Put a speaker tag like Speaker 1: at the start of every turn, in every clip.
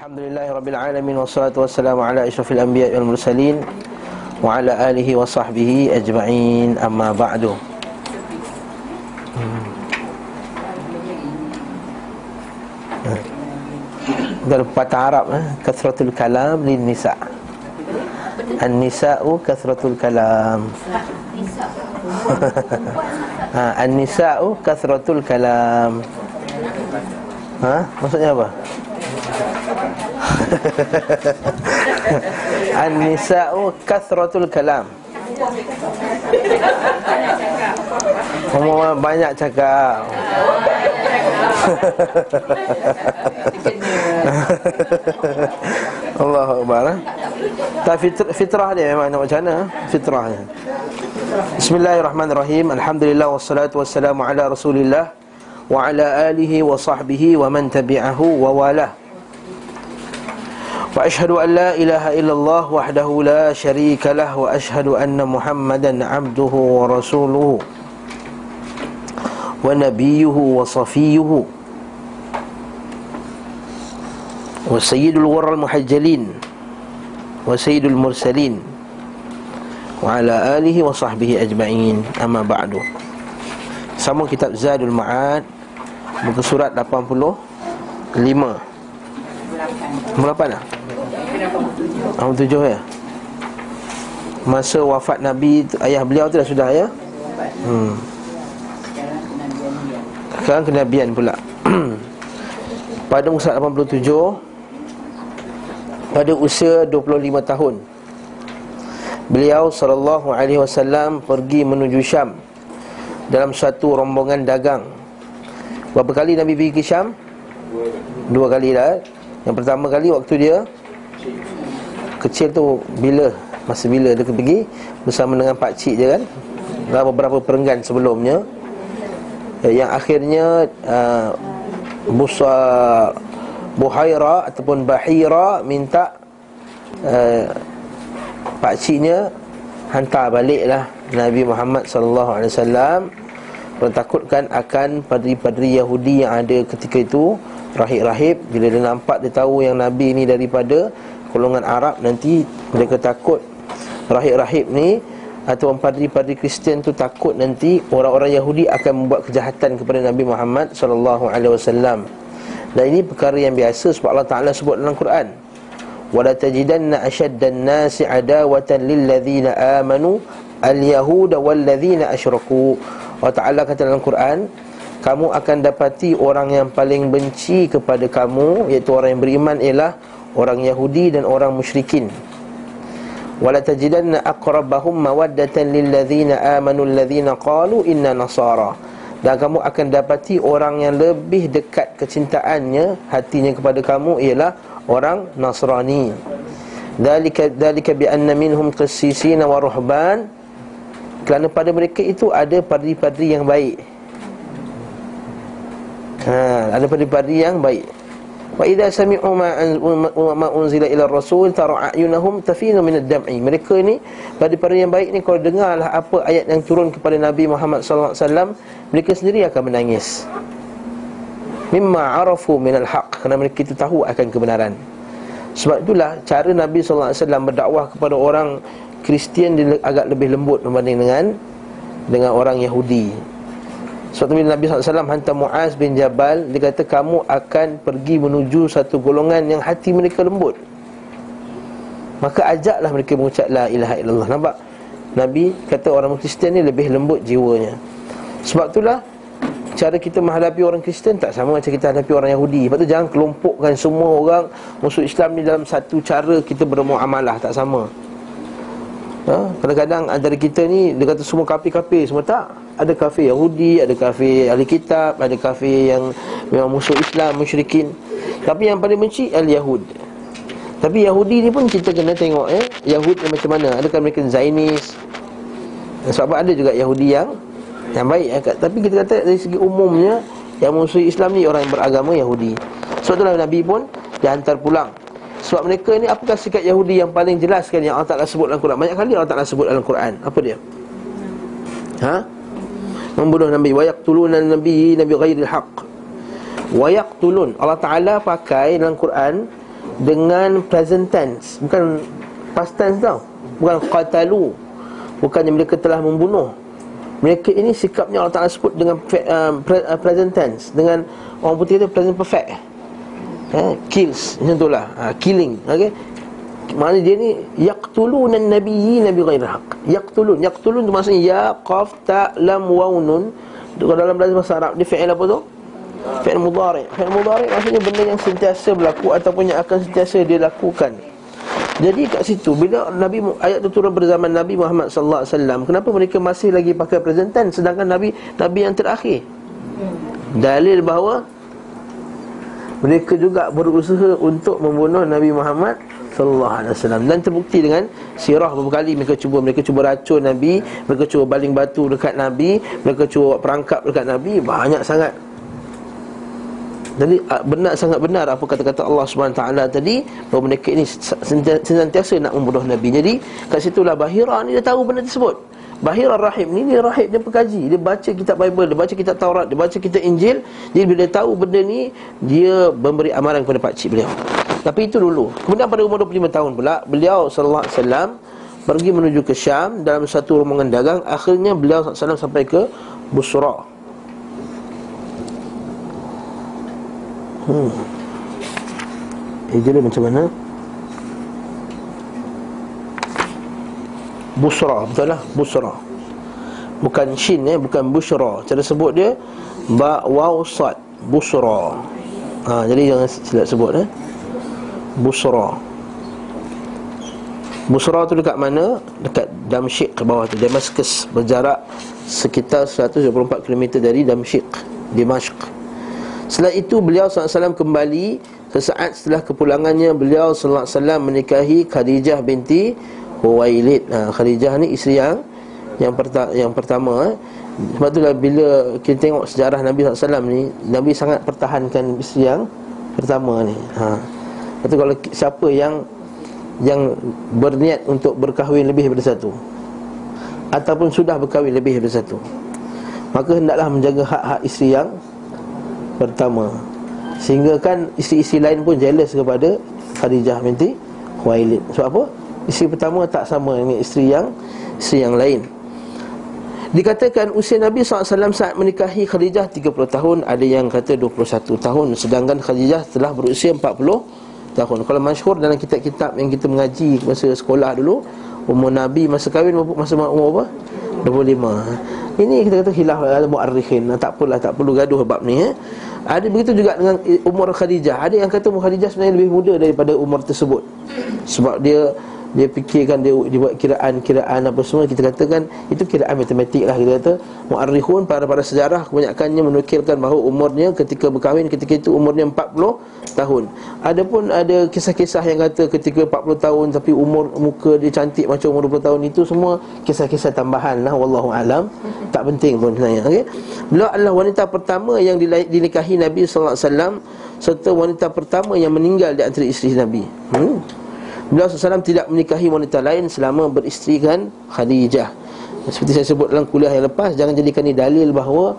Speaker 1: Alhamdulillah Rabbil Alamin Wassalatu wassalamu ala ishrafil anbiya wal mursalin Wa ala alihi wa sahbihi ajma'in Amma ba'du Dalam patah Arab eh? Kathratul kalam lin nisa' An-nisa'u kathratul kalam ha, An-nisa'u kathratul kalam Ha? Maksudnya apa? An-nisa'u kathratul kalam. Ngomong banyak cakap. Allah Akbar eh? Tak fitrah, fitrah dia memang nak macam mana Fitrahnya Bismillahirrahmanirrahim. Alhamdulillah wassalatu wassalamu ala rasulillah Wa ala alihi wa sahbihi wa man tabi'ahu wa walah واشهد ان لا اله الا الله وحده لا شريك له واشهد ان محمدا عبده ورسوله ونبيه وصفيه وسيد الغر المحجلين وسيد المرسلين وعلى آله وصحبه أجمعين أما بعد Sama kitab Zadul Ma'ad Muka surat 85 Berapa lah? 87 ya? Masa wafat Nabi Ayah beliau tu dah sudah ya? Hmm Sekarang kenabian pula Pada muka 87 Pada usia 25 tahun Beliau sallallahu alaihi wasallam pergi menuju Syam dalam satu rombongan dagang. Berapa kali Nabi pergi ke Syam? Dua kali dah. Yang pertama kali waktu dia kecil tu bila? Masa bila dia pergi bersama dengan pak cik dia kan. Dalam beberapa perenggan sebelumnya? Yang akhirnya uh, Busa Buhaira ataupun Bahira minta uh, pak ciknya hantar baliklah Nabi Muhammad wasallam. Bertakutkan akan padri-padri Yahudi yang ada ketika itu rahib-rahib. Bila dia nampak dia tahu yang Nabi ni daripada golongan Arab nanti mereka takut rahib-rahib ni atau padri-padri Kristian tu takut nanti orang-orang Yahudi akan membuat kejahatan kepada Nabi Muhammad sallallahu alaihi wasallam. Dan ini perkara yang biasa sebab Allah Taala sebut dalam Quran. Wala tajidanna ashaddan nasi adawatan lil ladzina amanu al yahuda wal ladzina asyraku. Allah Taala kata dalam Quran, kamu akan dapati orang yang paling benci kepada kamu iaitu orang yang beriman ialah orang Yahudi dan orang musyrikin. Wala tajidanna aqrabahum mawaddatan lil ladzina amanu alladzina qalu inna nasara. Dan kamu akan dapati orang yang lebih dekat kecintaannya hatinya kepada kamu ialah orang Nasrani. Dalika dalika bi anna minhum qissisina wa ruhban. Kerana pada mereka itu ada padri-padri yang baik. Ha, ada padri-padri yang baik. Wa idza sami'u ma ma unzila ila rasul tara ayunahum tafinu min ad-dam'i. Mereka ni pada-pada yang baik ni kalau dengarlah apa ayat yang turun kepada Nabi Muhammad sallallahu alaihi wasallam, mereka sendiri akan menangis. Mimma arafu min al-haq kerana mereka itu tahu akan kebenaran. Sebab itulah cara Nabi sallallahu alaihi wasallam berdakwah kepada orang Kristian agak lebih lembut berbanding dengan dengan orang Yahudi. Suatu bila Nabi SAW hantar Muaz bin Jabal Dia kata kamu akan pergi menuju satu golongan yang hati mereka lembut. Maka ajaklah mereka mengucap La ilaha illallah. Nampak? Nabi kata orang Kristian ni lebih lembut jiwanya. Sebab itulah Cara kita menghadapi orang Kristian tak sama macam kita hadapi orang Yahudi. Sebab tu jangan kelompokkan semua orang Musuh Islam ni dalam satu cara kita bermuamalah. Tak sama ha? Kadang-kadang antara kita ni Dia kata semua kafir-kafir Semua tak ada kafir Yahudi, ada kafir ahli kitab, ada kafir yang memang musuh Islam, musyrikin. Tapi yang paling benci al-Yahud. Tapi Yahudi ni pun kita kena tengok eh, Yahud ni macam mana? Adakah mereka Zainis? Sebab ada juga Yahudi yang yang baik eh? Tapi kita kata dari segi umumnya yang musuh Islam ni orang yang beragama Yahudi. Sebab itulah Nabi pun dihantar pulang. Sebab mereka ni apakah sikap Yahudi yang paling jelas kan yang Allah Taala sebut dalam Quran? Banyak kali Allah Taala sebut dalam Quran. Apa dia? Ha? membunuh Nabi. Wa yaqtuluna nabi nabi ghairil haqq. Wa yaqtulun Allah Taala pakai dalam Quran dengan present tense. Bukan past tense tau. Bukan qatalu. Bukannya mereka telah membunuh. Mereka ini sikapnya Allah Ta'ala sebut dengan uh, uh, present tense. Dengan orang putih itu present perfect eh, Kills, macam itulah uh, Killing, okay Maknanya dia ni Yaqtulun nabiyyi nabi ghair haq Yaqtulun, yaqtulun tu maksudnya Ya, qaf, ta, lam, wawnun Kalau dalam bahasa Arab, dia fi'il apa tu? Fi'il mudhari' Fi'il mudhari' maksudnya benda yang sentiasa berlaku Ataupun yang akan sentiasa dia lakukan. Jadi kat situ bila Nabi ayat itu turun berzaman Nabi Muhammad sallallahu alaihi wasallam, kenapa mereka masih lagi pakai present tense sedangkan Nabi Nabi yang terakhir? Dalil bahawa mereka juga berusaha untuk membunuh Nabi Muhammad sallallahu alaihi wasallam. Dan terbukti dengan sirah beberapa kali. Mereka cuba mereka cuba racun Nabi, mereka cuba baling batu dekat Nabi, mereka cuba perangkap dekat Nabi, banyak sangat. Jadi benar sangat benar apa kata-kata Allah SWT tadi Bahawa mereka ini sentiasa nak membunuh Nabi. Jadi kat situlah Bahira ni dia tahu benda tersebut Bahira Rahim ni dia rahib, dia pekaji Dia baca kitab Bible, dia baca kitab Taurat, dia baca kitab Injil. Jadi bila dia tahu benda ni Dia memberi amaran kepada pakcik beliau. Tapi itu dulu. Kemudian pada umur 25 tahun pula Beliau SAW pergi menuju ke Syam Dalam satu rombongan dagang. Akhirnya beliau SAW sampai ke Busra. Hmm. Hijrah macam mana? Busra, betul lah? Busra. Bukan shin eh, bukan busra Cara sebut dia Ba waw sad Busra. Ha, Jadi jangan silap sebut eh? Busra. Busra tu dekat mana? Dekat Damsyik ke bawah tu. Damascus Berjarak sekitar 124 km dari Damsyik Dimashq. Setelah itu beliau SAW kembali Sesaat setelah kepulangannya Beliau SAW menikahi Khadijah binti Huwailid ha, Khadijah ni isteri yang Yang, perta- yang pertama eh. Sebab itulah bila kita tengok sejarah Nabi SAW ni Nabi sangat pertahankan isteri yang pertama ni ha. Lepas kalau siapa yang Yang berniat untuk berkahwin lebih daripada satu Ataupun sudah berkahwin lebih daripada satu Maka hendaklah menjaga hak-hak isteri yang pertama Sehingga kan isteri-isteri lain pun jealous kepada Khadijah binti Khuwailid Sebab apa? Isteri pertama tak sama dengan isteri yang Isteri yang lain. Dikatakan usia Nabi SAW saat menikahi Khadijah 30 tahun Ada yang kata 21 tahun. Sedangkan Khadijah telah berusia 40 tahun. Kalau masyhur dalam kitab-kitab yang kita mengaji Masa sekolah dulu Umur Nabi masa kahwin masa umur apa? 25 Ini kita kata khilaf Mu'arrikhin. Tak apalah tak perlu gaduh bab ni eh? Ada begitu juga dengan umur Khadijah. Ada yang kata umur Khadijah sebenarnya lebih muda daripada umur tersebut. Sebab dia dia fikirkan dia, dia buat kiraan-kiraan apa semua kita katakan itu kiraan matematik lah kita kata. Muarrikhun para para sejarah kebanyakannya menukilkan bahawa umurnya ketika berkahwin ketika itu umurnya 40 tahun. Adapun ada kisah-kisah yang kata ketika 40 tahun tapi umur muka dia cantik macam umur 20 tahun itu semua kisah-kisah tambahan lah wallahu alam. Tak penting pun sebenarnya okey? Beliau adalah wanita pertama yang dinikahi Nabi sallallahu alaihi wasallam serta wanita pertama yang meninggal di antara isteri Nabi. Hmm Beliau SAW tidak menikahi wanita lain selama beristrikan Khadijah Seperti saya sebut dalam kuliah yang lepas Jangan jadikan ini dalil bahawa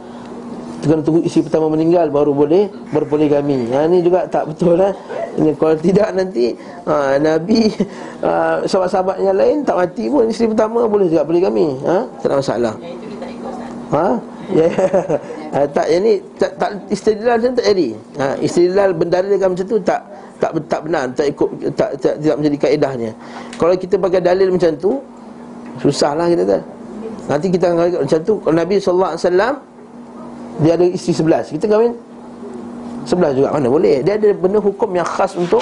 Speaker 1: Kena tunggu isteri pertama meninggal baru boleh berpoligami ha, Ini juga tak betul lah ini, Kalau tidak nanti ha, Nabi ha, Sahabat-sahabat yang lain tak mati pun Isteri pertama boleh juga poligami ha? Tak ada masalah Ha? Ya. Ha, tak, yang ni tak, tak istidlal macam tak jadi. Ha, istidlal bendalilkan macam tu tak tak tak benar, tak ikut tak, tak tidak menjadi kaedahnya. Kalau kita pakai dalil macam tu, susahlah kita kata. Nanti kita akan macam tu kalau Nabi sallallahu alaihi wasallam dia ada isteri sebelas, kita kahwin sebelas juga mana boleh. Dia ada benda hukum yang khas untuk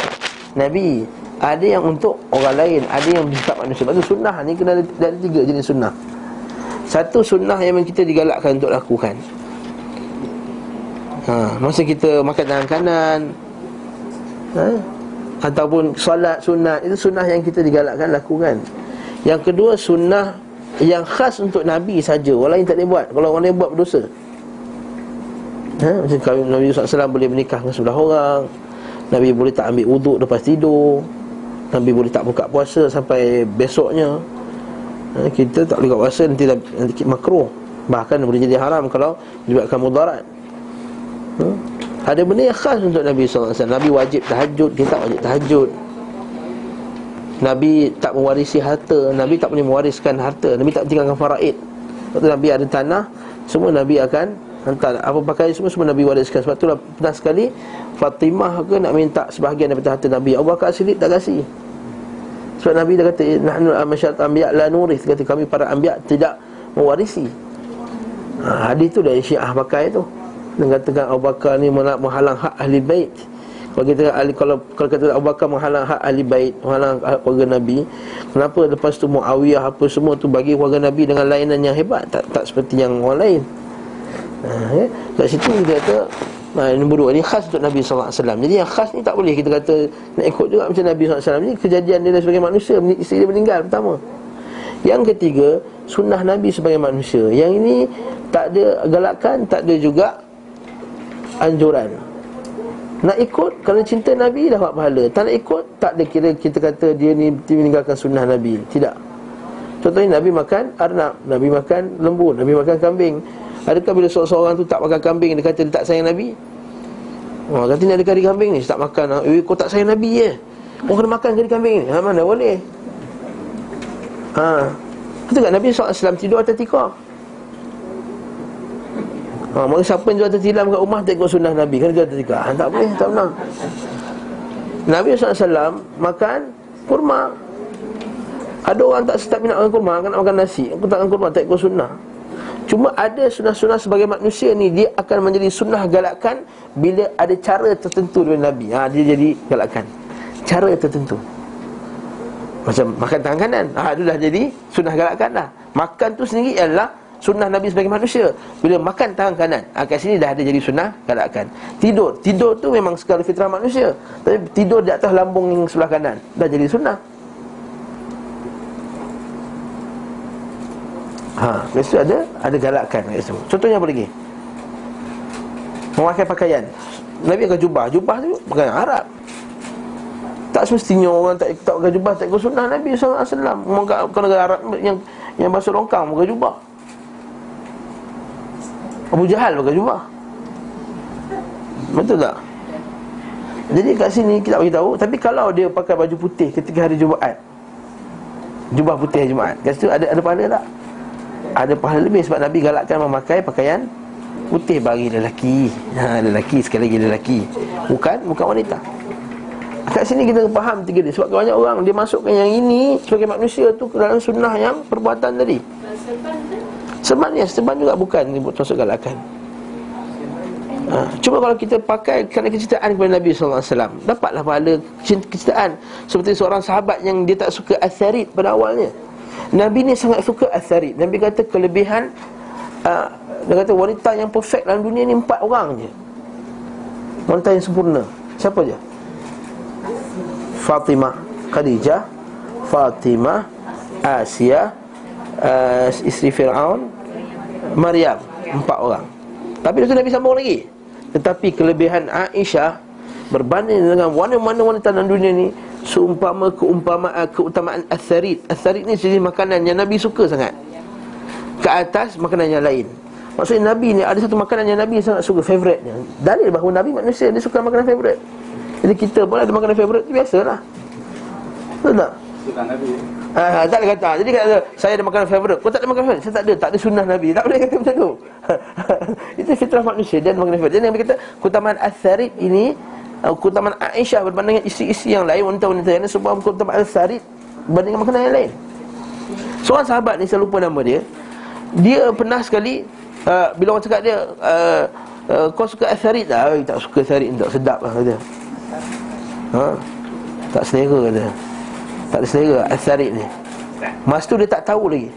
Speaker 1: Nabi. Ada yang untuk orang lain, ada yang bersifat manusia. Itu sunnah ni kena ada, ada tiga jenis sunnah. Satu sunnah yang kita digalakkan untuk lakukan. Ha, masa kita makan tangan kanan, ha? Ataupun solat sunat Itu sunnah yang kita digalakkan lakukan. Yang kedua sunnah Yang khas untuk Nabi saja. Orang lain tak boleh buat. Kalau orang lain buat berdosa. Ha? Macam kalau Nabi SAW boleh menikah dengan sebelah orang. Nabi boleh tak ambil uduk lepas tidur. Nabi boleh tak buka puasa sampai besoknya. Ha? Kita tak boleh buka puasa nanti, nanti makruh. Bahkan boleh jadi haram kalau Menyebabkan mudarat. Ha? Ada benda yang khas untuk Nabi SAW Nabi wajib tahajud, dia tak wajib tahajud. Nabi tak mewarisi harta Nabi tak boleh mewariskan harta Nabi tak tinggalkan faraid. Waktu Nabi ada tanah Semua Nabi akan hantar. Apa pakai semua, semua Nabi wariskan. Sebab itulah pernah sekali Fatimah ke nak minta sebahagian daripada harta Nabi. Abu Bakar Siddiq tak kasih. Sebab Nabi dah kata Nahnu al-masyarakat ambiya la nuris. Kata kami para ambiya tidak mewarisi. Ha, Hadis tu dari syiah pakai tu Mengatakan Abu Bakar ni menghalang hak ahli bait. Kalau kita ahli kalau kalau kata Abu Bakar menghalang hak ahli bait, menghalang hak keluarga Nabi, kenapa lepas tu Muawiyah apa semua tu bagi keluarga Nabi dengan lainan yang hebat, tak tak seperti yang orang lain. Ha, ya? Kat situ dia kata Nah, ini nombor Ini khas untuk Nabi SAW Jadi yang khas ni tak boleh kita kata Nak ikut juga macam Nabi SAW Ini kejadian dia sebagai manusia Isteri dia meninggal pertama. Yang ketiga Sunnah Nabi sebagai manusia. Yang ini Tak ada galakan Tak ada juga Anjuran. Nak ikut Kerana cinta Nabi dapat pahala. Tak nak ikut Tak ada kira kita kata Dia ni meninggalkan sunnah Nabi. Tidak. Contohnya Nabi makan arnab Nabi makan lembu Nabi makan kambing. Adakah bila seorang-seorang tu tak makan kambing Dia kata dia tak sayang Nabi? Oh, kata ni ada kari kambing ni, tak makan. Eh, kau tak sayang Nabi je Kau kena makan kari kambing ni, ha, mana boleh. Ha. Betul tak? Nabi SAW tidur atas tikar Ha, maka siapa yang jual tertilam kat rumah Tengok sunnah Nabi. Kan jual tertilam ha, Tak boleh, tak benar Nabi SAW makan kurma. Ada orang tak tak minat makan kurma Kan nak makan nasi. Aku tak makan kurma, tak ikut sunnah. Cuma ada sunnah-sunnah sebagai manusia ni Dia akan menjadi sunnah galakan Bila ada cara tertentu dengan Nabi. Ha, Dia jadi galakan. Cara tertentu. Macam makan tangan kanan. Ha, Itu dah jadi sunnah galakan dah Makan tu sendiri adalah sunnah Nabi sebagai manusia Bila makan tangan kanan ha, Kat sini dah ada jadi sunnah galakan Tidur, tidur tu memang sekali fitrah manusia Tapi tidur di atas lambung yang sebelah kanan Dah jadi sunnah Ha, biasa ada ada galakan biasa. Contohnya apa lagi? Memakai pakaian. Nabi akan jubah. Jubah tu pakaian Arab. Tak semestinya orang tak tak pakai jubah tak ikut sunnah Nabi sallallahu alaihi wasallam. Kalau negara Arab yang yang basuh longkang pakai jubah. Abu Jahal pakai jubah. Betul tak? Jadi kat sini kita bagi tahu Tapi kalau dia pakai baju putih ketika hari Jumaat Jubah putih hari Jumaat Kat situ ada, ada pahala tak? Ada pahala lebih sebab Nabi galakkan memakai pakaian Putih bagi lelaki. Ha, Lelaki sekali lagi lelaki. Bukan, bukan wanita. Kat sini kita faham tiga dia Sebab banyak orang dia masukkan yang ini Sebagai manusia tu dalam sunnah yang perbuatan tadi Serban ya, serban juga bukan termasuk galakan. Ha, cuma kalau kita pakai kerana kecintaan kepada Nabi SAW Dapatlah pahala kecintaan. Seperti seorang sahabat yang dia tak suka asarid pada awalnya. Nabi ni sangat suka asarid Nabi kata kelebihan uh, Dia kata wanita yang perfect dalam dunia ni empat orang je. Wanita yang sempurna. Siapa je? Fatimah Khadijah Fatimah Asia uh, Isteri Fir'aun Maryam Empat orang. Tapi itu Nabi sambung lagi. Tetapi kelebihan Aisyah Berbanding dengan mana-mana wanita dalam dunia ni Seumpama keumpamaan keutamaan Atharid Atharid ni jenis makanan yang Nabi suka sangat. Ke atas makanan yang lain. Maksudnya Nabi ni ada satu makanan yang Nabi sangat suka Favoritnya Dalil bahawa Nabi manusia dia suka makanan favorit Jadi kita pun ada makanan favorit Biasalah Betul tak? Suka Nabi Ha, tak boleh kata. Jadi kata saya ada makanan favourite. Kau tak ada makanan favourite? Saya tak ada. Tak ada sunnah Nabi. Tak boleh kata macam tu. itu fitrah manusia dan makanan favourite. Jadi Nabi kata kutaman As-Sarid ini uh, kutaman Aisyah berbanding dengan isi-isi yang lain wanita-wanita yang lain sebab kutaman As-Sarid berbanding dengan makanan yang lain. Seorang sahabat ni saya lupa nama dia. Dia pernah sekali uh, bila orang cakap dia uh, uh, kau suka As-Sarid tak? Tak suka As-Sarid tak sedap lah kata. Ha? Tak selera kata. Tak ada selera Asarid ni. Mas tu dia tak tahu lagi.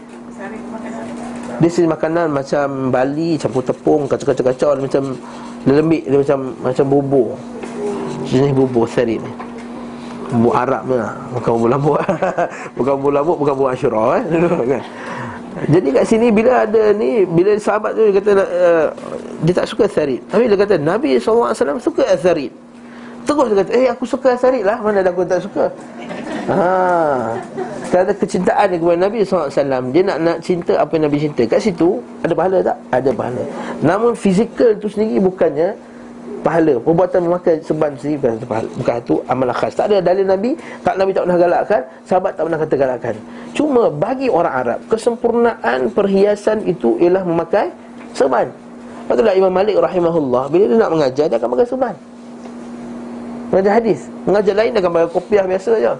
Speaker 1: Dia sini makanan macam Bali Campur tepung Kacau-kacau-kacau Macam Lembik Dia macam Macam bubur Jenis bubur Asarid ni. Bubur Arab ni lah. Bukan bubur lambuk. Bukan bubur lambuk Bukan bubur asyurah eh? Jadi kat sini bila ada ni Bila sahabat tu dia kata uh, Dia tak suka Asarid Tapi dia kata Nabi SAW suka Asarid Terus dia kata Eh aku suka Asarid lah. Mana ada aku tak suka? Ha. Kerana kecintaan dia kepada Nabi SAW Dia nak nak cinta apa yang Nabi cinta. Kat situ ada pahala tak? Ada pahala. Namun fizikal tu sendiri bukannya pahala. Perbuatan memakai serban sendiri bukan pahala. Bukan itu amalan khas. Tak ada dalil Nabi Tak Nabi tak pernah galakkan Sahabat tak pernah kata galakkan. Cuma bagi orang Arab Kesempurnaan perhiasan itu ialah memakai serban Lepas itulah Imam Malik rahimahullah Bila dia nak mengajar Dia akan pakai serban Mengajar hadis. Mengajar lain akan pakai kopiah biasa saja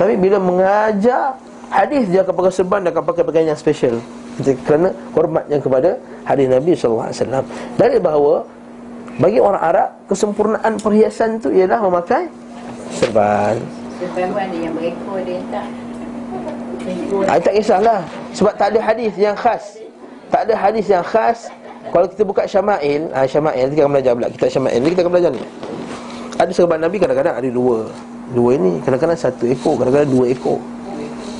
Speaker 1: Tapi bila mengajar hadis Dia akan pakai serban Dia akan pakai pakaian yang special. Kerana hormatnya kepada hadis Nabi SAW Dari bahawa bagi orang Arab Kesempurnaan perhiasan itu Ialah memakai Serban.
Speaker 2: Serban yang berekor dia tak.
Speaker 1: Ah, tak kisahlah. Sebab tak ada hadis yang khas. Tak ada hadis yang khas. Kalau kita buka Syama'il ah, Syama'il, kita akan belajar pula. Kita Syama'il, kita akan belajar ni Ada serban Nabi kadang-kadang ada dua. Dua ini, kadang-kadang satu ekor Kadang-kadang dua ekor.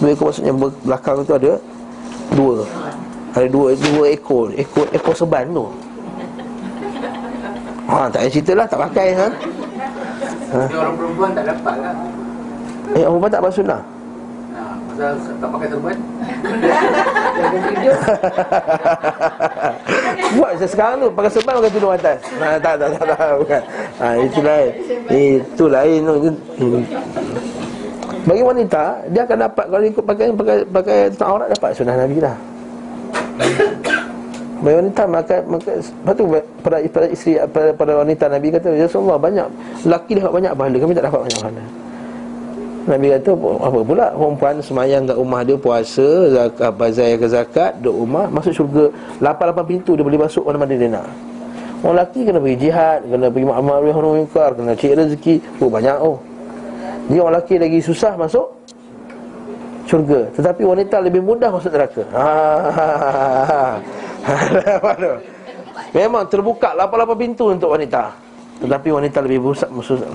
Speaker 1: Dua ekor maksudnya belakang tu ada Dua. Ada dua dua ekor Ekor ekor serban tu. Ha, tak payah cerita lah, tak pakai ha?
Speaker 3: Ha? orang perempuan tak dapat lah.
Speaker 1: Eh, orang perempuan tak basuh sunnah
Speaker 3: Pasal tak pakai serban
Speaker 1: Buat sekarang tu Pakai serban pakai tudung atas. Nah, Tak tak tak, tak bukan. Ha, Itu lain. Itu lain. Bagi wanita Dia akan dapat Kalau ikut pakai Pakai pakai tutup aurat Dapat sunnah Nabi lah. Bagi wanita maka maka lepas tu pada, pada isteri pada, pada wanita Nabi kata ya Rasulullah banyak laki dapat banyak pahala kami tak dapat banyak pahala. Nabi kata apa pula perempuan semayang kat rumah dia puasa zakat bazai ke zakat duduk rumah masuk syurga 8 8 pintu dia boleh masuk mana-mana dia nak. Orang lelaki kena pergi jihad, kena pergi nahi munkar, kena cari rezeki, oh banyak oh. Dia orang lelaki lagi susah masuk syurga, tetapi wanita lebih mudah masuk neraka. Ha. Memang terbuka 8 8 pintu untuk wanita. Tetapi wanita lebih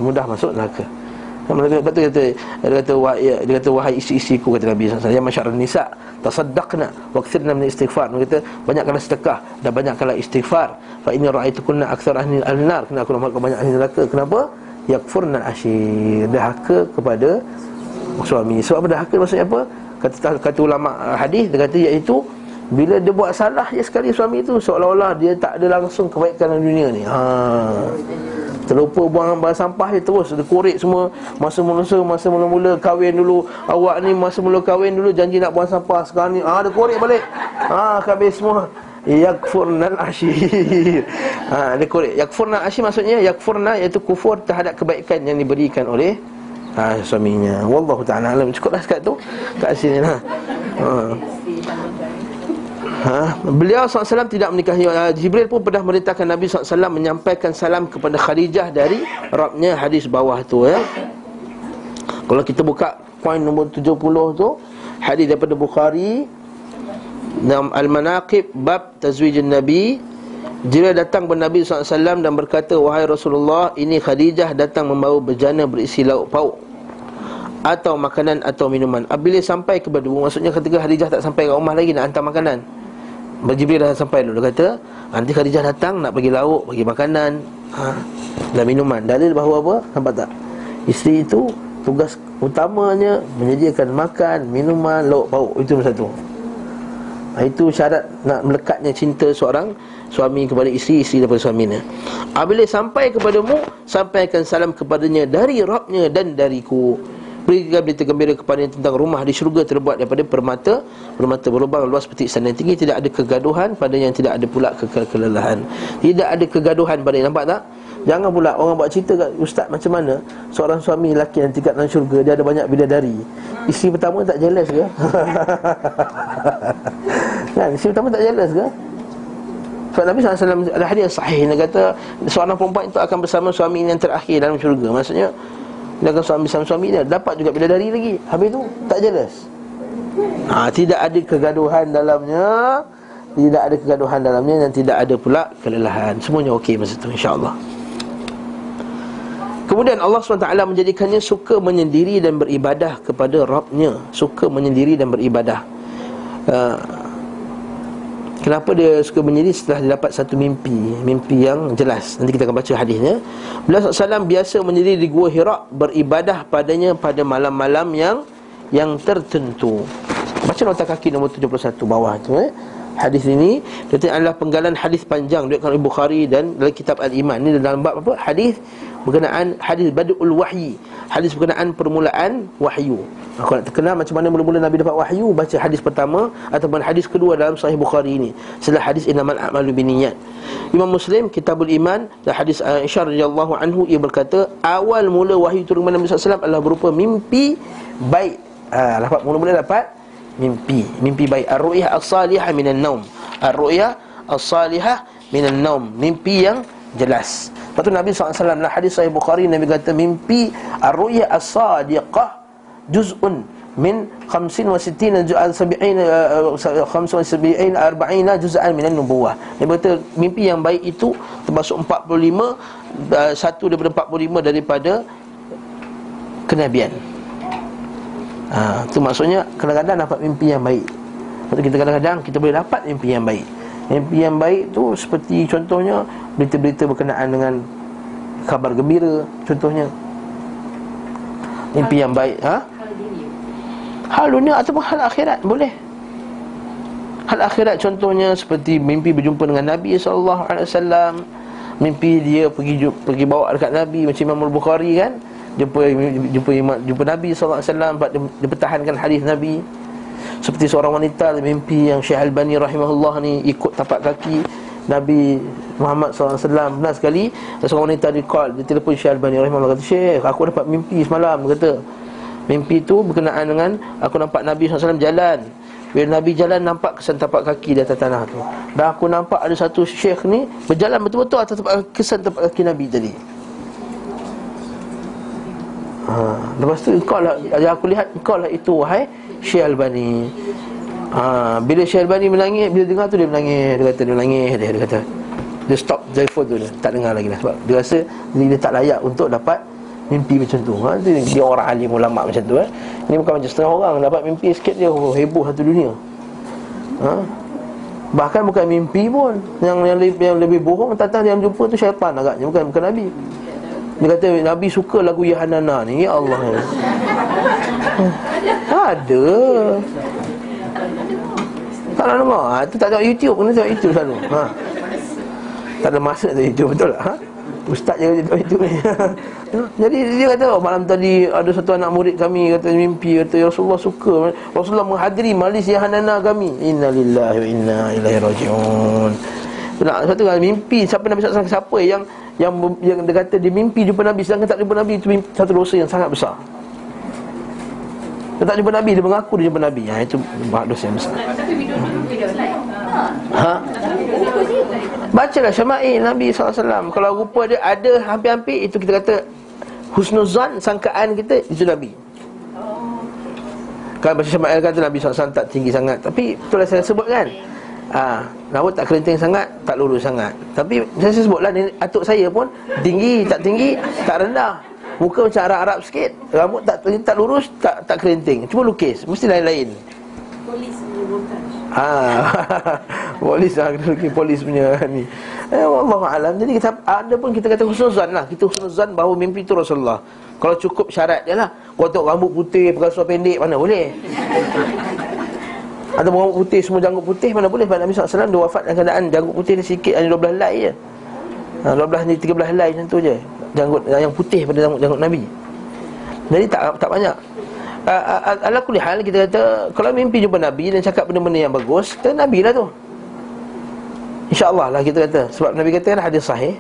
Speaker 1: mudah masuk neraka. Lepas tu kata Dia kata wahai, dia kata wahai isteri-isteriku kata Nabi SAW Ya masyarakat nisa Tasaddaqna Waqtirna min istighfar. Dia kata banyakkanlah sedekah Dan banyakkanlah istighfar. Fa inni ra'aitukunna akthar ahli al-nar. Kena aku nampak banyak ahli neraka. Kenapa? Yakfurna asyir Dahaka kepada suami. Sebab apa dahaka maksudnya apa? Kata, kata ulama hadis Dia kata iaitu bila dia buat salah je sekali suami tu Seolah-olah dia tak ada langsung kebaikan dalam dunia ni. Haa Terlupa buang barang sampah dia terus Dia korek semua. Masa mula masa mula-mula kahwin dulu Awak ni masa mula kahwin dulu Janji nak buang sampah. Sekarang ni ah, Dia korek balik. Ah, Habis semua. Yakfurnal asyir ha, Dia korek. Yakfurnal asyir maksudnya Yakfurna iaitu kufur terhadap kebaikan Yang diberikan oleh ha, Suaminya. Wallahu ta'ala alam. Cukuplah sekat tu. Kat sini lah. Ha. Ha? Beliau SAW tidak menikahi uh, Jibril pun pernah merintahkan Nabi SAW Menyampaikan salam kepada Khadijah Dari Rabnya hadis bawah tu ya. Kalau kita buka Poin nombor 70 tu Hadis daripada Bukhari Dalam Al-Manaqib Bab Tazwijin Nabi Jibril datang kepada Nabi SAW Dan berkata Wahai Rasulullah Ini Khadijah datang membawa berjana berisi lauk pauk atau makanan atau minuman Apabila sampai kepada Maksudnya ketika Khadijah tak sampai ke rumah lagi Nak hantar makanan Jibril dah sampai dulu. Dia kata Nanti Khadijah datang Nak bagi lauk Bagi makanan ha, Dan minuman. Dalil bahawa apa? Nampak tak? Isteri itu Tugas utamanya Menyediakan makan Minuman Lauk pauk. Itu satu ha, Itu syarat Nak melekatnya cinta seorang Suami kepada isteri Isteri daripada suaminya. Apabila sampai kepadamu Sampaikan salam kepadanya Dari Rabnya dan dariku Berikan berita gembira kepada tentang rumah di syurga terbuat daripada permata Permata berlubang luas seperti istana yang tinggi Tidak ada kegaduhan pada yang tidak ada pula ke- kelelahan Tidak ada kegaduhan pada yang nampak tak? Jangan pula orang buat cerita kat ustaz macam mana Seorang suami lelaki yang tingkat dalam syurga Dia ada banyak bidadari Isteri pertama tak jealous ke? kan? Isteri pertama tak jealous ke? Sebab Nabi SAW ada hadis sahih Dia kata seorang perempuan itu akan bersama suami yang terakhir dalam syurga Maksudnya akan suami sama suami dia. Dapat juga bila dari lagi. Habis tu tak jelas. Ha, Tidak ada kegaduhan dalamnya. Tidak ada kegaduhan dalamnya Dan tidak ada pula kelelahan. Semuanya okey masa tu insyaAllah. Kemudian Allah SWT menjadikannya suka menyendiri dan beribadah kepada Rabbnya. Suka menyendiri dan beribadah. Uh, Kenapa dia suka menyendiri setelah dia dapat satu mimpi Mimpi yang jelas. Nanti kita akan baca hadisnya. Beliau SAW biasa menyendiri di Gua Hira Beribadah padanya pada malam-malam yang Yang tertentu. Baca nota kaki nombor 71 bawah tu eh Hadis ini Dia adalah penggalan hadis panjang Diriwayatkan oleh Bukhari dan dalam kitab Al-Iman. Ini dalam bab apa? Hadis berkenaan hadis badul wahyi. Hadis berkenaan permulaan wahyu. Aku nak terkenal macam mana mula-mula Nabi dapat wahyu? Baca hadis pertama Ataupun hadis kedua dalam sahih Bukhari ini. Setelah hadis inamal a'malu biniyat Imam Muslim Kitabul Iman Dan hadis Aisyah radhiyallahu anhu Ia berkata Awal mula wahyu turun kepada Nabi SAW Adalah berupa mimpi baik. Ha, dapat Mula-mula dapat mimpi. Mimpi baik. Ar-ru'yah as-salihah minan naum. Ar-ru'yah as-salihah minan naum. Mimpi yang jelas. Lepas tu Nabi SAW dalam hadis sahih Bukhari Nabi kata mimpi ar-ru'yah as-sadiqah juz'un min 65 juz'an 70 75 40 juz'an minan nubuwah. Dia kata mimpi yang baik itu termasuk 45 satu daripada 45 daripada kenabian. Ha, itu maksudnya kadang-kadang dapat mimpi yang baik. Lepas kita kadang-kadang kita boleh dapat mimpi yang baik. Mimpi yang baik tu seperti contohnya berita-berita berkenaan dengan kabar gembira contohnya. Mimpi yang baik, ha? Hal dunia ataupun hal akhirat boleh. Hal akhirat contohnya seperti mimpi berjumpa dengan Nabi sallallahu alaihi wasallam, mimpi dia pergi pergi bawa dekat Nabi macam Imam Al-Bukhari kan? Jumpa jumpa jumpa Nabi sallallahu alaihi wasallam dia, dia pertahankan hadis Nabi. Seperti seorang wanita mimpi yang Syekh Al-Bani rahimahullah ni ikut tapak kaki Nabi Muhammad SAW Benar sekali Seorang wanita di call Dia telefon Syekh Al-Bani Rahimahullah Kata Syekh aku dapat mimpi semalam Kata. Mimpi tu berkenaan dengan Aku nampak Nabi SAW jalan. Bila Nabi jalan nampak kesan tapak kaki di atas tanah tu. Dan aku nampak ada satu syekh ni Berjalan betul-betul atas tapak, kesan tapak kaki Nabi tadi ha. Lepas tu kau lah Yang aku lihat kau lah itu Wahai Syekh Albani ha. Bila Syekh Albani menangis Bila dengar tu dia menangis Dia kata dia menangis Dia, dia kata Dia stop telefon tu dia Tak dengar lagi lah Sebab dia rasa Dia, dia tak layak untuk dapat Mimpi macam tu ha? dia, dia orang alim ulama macam tu eh? Ini bukan macam setengah orang Dapat mimpi sikit dia oh, Heboh satu dunia ha? Bahkan bukan mimpi pun Yang yang lebih, yang lebih bohong Tentang yang jumpa tu syaitan agaknya Bukan bukan Nabi dia kata Nabi suka lagu Yahanana ni Ya Allah. Ada. Tak nak dengar. Ha, Itu tak tengok YouTube Kena tengok YouTube selalu. Ha. Tak ada masa tengok YouTube Betul tak? Ha? Ustaz je tengok YouTube ni. Jadi dia kata oh, Malam tadi ada satu anak murid kami Kata mimpi Kata ya Rasulullah suka. Rasulullah menghadiri majlis Yahanana kami. Inna lillahi wa inna ilaihi raji'un nak satu kali mimpi siapa Nabi SAW siapa yang yang yang dia kata dia mimpi jumpa Nabi sedangkan tak jumpa Nabi itu mimpi, satu dosa yang sangat besar. Dia tak jumpa Nabi dia mengaku dia jumpa Nabi. Ha itu dosa yang besar. Ha? Bacalah Syama'il Nabi SAW Kalau rupa dia ada hampir-hampir Itu kita kata Husnuzan Sangkaan kita Itu Nabi Kalau baca Syama'il kata Nabi SAW tak tinggi sangat Tapi itulah saya sebut kan ha, Rambut tak kerinting sangat Tak lurus sangat. Tapi saya sebutlah Atuk saya pun Tinggi tak tinggi Tak rendah. Muka macam Arab-Arab sikit Rambut tak tak lurus Tak tak kerinting Cuma lukis Mesti lain-lain. Polis Ha, polis lah okay, Polis punya ni. Eh, Allah Alam. Jadi kita, ada pun kita kata husnuzan lah. Kita husnuzan bahawa mimpi itu Rasulullah. Kalau cukup syarat dia lah. Kalau tengok rambut putih Perkasa pendek Mana boleh ada rambut putih semua janggut putih Mana boleh? Nabi SAW dia wafat dalam keadaan Janggut putih dia sikit Hanya 12 helai je. Ha, 12 ni 13 helai macam tu je. Janggut yang putih pada janggut, janggut Nabi. Jadi tak tak banyak. Ala kulli hal kita kata Kalau mimpi jumpa Nabi dan cakap benda-benda yang bagus Kita Nabi lah tu. InsyaAllah lah kita kata. Sebab Nabi kata hadis sahih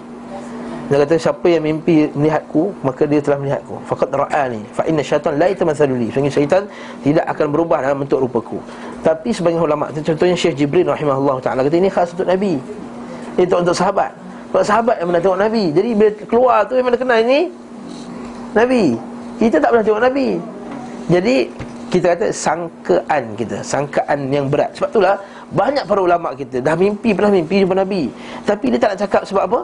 Speaker 1: dia kata siapa yang mimpi melihatku Maka dia telah melihatku. Fakat ra'ani Fa inna syaitan la itamathalu li. Sehingga syaitan tidak akan berubah dalam bentuk rupaku. Tapi sebagian ulama' Contohnya Syekh Jibril rahimahullah ta'ala Kata ini khas untuk Nabi. Ini untuk, untuk sahabat. Sebab sahabat yang pernah tengok Nabi Jadi bila keluar tu mana kenal ini Nabi. Kita tak pernah tengok Nabi. Jadi kita kata sangkaan kita Sangkaan yang berat. Sebab itulah banyak para ulama' kita Dah mimpi pernah mimpi jumpa Nabi. Tapi dia tak nak cakap sebab apa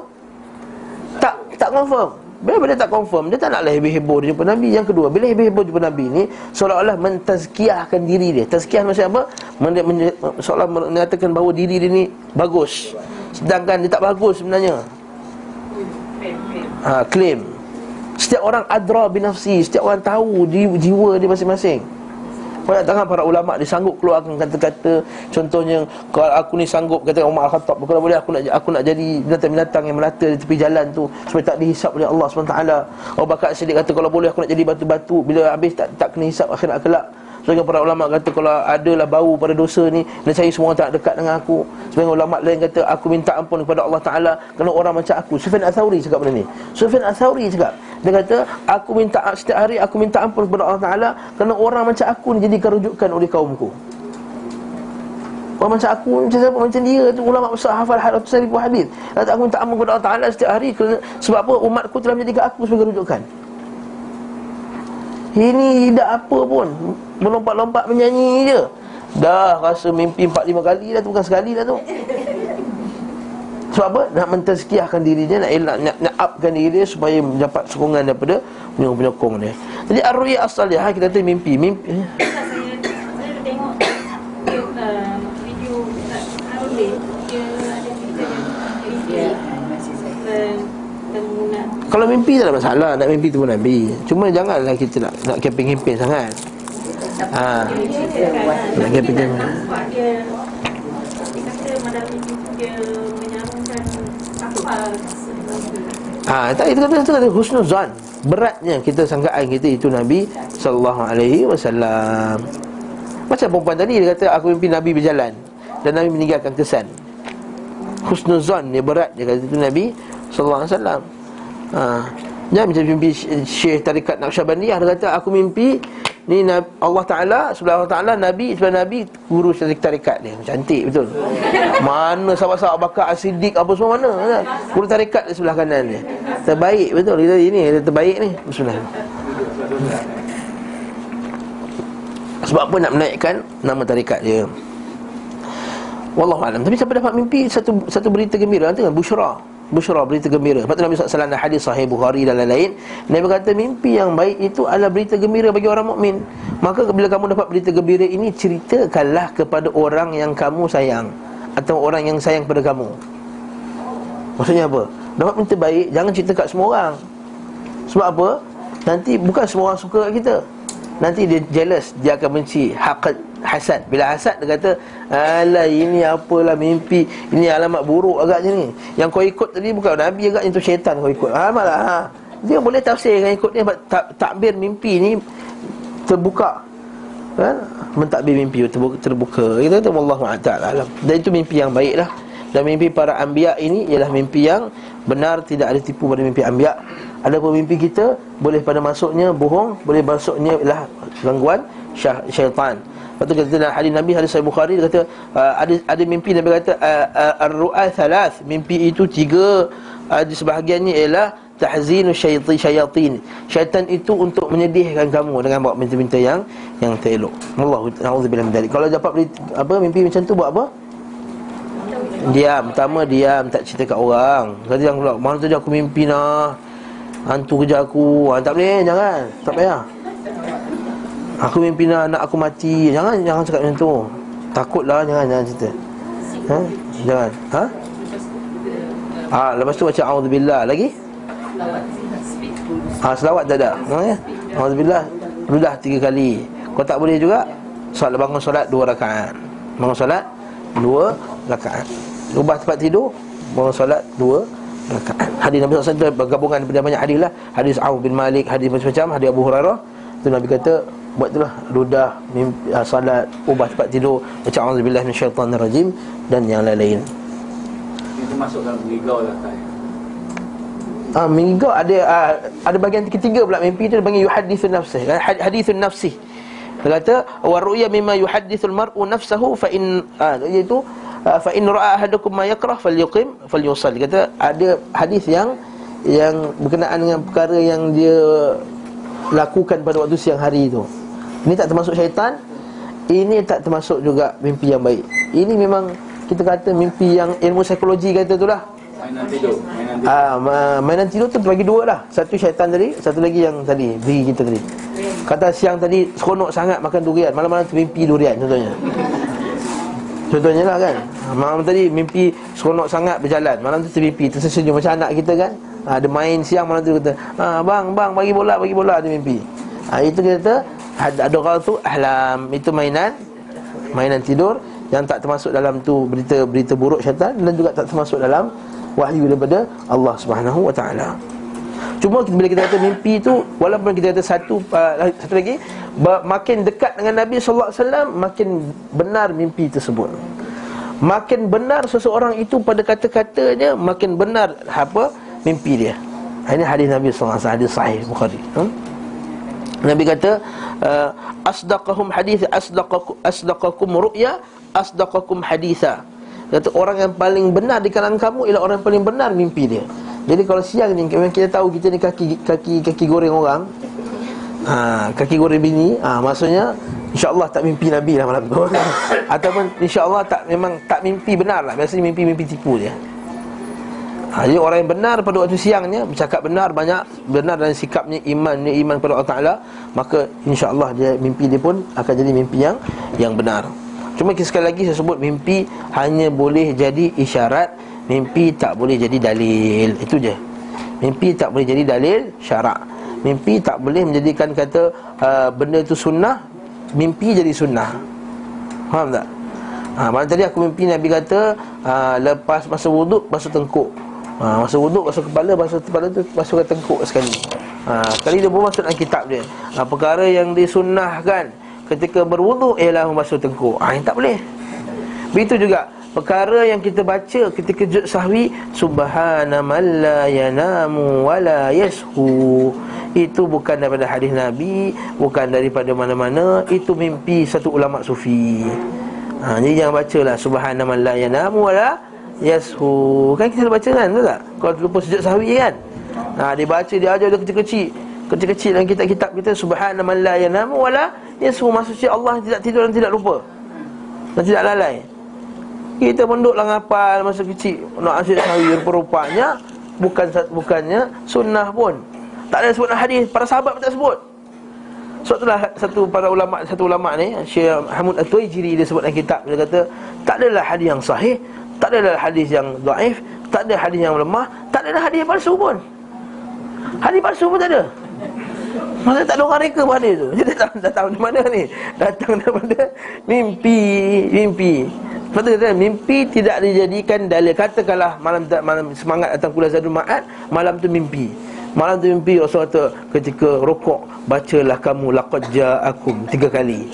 Speaker 1: tak confirm. Bila bila tak confirm Dia tak nak lah heboh-heboh dia jumpa Nabi. Yang kedua Bila heboh-heboh jumpa Nabi ni Seolah-olah mentazkiahkan diri dia. Tazkiah maksudnya apa? Men, men, seolah mengatakan bahawa diri dia ni Bagus. Sedangkan dia tak bagus sebenarnya. Ha, Claim. Setiap orang adra binafsi. Setiap orang tahu jiwa dia masing-masing Banyak tangan para ulama dia sanggup keluarkan kata-kata contohnya kalau aku ni sanggup kata Umar Al-Khattab kalau boleh aku nak aku nak jadi binatang-binatang yang melata di tepi jalan tu supaya tak dihisap oleh Allah SWT. Abu Bakar Siddiq kata kalau boleh aku nak jadi batu-batu bila habis tak tak kena hisap akhirat kelak. Sebagai para ulama kata kalau adalah bau pada dosa ni Dan saya semua tak dekat dengan aku. Sebagai ulama lain kata aku minta ampun kepada Allah Ta'ala Kerana orang macam aku. Sufyan Al-Thawri cakap benda ni. Sufyan Al-Thawri cakap. Dia kata aku minta setiap hari aku minta ampun kepada Allah Ta'ala Kerana orang macam aku ni jadikan rujukan oleh kaumku. Orang macam aku macam siapa? Macam dia tu ulama besar hafal ratusan ribu hadis. Kata aku minta ampun kepada Allah Taala setiap hari kerana sebab apa? Umatku telah menjadikan aku sebagai rujukan. Ini tidak apa pun. Melompat-lompat menyanyi je. Dah rasa mimpi 4-5 kali dah tu Bukan sekali dah tu. Sebab apa? Nak mentazkiahkan diri dia Nak elak, nak, nak upkan diri dia Supaya dapat sokongan daripada penyokong-penyokong dia. Jadi ar-ru'ya as-salihah Kita kata mimpi. Mimpi
Speaker 4: saya saya tengok video uh, video Ustaz Harun dia ada cerita
Speaker 2: Ya,
Speaker 4: yang
Speaker 2: masih saya.
Speaker 4: dan dan Munah
Speaker 1: Kalau mimpi tak ada masalah Nak mimpi tu pun Nabi Cuma janganlah kita nak Nak keping-keping sangat Ha. Nak
Speaker 4: apa
Speaker 1: Ah, ha, tak itu kata itu kata husnuzan. Beratnya kita sangkaan kita itu Nabi sallallahu alaihi wasallam. Macam perempuan tadi dia kata aku mimpi Nabi berjalan dan Nabi meninggalkan kesan. Husnuzan dia berat dia kata itu Nabi sallallahu alaihi wasallam. Ha. Jangan macam mimpi Syekh Tarikat Naqsyabandiyah Dia kata aku mimpi Ni Allah Ta'ala Sebelah Allah Ta'ala Nabi Sebelah Nabi Guru tarikat dia. Cantik betul? Mana sahabat-sahabat bakar Asidik apa semua mana kan? Guru tarikat di sebelah kanan dia. Terbaik betul? Kita ini terbaik ni. Bismillah. Sebab apa nak menaikkan Nama tarikat dia? Wallahualam Tapi siapa dapat mimpi Satu satu berita gembira Tengok Bushra Bushra berita gembira Lepas tu Nabi SAW ada hadis sahih Bukhari dan lain-lain Nabi kata mimpi yang baik itu adalah berita gembira bagi orang mukmin. Maka bila kamu dapat berita gembira ini Ceritakanlah kepada orang yang kamu sayang Atau orang yang sayang kepada kamu Maksudnya apa? Dapat berita baik Jangan cerita kat semua orang Sebab apa? Nanti bukan semua orang suka kat kita Nanti dia jealous Dia akan benci Hakad Hasad Bila hasad dia kata Alah ini apalah mimpi. Ini alamat buruk agaknya ni. Yang kau ikut tadi bukan Nabi agaknya tu syaitan kau ikut. Alamat lah ha. Dia boleh tafsirkan ikut ni tak, Takbir mimpi ni Terbuka. Kan? Mentakbir mimpi terbuka, terbuka. Kita kata Wallahu ta'ala Dan itu mimpi yang baik lah Dan mimpi para anbiya ini Ialah mimpi yang benar Tidak ada tipu pada mimpi anbiya. Ada pun mimpi kita Boleh pada masuknya bohong Boleh masuknya ialah gangguan syaitan Lepas tu kata dalam hadis Nabi hadis Sahih Bukhari dia kata uh, ada ada mimpi Nabi kata uh, uh, ar-ru'a thalath mimpi itu tiga. Di sebahagiannya ialah tahzinu syaitan syayatin. Syaitan itu untuk menyedihkan kamu dengan buat minta-minta yang yang tak elok Allah naudzubillah min kalau dapat apa mimpi macam tu buat apa? Diam. Pertama diam. Tak cerita kat orang. Kata yang pula mana tadi aku mimpi nah hantu kerja aku. Ha, tak boleh jangan. Tak payah Aku mimpi nak anak aku mati. Jangan jangan cakap macam tu. Takutlah jangan jangan cerita. Ha? Jangan. Ha? Ha, lepas tu baca A'udzubillah Lagi? Ha, selawat tak ada. Ha, ya? A'udzubillah Ludah tiga kali. Kau tak boleh juga Solat bangun solat dua rakaat. Bangun solat dua rakaat. Ubah tempat tidur Bangun solat dua rakaat. Hadis Nabi SAW bergabungan daripada banyak hadis lah. Hadis Auf bin Malik Hadis macam-macam. Hadis Abu Hurairah. Itu Nabi kata buat itulah ludah mimpi, uh, salat ubah tempat tidur baca auzubillahi rajim dan yang lain-lain
Speaker 3: Itu masuk dalam mengigau lah tak
Speaker 1: Ah, mengigau ada uh, ada bahagian ketiga pula mimpi tu dia panggil yuhaditsun nafsih. Hadithun nafsih. Dia kata wa ru'ya mimma yuhadithul mar'u nafsahu fa in uh, iaitu uh, fa in ra'a ahadukum ma yakrah falyuqim falyusall. Dia kata ada hadis yang yang berkenaan dengan perkara yang dia lakukan pada waktu siang hari tu. Ini tak termasuk syaitan Ini tak termasuk juga mimpi yang baik. Ini memang kita kata mimpi yang ilmu psikologi kata tu lah.
Speaker 3: Mainan tidur Mainan tidur.
Speaker 1: Ah, ma- mainan tidur tu bagi dua lah. Satu syaitan tadi, satu lagi yang tadi Diri kita tadi. Kata siang tadi seronok sangat makan durian Malam-malam tu mimpi durian contohnya. Contohnya lah kan. Malam tadi mimpi seronok sangat berjalan. Malam tu termimpi, tersenyum macam anak kita kan. Ha, Dia main siang malam tu kata ha, Bang, bang bagi bola, bagi bola Dia mimpi. Ha, Itu kita kata Ada ada orang tu ahlam itu mainan mainan tidur yang tak termasuk dalam tu berita berita buruk syaitan dan juga tak termasuk dalam wahyu daripada Allah Subhanahu wa taala. Cuma bila kita kata mimpi tu walaupun kita kata satu uh, satu lagi makin dekat dengan Nabi sallallahu alaihi wasallam makin benar mimpi tersebut. Makin benar seseorang itu pada kata-katanya makin benar apa mimpi dia. Ini hadis Nabi sallallahu alaihi wasallam hadis sahih Bukhari. Hmm? Nabi kata uh, asdaqahum hadis asdaqakum asdaqakum ru'ya asdaqakum haditha. Kata orang yang paling benar di kalangan kamu ialah orang yang paling benar mimpi dia. Jadi kalau siang ni memang kita tahu kita ni kaki kaki kaki goreng orang. Ha, kaki goreng bini, ha, maksudnya insya-Allah tak mimpi Nabi lah malam tu. Ataupun insya-Allah tak memang tak mimpi benar lah. Biasanya mimpi-mimpi tipu dia. Ha, jadi orang yang benar pada waktu siangnya Bercakap benar banyak Benar dalam sikapnya iman ni iman kepada Allah Ta'ala Maka insya-Allah dia mimpi dia pun Akan jadi mimpi yang yang benar. Cuma sekali lagi saya sebut mimpi Hanya boleh jadi isyarat Mimpi tak boleh jadi dalil. Itu je. Mimpi tak boleh jadi dalil syarak. Mimpi tak boleh menjadikan kata uh, Benda itu sunnah Mimpi jadi sunnah. Faham tak? Ha, malam tadi aku mimpi Nabi kata uh, Lepas masa wuduk basuh tengkuk ha, Masa wuduk basuh kepala Basuh kepala tu basuh ke tengkuk sekali. Ha, Sekali dia pun masuk dalam kitab dia. Ha, Perkara yang disunnahkan Ketika berwuduk ialah membasuh tengkuk. Ha, Yang tak boleh. Begitu juga Perkara yang kita baca ketika jud sahwi Subhana man la yanamu wa la yashu Itu bukan daripada hadis Nabi Bukan daripada mana-mana. Itu mimpi satu ulama sufi. Ha, Jadi jangan baca lah Subhana man la yanamu wa la yashu Kan kita baca kan betul tak? Kalau lupa sujud sahwi kan? Ha, Dia baca dia ajar dia kecil-kecil. Kecil-kecil dalam kitab-kitab kita Subhana man la yanamu wa la yashu Maksudnya Allah tidak tidur dan tidak lupa. Dan tidak lalai. Kita menduklah ngapal masa kecil. Nak asyik sahwi rupa-rupanya Bukan bukannya sunnah pun. Tak ada sebut hadis. Para sahabat pun tak sebut. Sebab itulah satu para ulama Satu ulama ni Syekh Hamud At-Tuwaijiri Dia sebut dalam kitab. Dia kata Tak adalah hadis yang sahih Tak adalah hadis yang daif Tak ada hadis yang lemah Tak ada hadis yang palsu pun. Hadis palsu pun tak ada. Maksudnya tak ada orang reka pada tu. Dia datang, datang dari mana ni? Datang daripada mimpi Mimpi. Kata mimpi tidak dijadikan dalil. Katakanlah malam malam semangat datang kuliah Zadul Ma'ad Malam tu mimpi. Malam tu mimpi Rasul kata ketika rokok Bacalah kamu laqad ja'akum Tiga kali.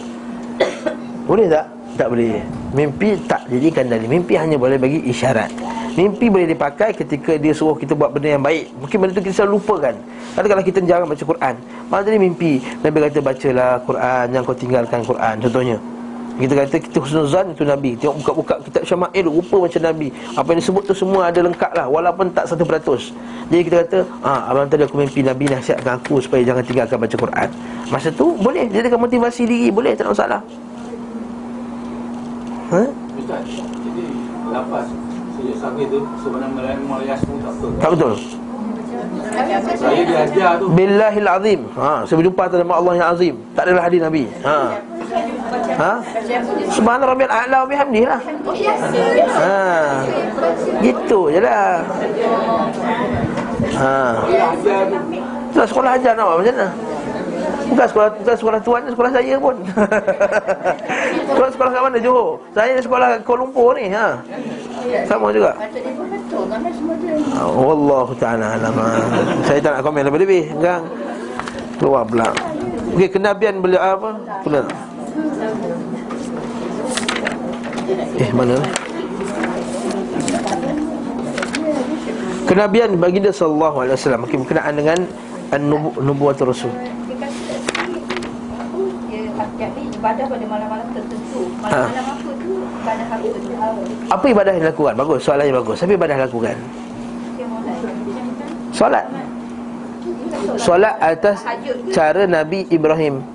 Speaker 1: Boleh tak? Tak boleh. Mimpi tak jadikan dalil Mimpi hanya boleh bagi isyarat. Mimpi boleh dipakai ketika dia suruh kita buat benda yang baik. Mungkin benda tu kita selalu lupakan. Katakanlah kita jarang baca Quran. Malam tadi mimpi. Nabi kata bacalah Quran Jangan kau tinggalkan Quran. Contohnya. Kita kata kita husnuzan itu Nabi. Tengok buka-buka kitab Syama'il Rupa macam Nabi. Apa yang disebut tu semua ada lengkap lah Walaupun tak 100% Jadi kita kata ah, Abang tadi aku mimpi Nabi nasihatkan aku Supaya jangan tinggalkan baca Quran. Masa tu boleh. Jadikan motivasi diri. Boleh tak ada masalah ha?
Speaker 3: Ustaz, jadi lapas tu sebenarnya pun tak betul.
Speaker 1: Tak betul
Speaker 3: Saya diajar tu.
Speaker 1: Billahil azim ha, Saya berjumpa atas nama Allah yang azim Tak adalah hadis Nabi ha. Ha? Subhana rabbil a'la wa bihamdihi lah ha. Gitu je lah ha. Itulah sekolah ajar nak buat macam mana Bukan sekolah bukan sekolah tuan sekolah saya pun. sekolah sekolah kat mana Johor? Saya sekolah Kuala Lumpur ni ha. Sama juga.
Speaker 2: Macam dia pun betul Ramai semua dia
Speaker 1: Ah, Wallahu ta'ala alam Ah, Saya tak nak komen lebih-lebih Kan Keluar pula Okey, kenabian beliau apa? Keluar Eh, mana? Kenabian baginda sallallahu alaihi wasallam berkenaan dengan An-nubuwat Rasul
Speaker 2: ibadah pada malam-malam tertentu.
Speaker 1: Ha.
Speaker 2: Malam-malam apa tu? Ibadah apa tu
Speaker 1: Apa ibadah yang dilakukan? Bagus, soalannya bagus. Apa ibadah
Speaker 2: mulai
Speaker 1: Solat. Solat atas cara Nabi Ibrahim.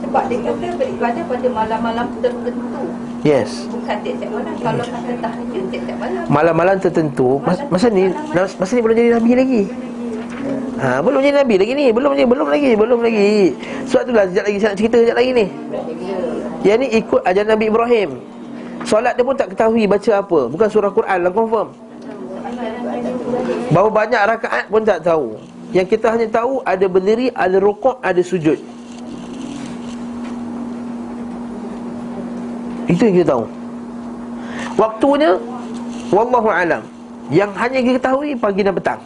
Speaker 2: Sebab dia kata beribadah pada malam-malam tertentu.
Speaker 1: Yes.
Speaker 2: Bukan tiap-tiap malam. Kalau kata tahajud tiap-tiap malam.
Speaker 1: Malam-malam tertentu mas, Masa ni Masa ni belum jadi Nabi lagi ha, Belum jadi Nabi lagi ni. Belum jadi Belum lagi Belum lagi. Sebab itulah Sekejap lagi saya nak cerita Sekejap lagi ni. Yang ni ikut ajaran Nabi Ibrahim. Solat dia pun tak ketahui Baca apa. Bukan surah Quran lah confirm. Berapa banyak rakaat pun tak tahu. Yang kita hanya tahu ada berdiri, ada rukuk, ada sujud. Itu yang kita tahu. Waktunya Wallahu alam. Yang hanya kita ketahui pagi dan petang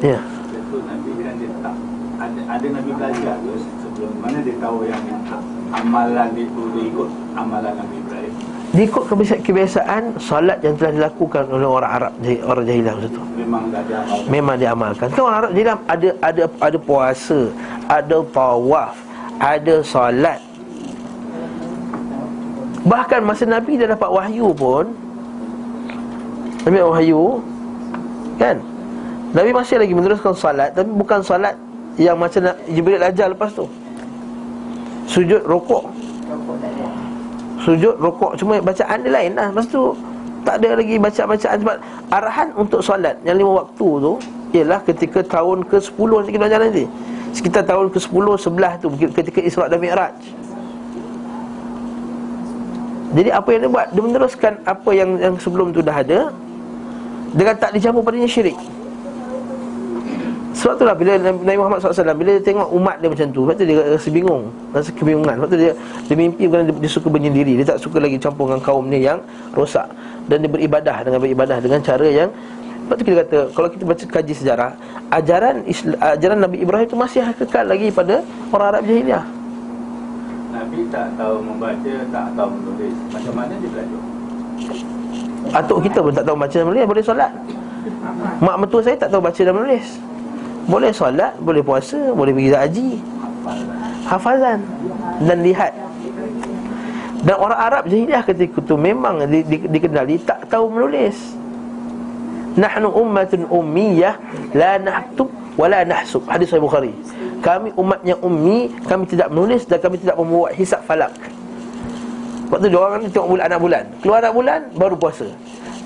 Speaker 1: Ya.
Speaker 3: Itu Nabi kan dia tak ada, ada Nabi belajar tu sebelum mana dia tahu yang amalan itu dia ikut amalan Nabi Ibrahim.
Speaker 1: Diikut kebiasaan, kebiasaan Salat yang telah dilakukan oleh orang Arab Orang jahilah masa tu.
Speaker 3: Memang dah dia amal.
Speaker 1: Memang diamalkan Kan orang Arab jahilah ada, ada, ada puasa Ada tawaf Ada salat Bahkan masa Nabi dah dapat wahyu pun. Nabi wahyu Kan Nabi masih lagi meneruskan salat Tapi bukan salat Yang macam nak Jibril ajar lepas tu. Sujud rokok. Sujud rokok Cuma bacaan dia lain lah. Lepas tu Tak ada lagi baca-bacaan. Sebab arahan untuk salat Yang lima waktu tu Ialah ketika tahun ke-10 Nanti kita belajar nanti. Sekitar tahun ke-10 Sebelah tu Ketika Isra' dan Mi'raj. Jadi apa yang dia buat? Dia meneruskan apa yang yang sebelum tu dah ada. Dengan tak dicampur padanya syirik Sebab itulah bila Nabi Muhammad SAW Bila dia tengok umat dia macam tu Sebab tu dia rasa bingung Rasa kebingungan. Sebab tu dia, dia mimpi bukan dia, dia suka menyendiri Dia tak suka lagi campur dengan kaum ni yang rosak. Dan dia beribadah dengan beribadah Dengan cara yang Sebab tu kita kata Kalau kita baca kaji sejarah Ajaran Isla, ajaran Nabi Ibrahim tu masih kekal lagi pada Orang Arab Jahiliah.
Speaker 3: Nabi tak tahu membaca, tak tahu menulis. Macam mana dia belajar?
Speaker 1: Atuk kita pun tak tahu baca dan menulis Boleh solat. Mak mentua saya tak tahu baca dan menulis Boleh solat, boleh puasa, boleh pergi haji. Hafazan Dan lihat. Dan orang Arab jahiliah ketika itu Memang di, di, dikenali tak tahu menulis. Nahnu ummatun ummiyah La nahtub wa la nahsub. Hadis Sahih Bukhari. Kami umat yang ummi Kami tidak menulis dan kami tidak membuat hisap falak. Waktu dia orang ni tengok bulan anak bulan. Keluar anak bulan baru puasa.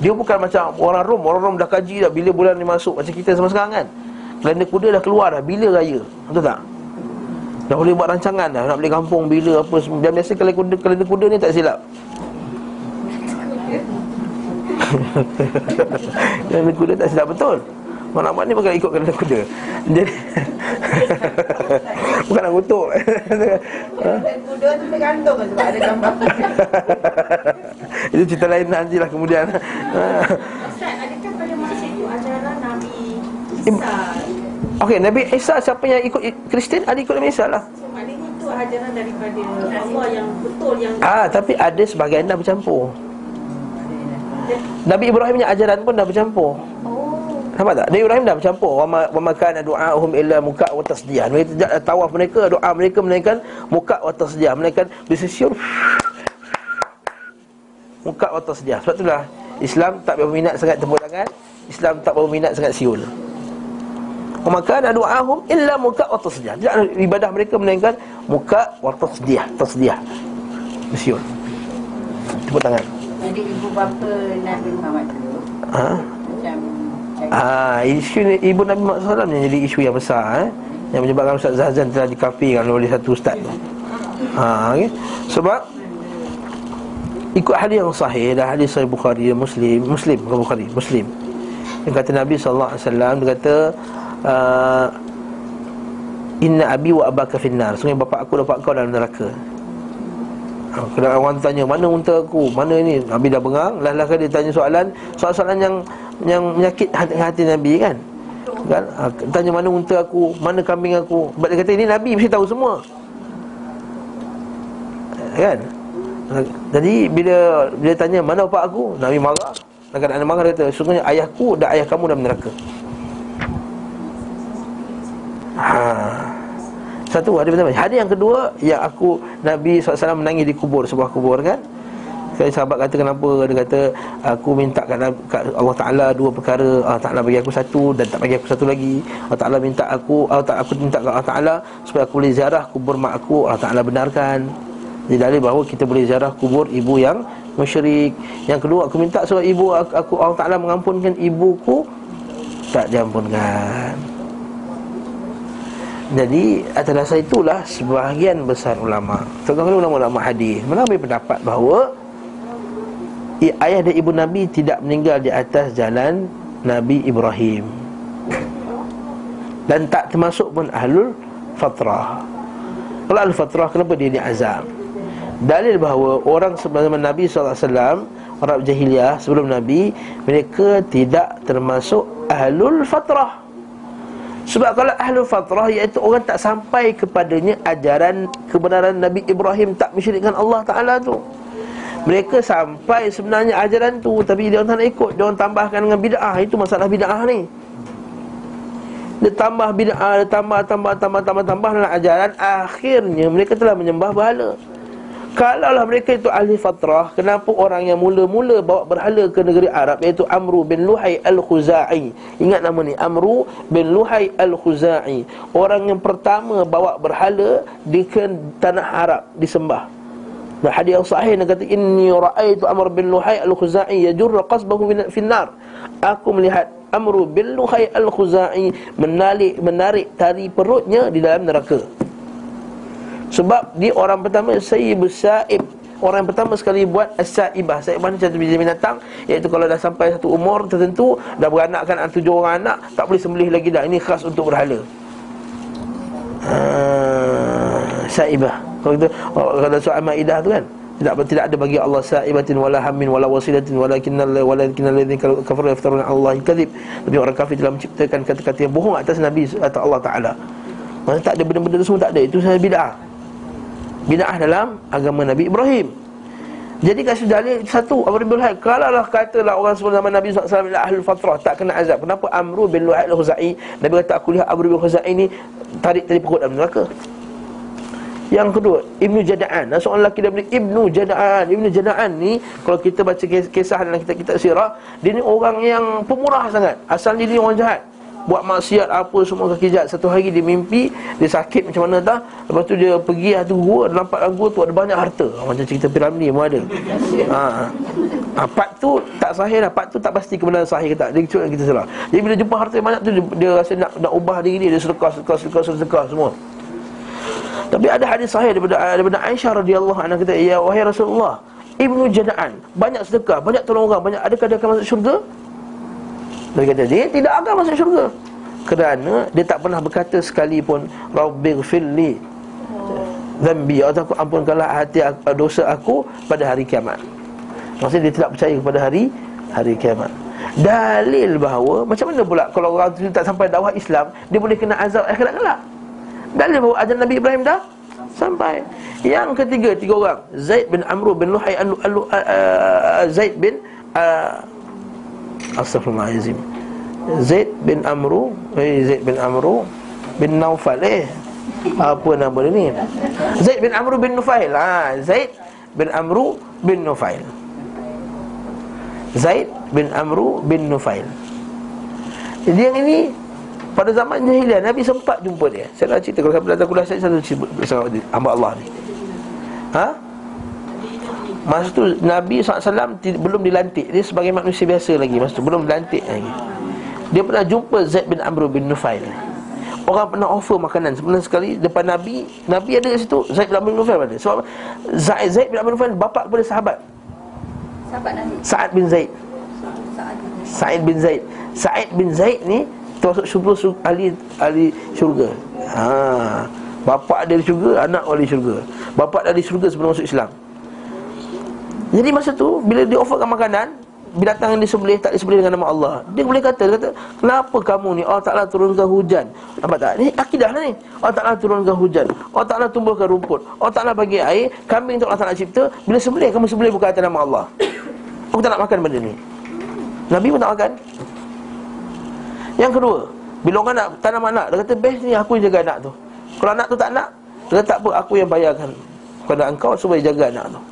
Speaker 1: Dia bukan macam orang Rom. Orang Rom dah kaji dah Bila bulan ni masuk Macam kita sama sekarang kan Kalender kuda dah keluar dah Bila raya? Betul tak? Dah boleh buat rancangan dah Nak beli kampung bila apa semua. Dan biasa kalender kuda, kalender kuda ni tak silap. Kalender kuda tak silap betul? Mana-mana ni bukan ikut kalender kuda. Jadi Bukan nak kutuk.
Speaker 2: Kuda tu tergantung sebab ada gambar.
Speaker 1: Itu cerita lain nantilah kemudian.
Speaker 4: Ustaz, adakah pada masa itu ajaran Nabi Isa
Speaker 1: Okey, Nabi Isa siapa yang ikut Kristian ada ikut Nabi Isa lah.
Speaker 4: Maknanya itu ajaran daripada Allah yang betul yang
Speaker 1: Ah, tapi ada sebahagian dah bercampur. Nabi Ibrahim punya ajaran pun dah bercampur.
Speaker 4: Oh
Speaker 1: Nampak tak? Nabi Ibrahim dah bercampur. Wa ma wa ma kana du'a'uhum illa muka' wa tasdiyah. Mereka tidak tawaf mereka, doa mereka melainkan muka' wa tasdiyah, melainkan disesiur muka' wa tasdiyah. Sebab itulah Islam tak berminat sangat tepuk tangan, Islam tak berminat sangat siul. Wa ma kana du'a'uhum illa muka' wa tasdiyah. Tidak ada ibadah mereka melainkan muka' wa tasdiyah, tasdiyah. Siul. Tepuk tangan.
Speaker 2: Jadi ibu bapa Nabi Muhammad tu
Speaker 1: Ha?
Speaker 2: Macam
Speaker 1: Ah, isu ni ibu Nabi Muhammad SAW yang jadi isu yang besar eh? Yang menyebabkan Ustaz Zahzan telah dikafirkan oleh satu ustaz tu ha, okay? Sebab Ikut hadis yang sahih Dan hadis sahih Bukhari Muslim Muslim bukan Bukhari Muslim Yang kata Nabi SAW Dia kata uh, Inna abi wa abaka finnar. Sungguh bapa aku dan bapa kau dalam neraka. Ha, Kena orang tanya Mana unta aku? Mana ni? Nabi dah bengang. Lah-lah kan dia tanya soalan Soalan-soalan yang Yang menyakit hati, hati Nabi kan? Kan? Ha, Tanya mana unta aku? Mana kambing aku? Sebab dia kata ini Nabi mesti tahu semua. Kan? Jadi bila Bila tanya mana bapak aku? Nabi marah. Dan kadang-kadang marah dia kata Sungguhnya ayahku dan ayah kamu dalam neraka Ha. Satu hadis pertama. Hadis yang kedua Yang aku Nabi SAW menangis di kubur Sebuah kubur kan? Sekali sahabat kata kenapa? Dia kata Aku minta kat, Allah Ta'ala Dua perkara. Allah Ta'ala bagi aku satu Dan tak bagi aku satu lagi. Allah Ta'ala minta aku Allah Ta'ala aku minta kat Allah Ta'ala Supaya aku boleh ziarah kubur mak aku. Allah Ta'ala benarkan. Jadi dalil bahawa kita boleh ziarah kubur ibu yang musyrik. Yang kedua aku minta supaya ibu aku, aku Allah Ta'ala mengampunkan ibuku. Tak diampunkan jadi atas dasar itulah sebahagian besar ulama Terutama ulama-ulama hadis Mengambil pendapat bahawa ayah dan ibu Nabi tidak meninggal di atas jalan Nabi Ibrahim dan tak termasuk pun ahlul fatrah. Kalau ahlul fatrah kenapa dia diazab? Dalil bahawa orang sebelum Nabi SAW Orang jahiliah sebelum Nabi Mereka tidak termasuk ahlul fatrah Sebab kalau ahlul fatrah Iaitu orang tak sampai kepadanya Ajaran kebenaran Nabi Ibrahim Tak mensyirikkan Allah Ta'ala tu. Mereka sampai sebenarnya ajaran tu Tapi dia orang tak nak ikut. Dia orang tambahkan dengan bid'ah. Itu masalah bid'ah ni. Dia tambah bid'ah, dia tambah, tambah, tambah, tambah, tambah dalam ajaran. Akhirnya mereka telah menyembah berhala Kalaulah mereka itu ahli fatrah Kenapa orang yang mula-mula bawa berhala ke negeri Arab Iaitu Amru bin Luhai Al-Khuza'i Ingat nama ni Amru bin Luhai Al-Khuza'i Orang yang pertama bawa berhala di tanah Arab disembah dan hadis yang sahih dia kata inni ra'aitu Amr bin Luhai al-Khuzai yajurru qasbahu min finnar. Aku melihat Amr bin Luhai al-Khuzai menarik menarik tari perutnya di dalam neraka. Sebab dia orang pertama sayyib saib Orang yang pertama sekali buat as-saibah Saibah ni satu jenis binatang Iaitu kalau dah sampai satu umur tertentu Dah beranakkan tujuh orang anak Tak boleh sembelih lagi dah. Ini khas untuk berhala. Ah, Saibah. Kalau kita oh, Kata surah Al-Ma'idah tu kan tidak tidak ada bagi Allah saibatin wala hammin wala wasilatin walakinnal walakinnal ladzina kafaru yaftaruna Allah kadzib. Tapi orang kafir telah menciptakan kata-kata yang bohong atas nabi atau Allah taala. Maksudnya tak ada benda-benda semua tak ada. Itu sahaja bid'ah bid'ah dalam agama Nabi Ibrahim. Jadi kasih dalil satu Abu bin Luhai Kalau lah katalah orang sebelum zaman Nabi SAW Ila ahlul fatrah Tak kena azab. Kenapa Amru bin Luhai al-Khuzai Nabi kata aku lihat Amru bin Khuzai ni Tarik tali perut dalam neraka. Yang kedua, Ibnu Jada'an. Seorang lelaki daripada Ibnu Jada'an. Ibnu Jada'an ni Kalau kita baca kisah dalam kitab-kitab sirah Dia ni orang yang pemurah sangat. Asal dia ni orang jahat Buat maksiat apa semua kaki jahat Satu hari dia mimpi Dia sakit macam mana tak Lepas tu dia pergi satu gua dia Nampak dalam gua tu ada banyak harta. Macam cerita piramidi pun ada. Ha. ha. Part tu tak sahih lah. Part tu tak pasti kebenaran sahih ke tak. Dia cakap kita salah. Jadi bila jumpa harta yang banyak tu Dia, dia rasa nak, nak ubah diri dia Dia sedekah, sedekah, sedekah, sedekah semua. Tapi ada hadis sahih daripada daripada Aisyah radhiyallahu anha kata ya wahai Rasulullah Ibnu Jada'an banyak sedekah banyak tolong orang banyak adakah dia akan masuk syurga dia kata dia tidak akan masuk syurga. Kerana dia tak pernah berkata sekalipun rabbighfirli dhanbi. Atau aku ampunkanlah hati dosa aku pada hari kiamat. Maksudnya dia tidak percaya kepada hari hari kiamat. Dalil bahawa macam mana pula kalau orang tu tak sampai dakwah Islam dia boleh kena azab akhirat kelak? Dalil bahawa ajaran Nabi Ibrahim dah sampai. Yang ketiga tiga orang, Zaid bin Amr bin Luhai an Zaid bin uh, Astaghfirullahalazim. Zaid bin Amru, eh Zaid bin Amru bin Naufal eh. Apa nama dia ni? Zaid bin Amru bin Nufail. Ha, Zaid bin Amru bin Nufail. Zaid bin Amru bin Nufail. Jadi yang ini pada zaman jahiliah Nabi sempat jumpa dia. Saya nak cerita kalau saya datang kuliah saya satu cerita bersama hamba Allah ni. Ha? Masa tu Nabi SAW belum dilantik. Dia sebagai manusia biasa lagi Masa tu belum dilantik lagi. Dia pernah jumpa Zaid bin Amr bin Nufail. Orang pernah offer makanan. Sebenarnya sekali Depan Nabi Nabi ada kat situ Zaid bin Amr bin Nufail ada. Sebab Zaid, Zaid bin Amr bin Nufail Bapak kepada sahabat.
Speaker 2: Sahabat Nabi.
Speaker 1: Sa'ad bin Zaid.
Speaker 2: Saat
Speaker 1: Sa'id bin Zaid. Sa'id bin Zaid ni Termasuk syurga, syurga ahli, ahli syurga. Ha. Bapak dia di syurga Anak ahli syurga. Bapak dia di syurga sebelum masuk Islam Jadi masa tu Bila dia offerkan makanan Binatang yang disembelih Tak disembelih dengan nama Allah. Dia boleh kata Dia kata Kenapa kamu ni? Allah Ta'ala turunkan hujan. Nampak tak? Ini akidah lah ni. Allah Ta'ala turunkan hujan. Allah Ta'ala tumbuhkan rumput. Allah Ta'ala bagi air Kambing tu Allah Ta'ala cipta. Bila sembelih Kamu sembelih bukan atas nama Allah. Aku tak nak makan benda ni. Nabi pun tak makan. Yang kedua Bila orang nak tanam anak Dia kata best ni aku yang jaga anak tu. Kalau anak tu tak nak Dia kata tak apa Aku yang bayarkan Kepada engkau supaya jaga anak tu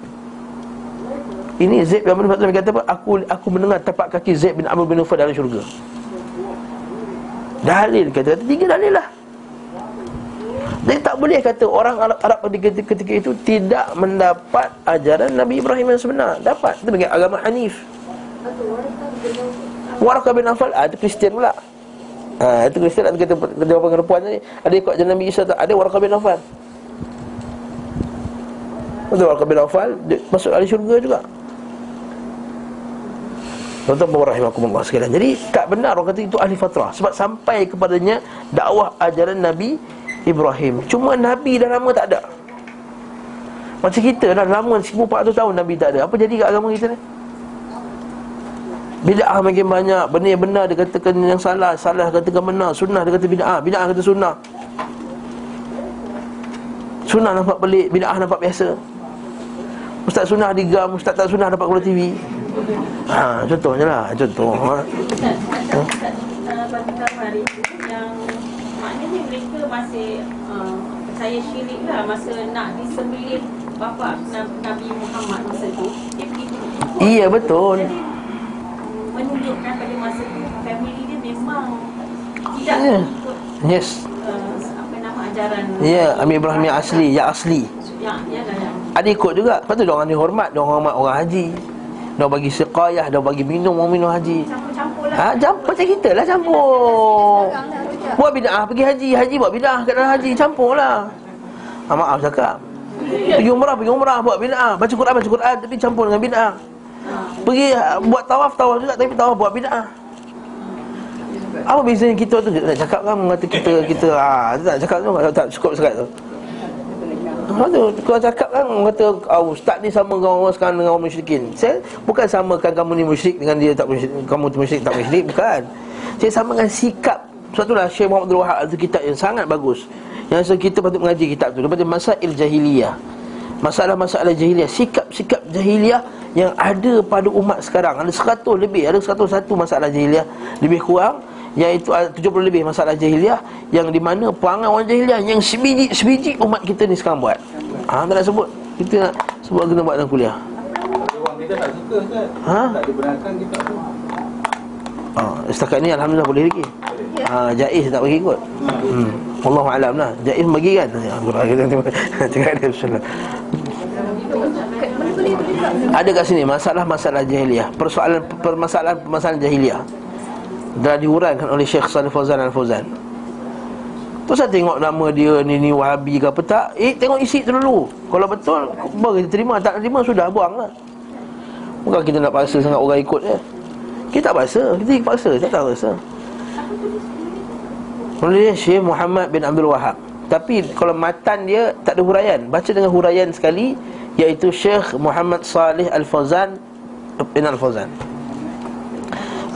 Speaker 1: Ini Zaid bin Amr bin Khattab kata apa? Aku aku mendengar tapak kaki Zaid bin Amr bin Ufad dalam syurga. Dalil kata, kata Tiga dalil lah. Jadi tak boleh kata orang Arab, Arab ketika, ketika itu tidak mendapat ajaran Nabi Ibrahim yang sebenar. Dapat. Itu bagi agama Hanif. Warakah bin Afal ah, Itu Kristian pula. Ha, Itu Kristian Itu kata jawapan perempuan ni Ada ikut jalan Nabi Isa tak? Ada Warakah bin Afal Betul Warakah bin dia Masuk ahli syurga juga Tuan-tuan rahimakumullah sekalian. Jadi tak benar orang kata itu ahli fatrah sebab sampai kepadanya dakwah ajaran Nabi Ibrahim. Cuma Nabi dah lama tak ada. Macam kita dah lama 1400 tahun Nabi tak ada. Apa jadi kat agama kita ni? Bid'ah makin banyak Benda yang benar dia katakan yang salah Salah katakan benar Sunnah dia kata bid'ah Bid'ah kata sunnah Sunnah nampak pelik Bid'ah nampak biasa Ustaz sunnah digam Ustaz tak sunnah dapat keluar TV Ha, contohnya lah Contoh ha.
Speaker 4: Ustaz, Ustaz uh, yang maknanya mereka masih uh, percaya syirik lah masa nak disembelih bapa Nabi Muhammad masa tu. Dia
Speaker 1: Iya betul.
Speaker 4: Jadi menunjukkan pada masa tu family dia memang tidak
Speaker 1: Ya.
Speaker 4: ikut
Speaker 1: Yes.
Speaker 4: uh, apa nama ajaran.
Speaker 1: Ya Amir Ibrahim yang asli Yang asli.
Speaker 4: Yang yang yang
Speaker 1: Ada ikut juga. Lepas tu diorang dihormat Diorang hormat orang haji Diorang bagi siqayah Diorang bagi minum Orang minum haji.
Speaker 2: Campur-campur lah.
Speaker 1: Ha, campur macam kita lah campur. Buat bid'ah pergi haji. Haji buat bid'ah kat dalam haji Campur lah. Ha, Maaf cakap. Pergi umrah pergi umrah Buat bid'ah. Baca Quran baca Quran Tapi campur dengan bid'ah. Pergi ha, buat tawaf tawaf juga Tapi tawaf buat bid'ah. Apa bezanya kita tu? Nak cakap kan mengata kita kita ah tak cakap tu tak, cukup sangat tu. Ha tu kau cakap kan mengata oh, ustaz ni sama dengan orang sekarang dengan orang musyrikin. Saya bukan samakan kamu ni musyrik dengan dia tak musyrik, kamu tu musyrik tak musyrik bukan. Saya samakan sikap. Sebab itulah Syekh Muhammad Abdul Wahab itu kitab yang sangat bagus. Yang so kita patut mengaji kitab tu daripada Masail Jahiliyah. Masalah-masalah jahiliyah, sikap-sikap jahiliyah yang ada pada umat sekarang. Ada 100 lebih, ada 101 masalah jahiliyah lebih kurang iaitu ada 70 lebih masalah jahiliyah yang di mana perangai orang jahiliyah yang sebiji sebiji umat kita ni sekarang buat. Ha tak nak sebut. Kita nak sebut kena buat dalam kuliah.
Speaker 3: Orang kita tak suka kan?
Speaker 1: Ha?
Speaker 3: Tak dibenarkan kita tu.
Speaker 1: Ha, setakat ni alhamdulillah boleh lagi. Ha, Jaiz tak bagi ikut. Hmm. Allah alam lah. Jaiz bagi kan. Ya, Cakap dia Bismillah. Ada kat sini masalah-masalah jahiliyah, persoalan permasalahan-permasalahan jahiliyah. Dah diuraikan oleh Syekh Salih Fauzan Al-Fauzan. Tu saya tengok nama dia ni ni Wahabi ke apa tak? Eh tengok isi tu dulu. Kalau betul kita terima, tak terima sudah buang lah. Bukan kita nak paksa sangat orang ikut je. Kita tak paksa, kita paksa, tak tak paksa. Oleh Syekh Muhammad bin Abdul Wahab. Tapi kalau matan dia tak ada huraian, baca dengan huraian sekali iaitu Syekh Muhammad Salih Al-Fauzan bin Al-Fauzan.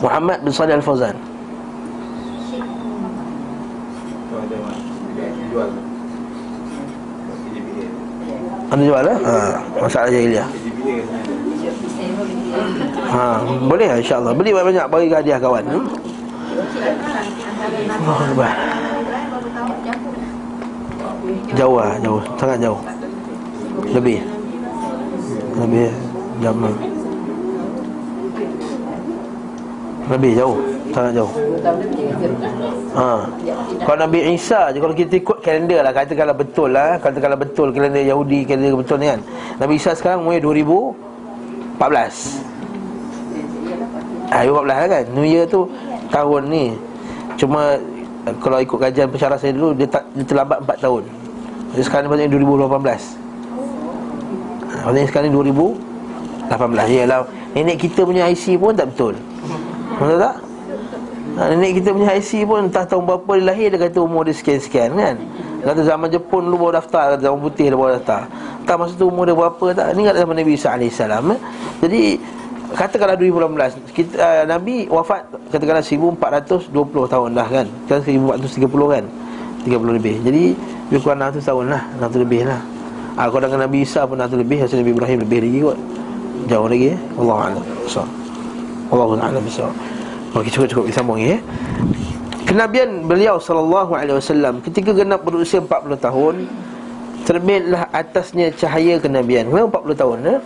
Speaker 1: Muhammad bin Salih Al-Fauzan.
Speaker 3: Tu ada. Jual.
Speaker 1: Eh? Ha, masalah jahiliah. Ha, boleh lah insya-Allah. Beli banyak-banyak bagi hadiah kawan. Hmm? Akbar. Jauh lah, jauh. Sangat jauh. Lebih. Lebih jam Lebih jauh Sangat jauh. Ha. Kalau Nabi Isa je Kalau kita ikut kalender lah Katakanlah betul lah Katakanlah betul kalender Yahudi Kalender betul ni kan. Nabi Isa sekarang umur 2014 Ah, 2014 lah kan New Year tu Tahun ni. Cuma eh, Kalau ikut kajian pensyarah saya dulu Dia, tak, dia terlambat 4 tahun. Jadi sekarang ni 2018 ha, Maksudnya sekarang ni 2018 Yalah Nenek kita punya IC pun tak betul Betul tak? Ha, nenek kita punya IC pun Entah tahun berapa dia lahir Dia kata umur dia sekian-sekian kan? Kata zaman Jepun dulu baru daftar kata Zaman putih dia baru daftar. Tak masa tu umur dia berapa tak Ini kat zaman Nabi Isa AS eh? Jadi Katakanlah 2018 kita, uh, Nabi wafat Katakanlah 1420 tahun dah kan? Kan 1430 kan? 30 lebih. Jadi Lebih kurang 600 tahun lah 600 lebih lah. Ah, kalau dengan Nabi Isa pun 600 lebih Nabi Ibrahim lebih lagi kot. Jauh lagi eh? Allah Alam. So. Allah Alam so. Okey cukup-cukup kita sambung ya Kenabian beliau sallallahu alaihi wasallam ketika genap berusia 40 tahun terbitlah atasnya cahaya kenabian. Kenapa 40 tahun eh?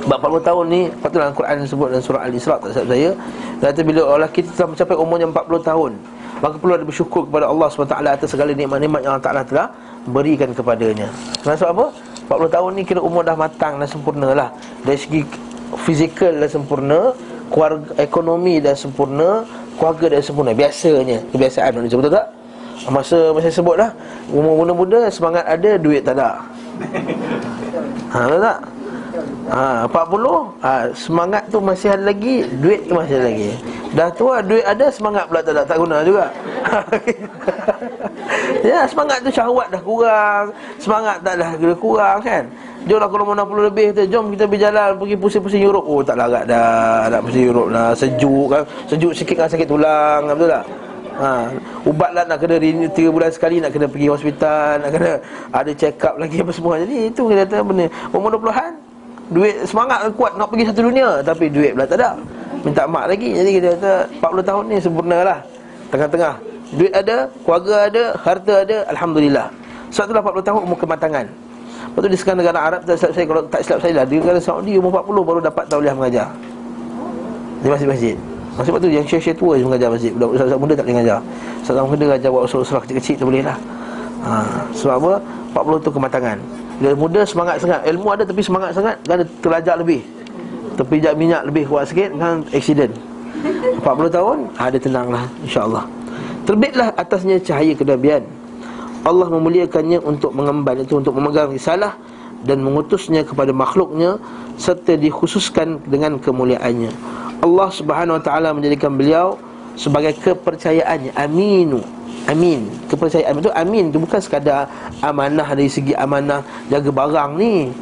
Speaker 1: Sebab 40 tahun ni Patutlah Al-Quran sebut dalam surah Al-Isra' Tak silap saya Kata bila Allah kita telah mencapai umurnya 40 tahun Maka perlu ada bersyukur kepada Allah SWT Atas segala nikmat-nikmat yang Allah Ta'ala telah Berikan kepadanya sebab apa? 40 tahun ni kira umur dah matang Dah sempurna lah Dari segi fizikal dah sempurna Keluarga ekonomi dah sempurna Keluarga dah sempurna. Biasanya Kebiasaan manusia betul tak? Masa masa sebut lah Umur muda-muda semangat ada Duit tak ada. Ha betul tak? Ha, 40 ha, Semangat tu masih ada lagi Duit tu masih ada lagi. Dah tua duit ada Semangat pula tak ada Tak guna juga. Ya semangat tu syahwat dah kurang Semangat tak dah kurang kan Jom lah kalau mau 60 lebih tu. Jom kita berjalan Pergi pusing-pusing Europe. Oh tak larat dah. Nak pusing Europe lah Sejuk kan? Sejuk sikit kan sakit tulang. Betul tak? Ha, ubat lah nak kena renew 3 bulan sekali Nak kena pergi hospital Nak kena ada check up lagi apa semua. Jadi itu kita kata benda. Umur 20-an Duit semangat kuat nak pergi satu dunia. Tapi duit pula tak ada. Minta mak lagi. Jadi kita kata 40 tahun ni sempurna lah. Tengah-tengah. Duit ada, keluarga ada, harta ada. Alhamdulillah. Sebab itulah 40 tahun umur kematangan Lepas tu di sekarang negara Arab tak silap saya Kalau tak silap saya lah. Di negara Saudi umur 40 baru dapat tauliah mengajar. Di masjid-masjid Sebab tu yang syekh-syekh tua je mengajar masjid. Budak-budak muda tak boleh mengajar. Sebab muda ajar buat usul-usul kecil-kecil tu boleh lah. Ha, Sebab apa? 40 tu kematangan. Bila muda semangat sangat. Ilmu ada tapi semangat sangat Dan terlajak lebih. Terpijak minyak lebih kuat sikit Kan accident. 40 tahun Ada tenang lah InsyaAllah. Terbitlah atasnya cahaya kenabian Allah memuliakannya untuk mengemban itu Untuk memegang risalah Dan mengutusnya kepada makhluknya Serta dikhususkan dengan kemuliaannya. Allah subhanahu wa ta'ala menjadikan beliau Sebagai kepercayaannya Aminu. Amin. Kepercayaan. Itu amin. Itu bukan sekadar amanah dari segi amanah jaga barang ni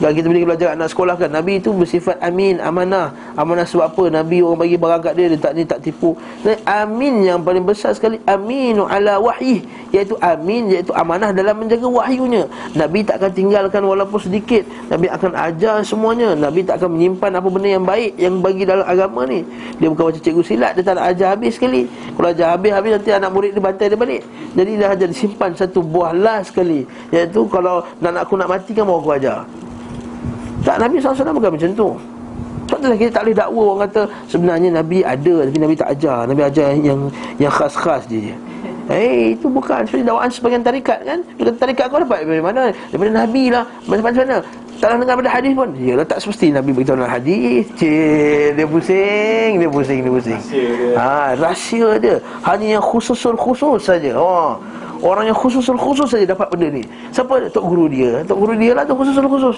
Speaker 1: kalau kita boleh belajar anak sekolah kan Nabi itu bersifat amin, amanah. Amanah sebab apa? Nabi orang bagi barang kat dia Dia tak ni tak tipu. Dan amin yang paling besar sekali Aminu ala wahyi Iaitu amin, iaitu amanah dalam menjaga wahyunya. Nabi tak akan tinggalkan walaupun sedikit. Nabi akan ajar semuanya. Nabi tak akan menyimpan apa benda yang baik Yang bagi dalam agama ni. Dia bukan macam cikgu silat Dia tak nak ajar habis sekali. Kalau ajar habis-habis nanti anak murid dia bantai dia balik. Jadi dah ajar disimpan satu buah last sekali. Iaitu kalau nak aku nak mati kan mau aku ajar tak Nabi SAW bukan macam tu. Lah kita tak boleh dakwa orang kata Sebenarnya Nabi ada Tapi Nabi tak ajar. Nabi ajar yang yang khas-khas je Eh hey, itu bukan. Seperti dakwaan sebagian tarikat kan? Dia kata tarikat kau dapat dari mana? Daripada Nabi lah. Macam mana Tak nak dengar pada hadis pun. Ya tak semesti Nabi beritahu dalam hadis. Cik Dia pusing Dia pusing Dia pusing. Ha, Rahsia dia. Hanya yang khususul khusus saja. Oh Orang yang khususul khusus saja dapat benda ni. Siapa? Tok guru dia? Tok guru dia lah tu khususul khusus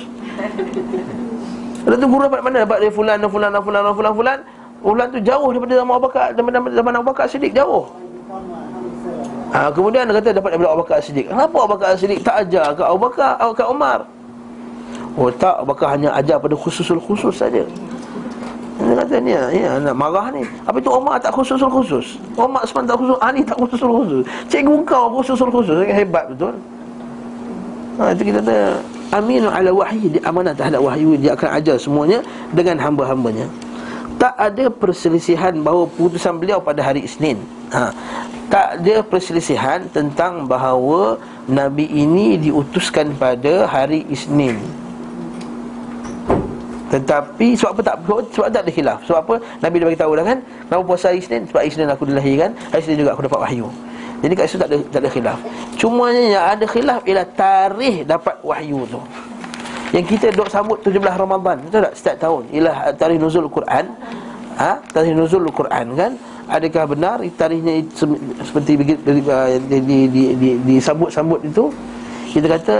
Speaker 1: Lalu tu guru dapat mana? Dapat dari fulan, dan fulan, dan fulan, dan fulan, fulan. Fulan tu jauh daripada zaman Abu Bakar Zaman, zaman Abu Bakar Siddiq jauh. Ha, Kemudian dia kata dapat daripada Abu Bakar Siddiq. Kenapa Abu Bakar Siddiq tak ajar ke Abu Bakar, ke Umar? Oh tak, Abu Bakar hanya ajar pada khususul khusus saja dia kata ni, ya, nak marah ni. Apa itu Umar tak khususul khusus Umar sebenarnya tak khusus, Ali tak khususul khusus Cikgu kau khususul khusus, hebat betul? Ha, itu kita kata Aminu ala wahyi Dia amanah terhadap wahyu Dia akan ajar semuanya Dengan hamba-hambanya. Tak ada perselisihan Bahawa putusan beliau pada hari Isnin. Ha. Tak ada perselisihan Tentang bahawa Nabi ini diutuskan pada hari Isnin tetapi sebab apa tak sebab tak ada khilaf. Sebab apa? Nabi dah bagi tahu dah kan? Kenapa puasa hari Isnin? Sebab Isnin aku dilahirkan, hari Isnin juga aku dapat wahyu. Jadi kat situ tak ada tak ada khilaf. Cuma yang ada khilaf ialah tarikh dapat wahyu tu. Yang kita dok sambut 17 Ramadan, betul tak? Setiap tahun ialah tarikh nuzul Quran. Ha? Tarikh nuzul Quran kan? Adakah benar tarikhnya seperti di di di di disambut-sambut itu? Kita kata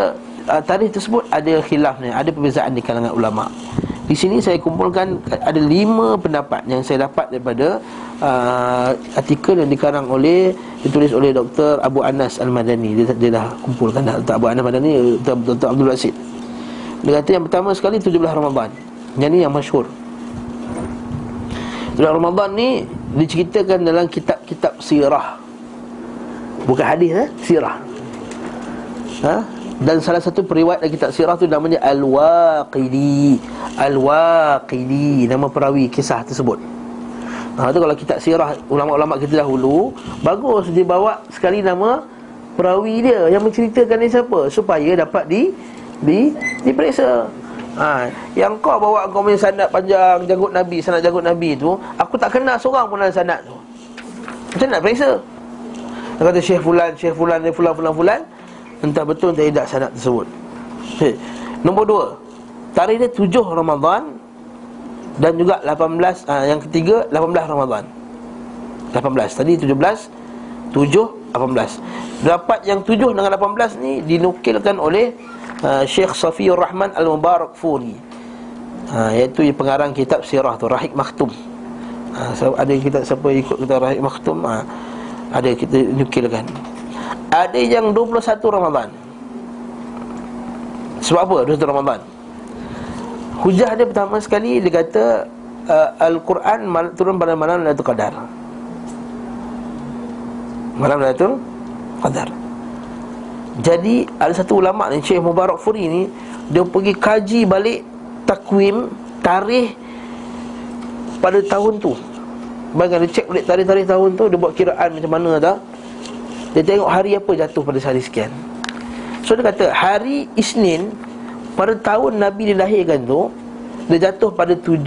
Speaker 1: uh, tarikh tersebut ada khilafnya, ada perbezaan di kalangan ulama. Di sini saya kumpulkan ada lima pendapat yang saya dapat daripada uh, artikel yang dikarang oleh ditulis oleh Dr. Abu Anas Al-Madani. Dia, dia dah kumpulkan dah Dr. Abu Anas Al-Madani Dr. Dr. Abdul Aziz. Dia kata yang pertama sekali 17 Ramadan. Yang ni yang masyhur. 17 Ramadan ni diceritakan dalam kitab-kitab sirah. Bukan hadis eh, sirah. Ha? Dan salah satu periwayat dari kitab sirah tu namanya Al-Waqidi. Al-Waqidi. Nama perawi kisah tersebut. Ha tu kalau kitab sirah ulama-ulama kita dahulu Bagus dia bawa sekali nama perawi dia Yang menceritakan ni siapa Supaya dapat di di diperiksa. Ha, yang kau bawa kau punya sanad panjang janggut Nabi, sanad janggut Nabi tu, aku tak kenal seorang pun dalam sanad tu. Macam nak periksa? Dia kata Syekh Fulan, Syekh Fulan, Fulan, Fulan, Fulan Entah betul entah tidak sanad tersebut. Nombor dua Tarikh dia tujuh Ramadan Dan juga 18 uh, Yang ketiga 18 Ramadan. 18 Tadi 17 7 18 Dapat yang 7 dengan 18 ni Dinukilkan oleh uh, Syekh Safiyur Rahman Al-Mubarak Furi ha, Iaitu pengarang kitab sirah tu Rahik Maktum. Ha, Ada kita siapa ikut kita Rahik Maktum? Ha, Ada kita nukilkan Ada yang 21 Ramadan. Sebab apa 21 Ramadan? Hujah dia pertama sekali Dia kata uh, Al-Quran mal- turun pada malam Lailatul Qadar. Malam Lailatul Qadar. Jadi ada satu ulama ni Syekh Mubarak Furi ni Dia pergi kaji balik Takwim Tarikh Pada tahun tu. Bayangkan dia cek balik tarikh-tarikh tahun tu Dia buat kiraan macam mana tak Dia tengok hari apa jatuh pada hari sekian So dia kata Hari Isnin Pada tahun Nabi dilahirkan tu Dia jatuh pada 7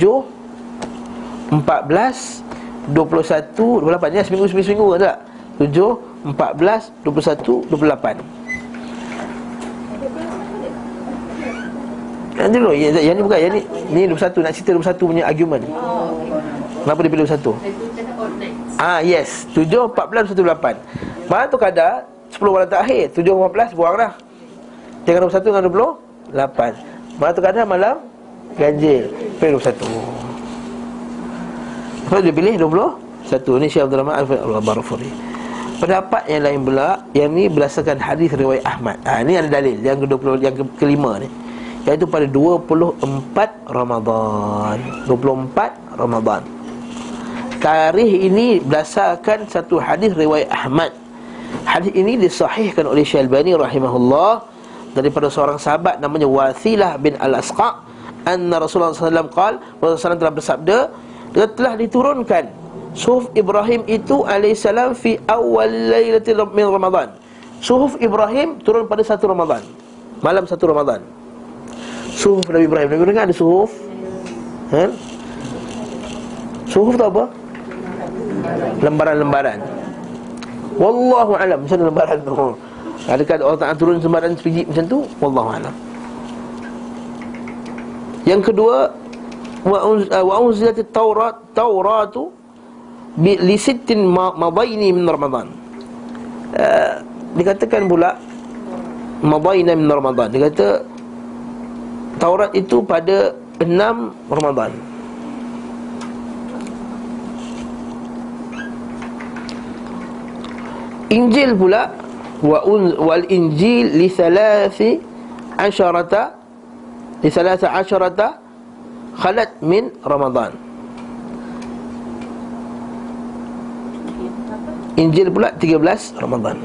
Speaker 1: 14 21 28 ya seminggu seminggu seminggu kan tak 7 14 21 28 Yang dulu yang, yang ni bukan yang ni ni 21 nak cerita 21 punya argument.
Speaker 2: Oh.
Speaker 1: Kenapa dia pilih 21? Ah yes, 7 14 18. Mana tu kadar? 10 malam terakhir, 7 14 buang dah. Tinggal 21 dengan 28. Mana tu kadar malam? Ganjil, pilih 21. Lepas dia pilih 21 Ni Syekh Abdul Rahman Al-Barafuri Pendapat yang lain pula Yang ni berdasarkan hadis riwayat Ahmad. Ha, Ini ada dalil. Yang ke-20 Yang ke- kelima ni. Iaitu pada 24 Ramadhan 24 Ramadhan Tarikh ini berdasarkan satu hadis riwayat Ahmad. Hadis ini disahihkan oleh Syalbani rahimahullah Daripada seorang sahabat namanya Wathilah bin Al-Asqa. Anna Rasulullah SAW qal Rasulullah SAW telah bersabda Dia telah diturunkan. Suhuf Ibrahim itu alaihissalam fi awal laylatil min Ramadan. Suhuf Ibrahim turun pada satu Ramadan. Malam satu Ramadan. Suhuf Nabi Ibrahim. Nabi Ibrahim ada suhuf. Ha? Suhuf tu apa? Lembaran-lembaran. Wallahu alam. Macam mana lembaran tu? Adakah Allah Ta'ala turun lembaran sebiji macam tu? Wallahu alam. Yang kedua Wa unz- wa unzilat taurat Tauratu bi- Li sittin ma- madaini min Ramadan. Uh, Dikatakan pula Madaina min Ramadan. Dia kata Taurat itu pada 6 Ramadan Injil pula wa un, wal Injil li thalathi asharata li thalatha asharata khalat min Ramadan. Injil pula 13 Ramadan.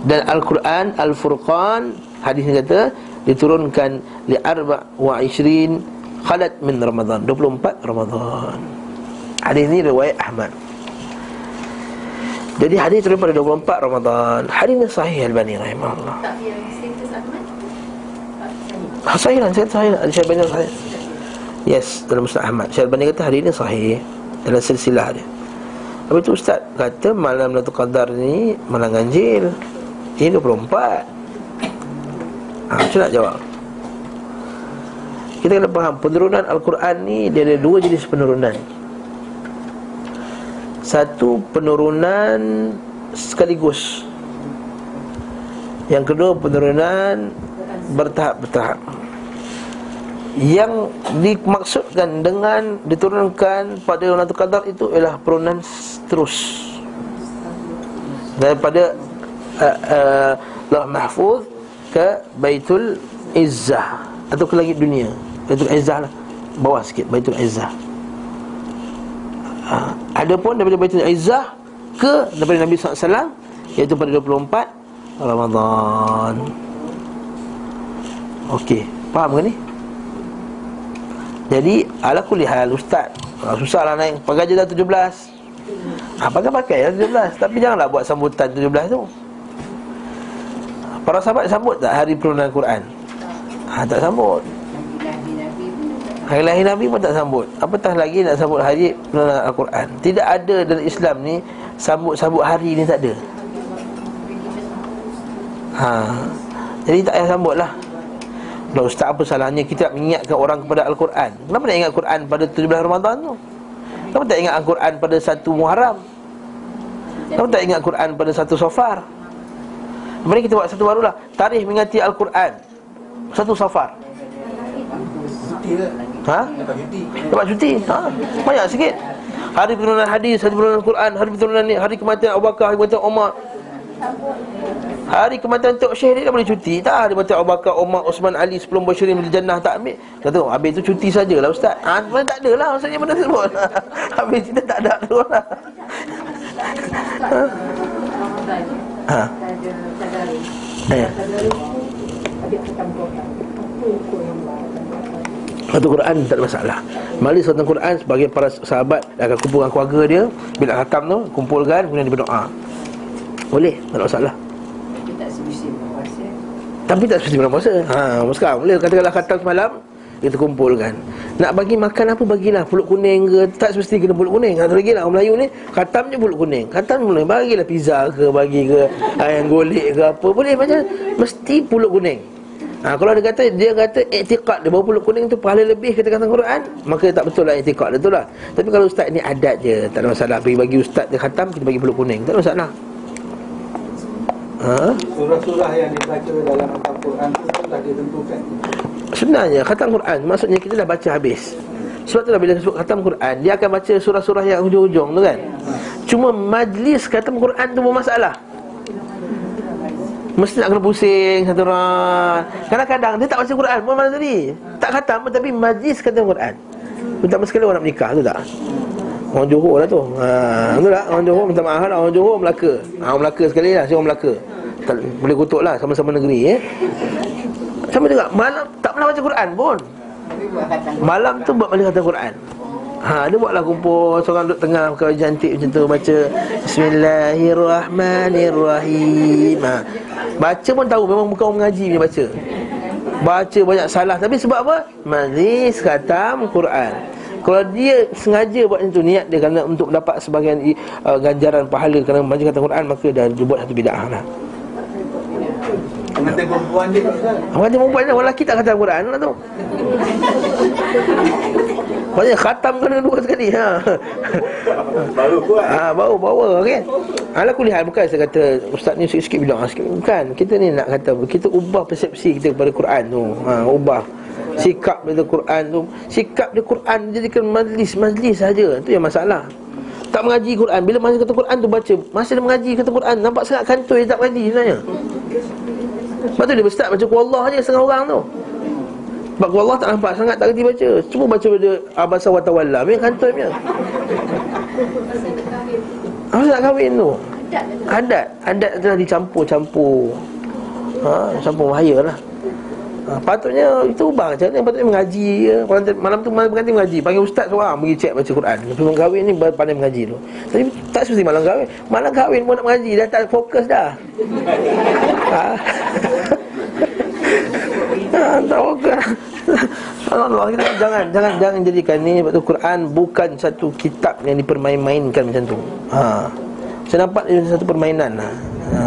Speaker 1: Dan Al-Quran Al-Furqan Hadis ni kata Diturunkan Li arba' wa ishrin Khalat min Ramadan 24 Ramadan. Hadis ni riwayat Ahmad. Jadi hadis turun pada 24 Ramadan Hadis ni sahih Al-Bani rahimahullah.
Speaker 2: Ahmad.
Speaker 1: Ah, Sahih lah, sahih lah. Syekh Al-Bani sahih. Yes, dalam Ustaz Ahmad. Syekh Al-Bani kata hadis ni sahih Dalam silsilah dia. Tapi tu Ustaz kata malam Lailatul Qadar ni Malam ganjil Ini 24 ha, Macam nak jawab Kita kena faham Penurunan Al-Quran ni Dia ada dua jenis penurunan. Satu penurunan Sekaligus. Yang kedua penurunan Bertahap-bertahap. Yang dimaksudkan dengan Diturunkan pada Lailatul Qadar itu Ialah penurunan terus. Daripada uh, uh, Mahfuz Ke Baitul Izzah Atau ke langit dunia Baitul Izzah lah. Bawah sikit Baitul Izzah. Uh, Ada pun daripada Baitul Izzah Ke daripada Nabi SAW Iaitu pada 24 Ramadan. Okey Faham ke ni? Jadi Ala kulli hal Ustaz ah, Susah lah naik Pakai je dah 17 ha, Pakai-pakai lah 17 Tapi janganlah buat sambutan 17 tu. Para sahabat sambut tak hari penurunan Quran? Ha, tak sambut Hari lahir Nabi pun tak sambut. Apatah lagi nak sambut hari penurunan Al-Quran? Tidak ada dalam Islam ni Sambut-sambut hari ni tak ada. Ha. Jadi tak payah sambut lah. Dah Ustaz apa salahnya kita nak mengingatkan orang kepada Al-Quran? Kenapa nak ingat Quran pada 17 Ramadan tu? Kenapa tak ingat Al-Quran pada 1 Muharram? Kenapa tak ingat Quran pada 1 Safar? Mari kita buat satu barulah. Tarikh mengingati Al-Quran. Satu safar Ha? Dapat cuti? Ha? Banyak sikit. Hari penurunan hadis, hari penurunan Al-Quran Hari penurunan ni, hari kematian Abu Bakar, hari kematian Umar Hari kematian Tok Syekh dia dah boleh cuti. Tak hari kematian Abu Bakar, Umar, Osman, Ali Sebelum bersyirin di jannah tak ambil. Kata habis tu cuti sajalah Ustaz. Ha, Sebenarnya tak ada lah maksudnya benda tersebut. Habis kita tak ada tu lah. Ha. Eh. Satu Quran tak ada masalah. Mali satu Quran sebagai para sahabat Akan kumpulkan keluarga dia Bila khatam tu Kumpulkan Kemudian dia berdoa. Boleh Tak ada masalah. Tapi tak seperti bulan puasa ha, Sekarang boleh Katakanlah khatam semalam Kita kumpulkan. Nak bagi makan apa Bagilah. Pulut kuning ke Tak semesti kena pulut kuning. Ada lagi lah Orang Melayu ni Khatam je pulut kuning. Khatam boleh Bagilah pizza ke Bagi ke Ayam golek ke apa Boleh. Macam Mesti pulut kuning Ha, kalau dia kata dia kata i'tiqad dia bawa pulut kuning tu pahala lebih kata kata Quran, maka tak betul lah i'tiqad dia tu lah. Tapi kalau ustaz ni adat je, tak ada masalah. Bagi bagi ustaz dia khatam kita bagi pulut kuning, tak ada masalah. Ha?
Speaker 3: Surah-surah yang dibaca dalam Al-Quran pun dah ditentukan.
Speaker 1: Sebenarnya khatam Quran maksudnya kita dah baca habis. Sebab tu lah bila sebut khatam Quran, dia akan baca surah-surah yang hujung-hujung tu kan. Cuma majlis khatam Quran tu bermasalah. Mesti nak kena pusing satu orang. Kadang-kadang dia tak baca Quran pun mana tadi. Tak pun tapi majlis khatam Quran. Pertama sekali orang nak menikah tu tak? Orang Johor lah tu. Ha, Tu tak? Orang Johor minta maaf lah. Orang Johor Melaka. Ha, Orang Melaka sekali lah. Si orang Melaka? Tak, Boleh kutuk lah. Sama-sama negeri eh. Sama juga. Malam Tak pernah baca Quran pun. Malam tu buat balik khatam Quran. Ha, dia buatlah kumpul Seorang duduk tengah Kau cantik macam tu Baca Bismillahirrahmanirrahim. Ha. Baca pun tahu Memang bukan orang mengaji punya baca. Baca banyak salah. Tapi sebab apa? Majlis khatam Quran. Kalau dia sengaja buat macam tu Niat dia kerana untuk dapat sebagian uh, Ganjaran pahala kerana majlis khatam Quran Maka dah dia buat satu bid'ah lah.
Speaker 3: Pengantin perempuan dia.
Speaker 1: Dia perempuan Orang lelaki tak khatam Quran lah tu Maksudnya khatam kena dua sekali ha.
Speaker 3: baru kuat.
Speaker 1: ha baru bawa okey. Ala kulihat bukan saya kata ustaz ni sikit-sikit bilang sikit. Bukan. Kita ni nak kata kita ubah persepsi kita kepada Quran tu. Ha ubah sikap pada Quran tu. Sikap dia Quran jadikan majlis-majlis saja. Itu yang masalah. Tak mengaji Quran Bila masa kata Quran tu baca Masa dia mengaji kata Quran Nampak sangat kantoi dia tak mengaji sebenarnya Lepas tu dia berstart baca Allah je setengah orang tu sebab Allah tak nampak sangat tak kerti baca. Cuma baca pada Abasa wa tawalla kantoi punya. Apa nak kahwin tu? Adat. Adat telah dicampur-campur. Ha, Campur bahaya lah. Ha, Patutnya itu ubah macam mana? Patutnya mengaji ya. Malam tu malam berganti mengaji. Panggil ustaz seorang Pergi cek baca Quran. Sebelum kahwin ni pandai mengaji tu. Tapi tak seperti malam kahwin. Malam kahwin pun nak mengaji Dah tak fokus dah. Ha. Ha, tak fokus Allah kita jangan jangan jangan jadikan ni sebab Quran bukan satu kitab yang dipermain-mainkan macam tu. Ha. Saya nampak dia satu permainan lah. Ha.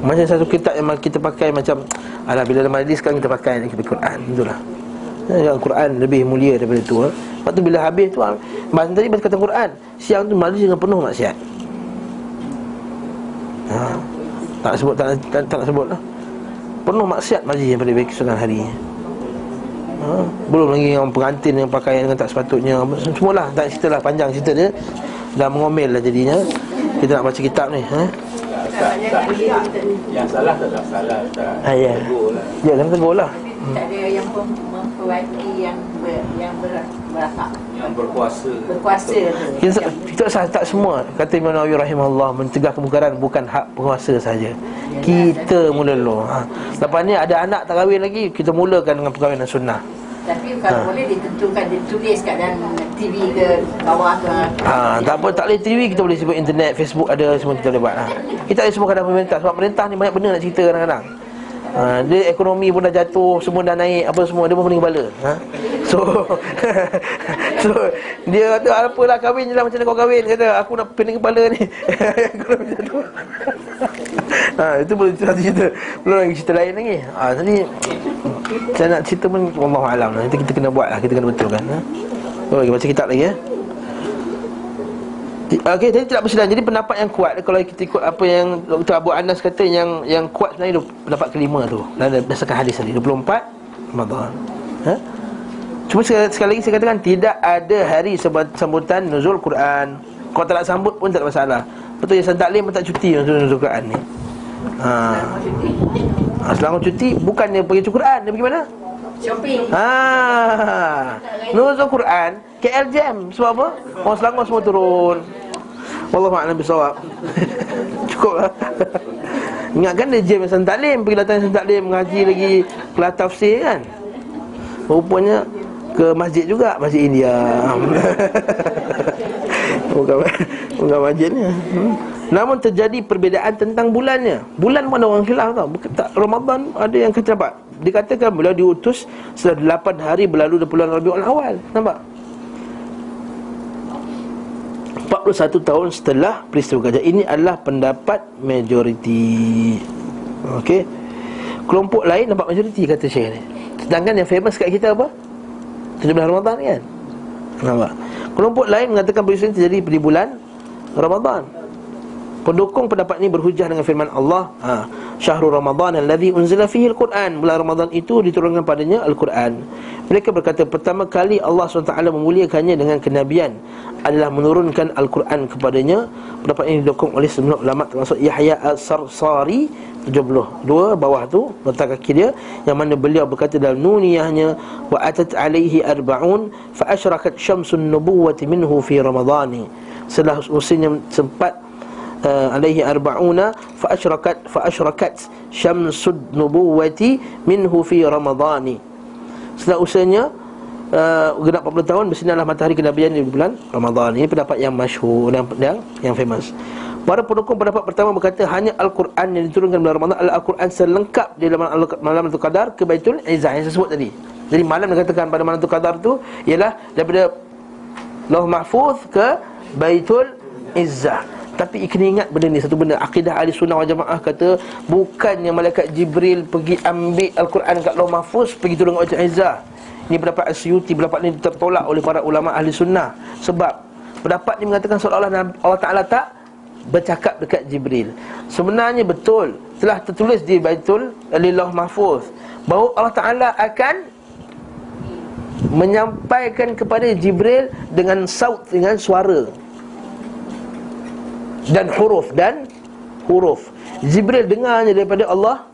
Speaker 1: Macam satu kitab yang kita pakai macam alah bila dalam majlis kan kita pakai kita Quran itulah. Ya, Quran lebih mulia daripada tu. Ha. Lepas tu bila habis tu masa tadi baca kata Quran, siang tu majlis dengan penuh maksiat. Ha. Tak sebut tak tak, tak, tak sebut lah. Penuh maksiat majlis yang pada baik hari ha? Belum lagi orang pengantin yang pakaian dengan tak sepatutnya Semualah tak cerita lah panjang cerita dia Dah mengomel lah jadinya Kita nak baca kitab ni ha?
Speaker 3: Yang salah tak ada salah tak.
Speaker 1: Ha, ya. Ya kan tegur lah
Speaker 2: Tak ada yang memperbaiki yang ber, yang ber, berasap
Speaker 3: Yang berkuasa.
Speaker 2: berkuasa
Speaker 1: kita tak, tak semua Kata Imam Nawawi rahimahullah Mencegah kemungkaran bukan hak penguasa saja Kita mula dulu ha. Lepas ni ada anak tak kahwin lagi Kita mulakan dengan perkahwinan sunnah
Speaker 2: Tapi kalau
Speaker 1: Ha.
Speaker 2: boleh ditentukan ditulis kat dalam TV ke bawah ke.
Speaker 1: Ha, tak apa, tak boleh TV kita boleh sebut internet, Facebook ada semua kita boleh buat ha. Kita ada semua kadang pemerintah sebab pemerintah ni banyak benda nak cerita kadang-kadang. Ha, dia ekonomi pun dah jatuh, semua dah naik, apa semua dia pun pening kepala. Ha? So So dia kata apalah kahwin je lah macam mana kau kahwin kata aku nak pening kepala ni. ekonomi jatuh. ha, itu boleh cerita. Belum lagi cerita lain lagi. Ha, tadi saya nak cerita pun Allah alam lah. Nanti kita kena buat lah, kita kena betulkan ha. Oh, baca kitab lagi ya. Okey, jadi tidak bersedar. Jadi pendapat yang kuat kalau kita ikut apa yang Dr. Abu Anas kata yang yang kuat sebenarnya itu pendapat kelima tu. Dan berdasarkan hadis tadi 24 Ramadan. Ha? Cuma sekali, sekali lagi saya katakan tidak ada hari sambutan nuzul Quran. Kalau tak nak sambut pun tak ada masalah. Betul ya saya taklim pun tak cuti nuzul nuzul Quran ni. Ha. ha selama cuti bukannya pergi cuci Quran, dia pergi mana?
Speaker 2: Shopping.
Speaker 1: Ha. Nuzul Quran KL Jam Sebab apa? Orang Selangor semua turun Wallahu a'lam bisawab. Cukup lah. Ingatkan dia jam Yasin Taklim Pergi datang Yasin Taklim Mengaji lagi Kelas tafsir kan. Rupanya Ke masjid juga Masjid India. Bukan Bukan masjid ni hmm. Namun terjadi perbezaan tentang bulannya. Bulan ada orang khilaf tau. Bukan, tak, Ramadan ada yang nampak Dikatakan beliau diutus Setelah 8 hari berlalu dari bulan Rabiul Awal. Nampak 41 tahun setelah peristiwa gajah. Ini adalah pendapat majoriti. Okey Kelompok lain nampak majoriti kata Syekh ni. Sedangkan yang famous kat kita apa? 17 Ramadan kan? Nampak? Kelompok lain mengatakan peristiwa ini terjadi di bulan Ramadan Pendukung pendapat ini berhujah dengan firman Allah ha, Syahrul Ramadan alladhi unzila fihi al-Quran Bulan Ramadan itu diturunkan padanya Al-Quran. Mereka berkata pertama kali Allah SWT memuliakannya dengan kenabian Adalah menurunkan Al-Quran kepadanya. Pendapat ini didukung oleh semua ulama termasuk Yahya Al-Sarsari 72 bawah tu letak kaki dia yang mana beliau berkata dalam nuniyahnya wa atat alaihi arbaun fa asyrakat syamsun nubuwati minhu fi ramadhani. Setelah usianya sempat uh, alaihi arba'una fa asyrakat fa asyrakat syamsud nubuwati minhu fi ramadhani setelah usianya uh, genap 40 tahun bersinarlah matahari kenabian di bulan Ramadan ini pendapat yang masyhur yang yang, yang famous Para pendukung pendapat pertama berkata hanya Al-Quran yang diturunkan bulan Ramadan adalah Al-Quran selengkap di dalam malam Lailatul Qadar ke Baitul Izzah yang saya sebut tadi. Jadi malam dikatakan pada malam Lailatul Qadar tu ialah daripada Lauh Mahfuz ke Baitul Izzah. Tapi kena ingat benda ni satu benda akidah ahli sunnah wal jamaah kata bukannya malaikat Jibril pergi ambil Al-Quran kat Lauh Mahfuz pergi kat Baitul Izzah. Ini pendapat Asyuti pendapat ni tertolak oleh para ulama ahli sunnah. Sebab pendapat ni mengatakan seolah-olah Allah Taala tak bercakap dekat Jibril. Sebenarnya betul Telah tertulis di Baitul Lillah Mahfuz Bahawa Allah Ta'ala akan Menyampaikan kepada Jibril Dengan saut, dengan suara Dan huruf Dan huruf. Jibril dengarnya daripada Allah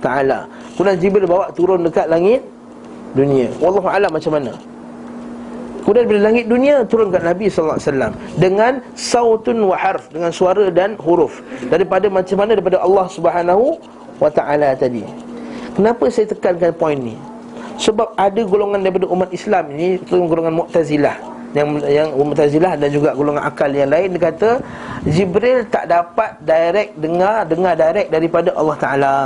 Speaker 1: Ta'ala. Kemudian Jibril bawa turun dekat langit Dunia. Wallahu'alam macam mana. Kemudian bila langit dunia turun kat Nabi sallallahu alaihi wasallam dengan sautun wa harf dengan suara dan huruf. Daripada macam mana? Daripada Allah Subhanahu wa taala tadi. Kenapa saya tekankan poin ni? Sebab ada golongan daripada umat Islam ini golongan Mu'tazilah yang yang Mu'tazilah dan juga golongan akal yang lain dia kata Jibril tak dapat direct dengar dengar direct daripada Allah taala.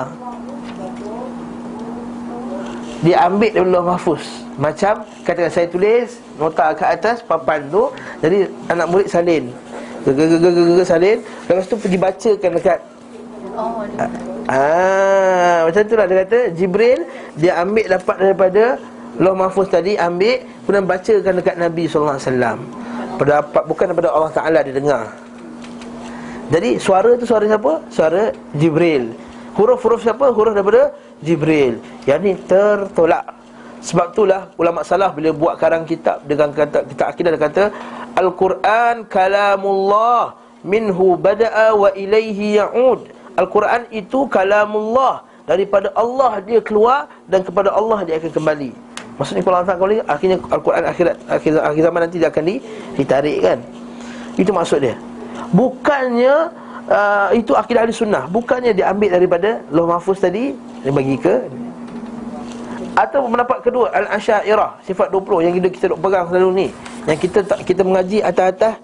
Speaker 1: Dia ambil dari Allah Mahfuz. Macam katakan saya tulis Nota kat atas papan tu Jadi anak murid salin Geger-geger
Speaker 2: Oh,
Speaker 1: Ah, lah Allah Mahfuz tadi ambil kemudian bacakan dekat Nabi wasallam. Pendapat bukan daripada Allah Taala dia dengar. Jadi suara tu suara siapa? Suara Jibril. Huruf-huruf siapa? Huruf daripada Jibril. Yang ni tertolak. Sebab itulah ulama salaf bila buat karang kitab dengan kata kita akidah dia kata Al-Quran kalamullah minhu bada'a wa ilaihi ya'ud. Al-Quran itu kalamullah daripada Allah dia keluar dan kepada Allah dia akan kembali. Maksudnya kalau Allah kembali akhirnya Al-Quran akhirat akhir, akhir zaman nanti dia akan ditarik kan. Itu maksud dia. Bukannya uh, itu akidah ahli sunnah. Bukannya diambil daripada Loh Mahfuz tadi Dia bagi ke? Atau pendapat kedua Al-Asyairah Sifat 20 Yang kita, kita duk pegang selalu ni. Yang kita tak kita mengaji atas-atas.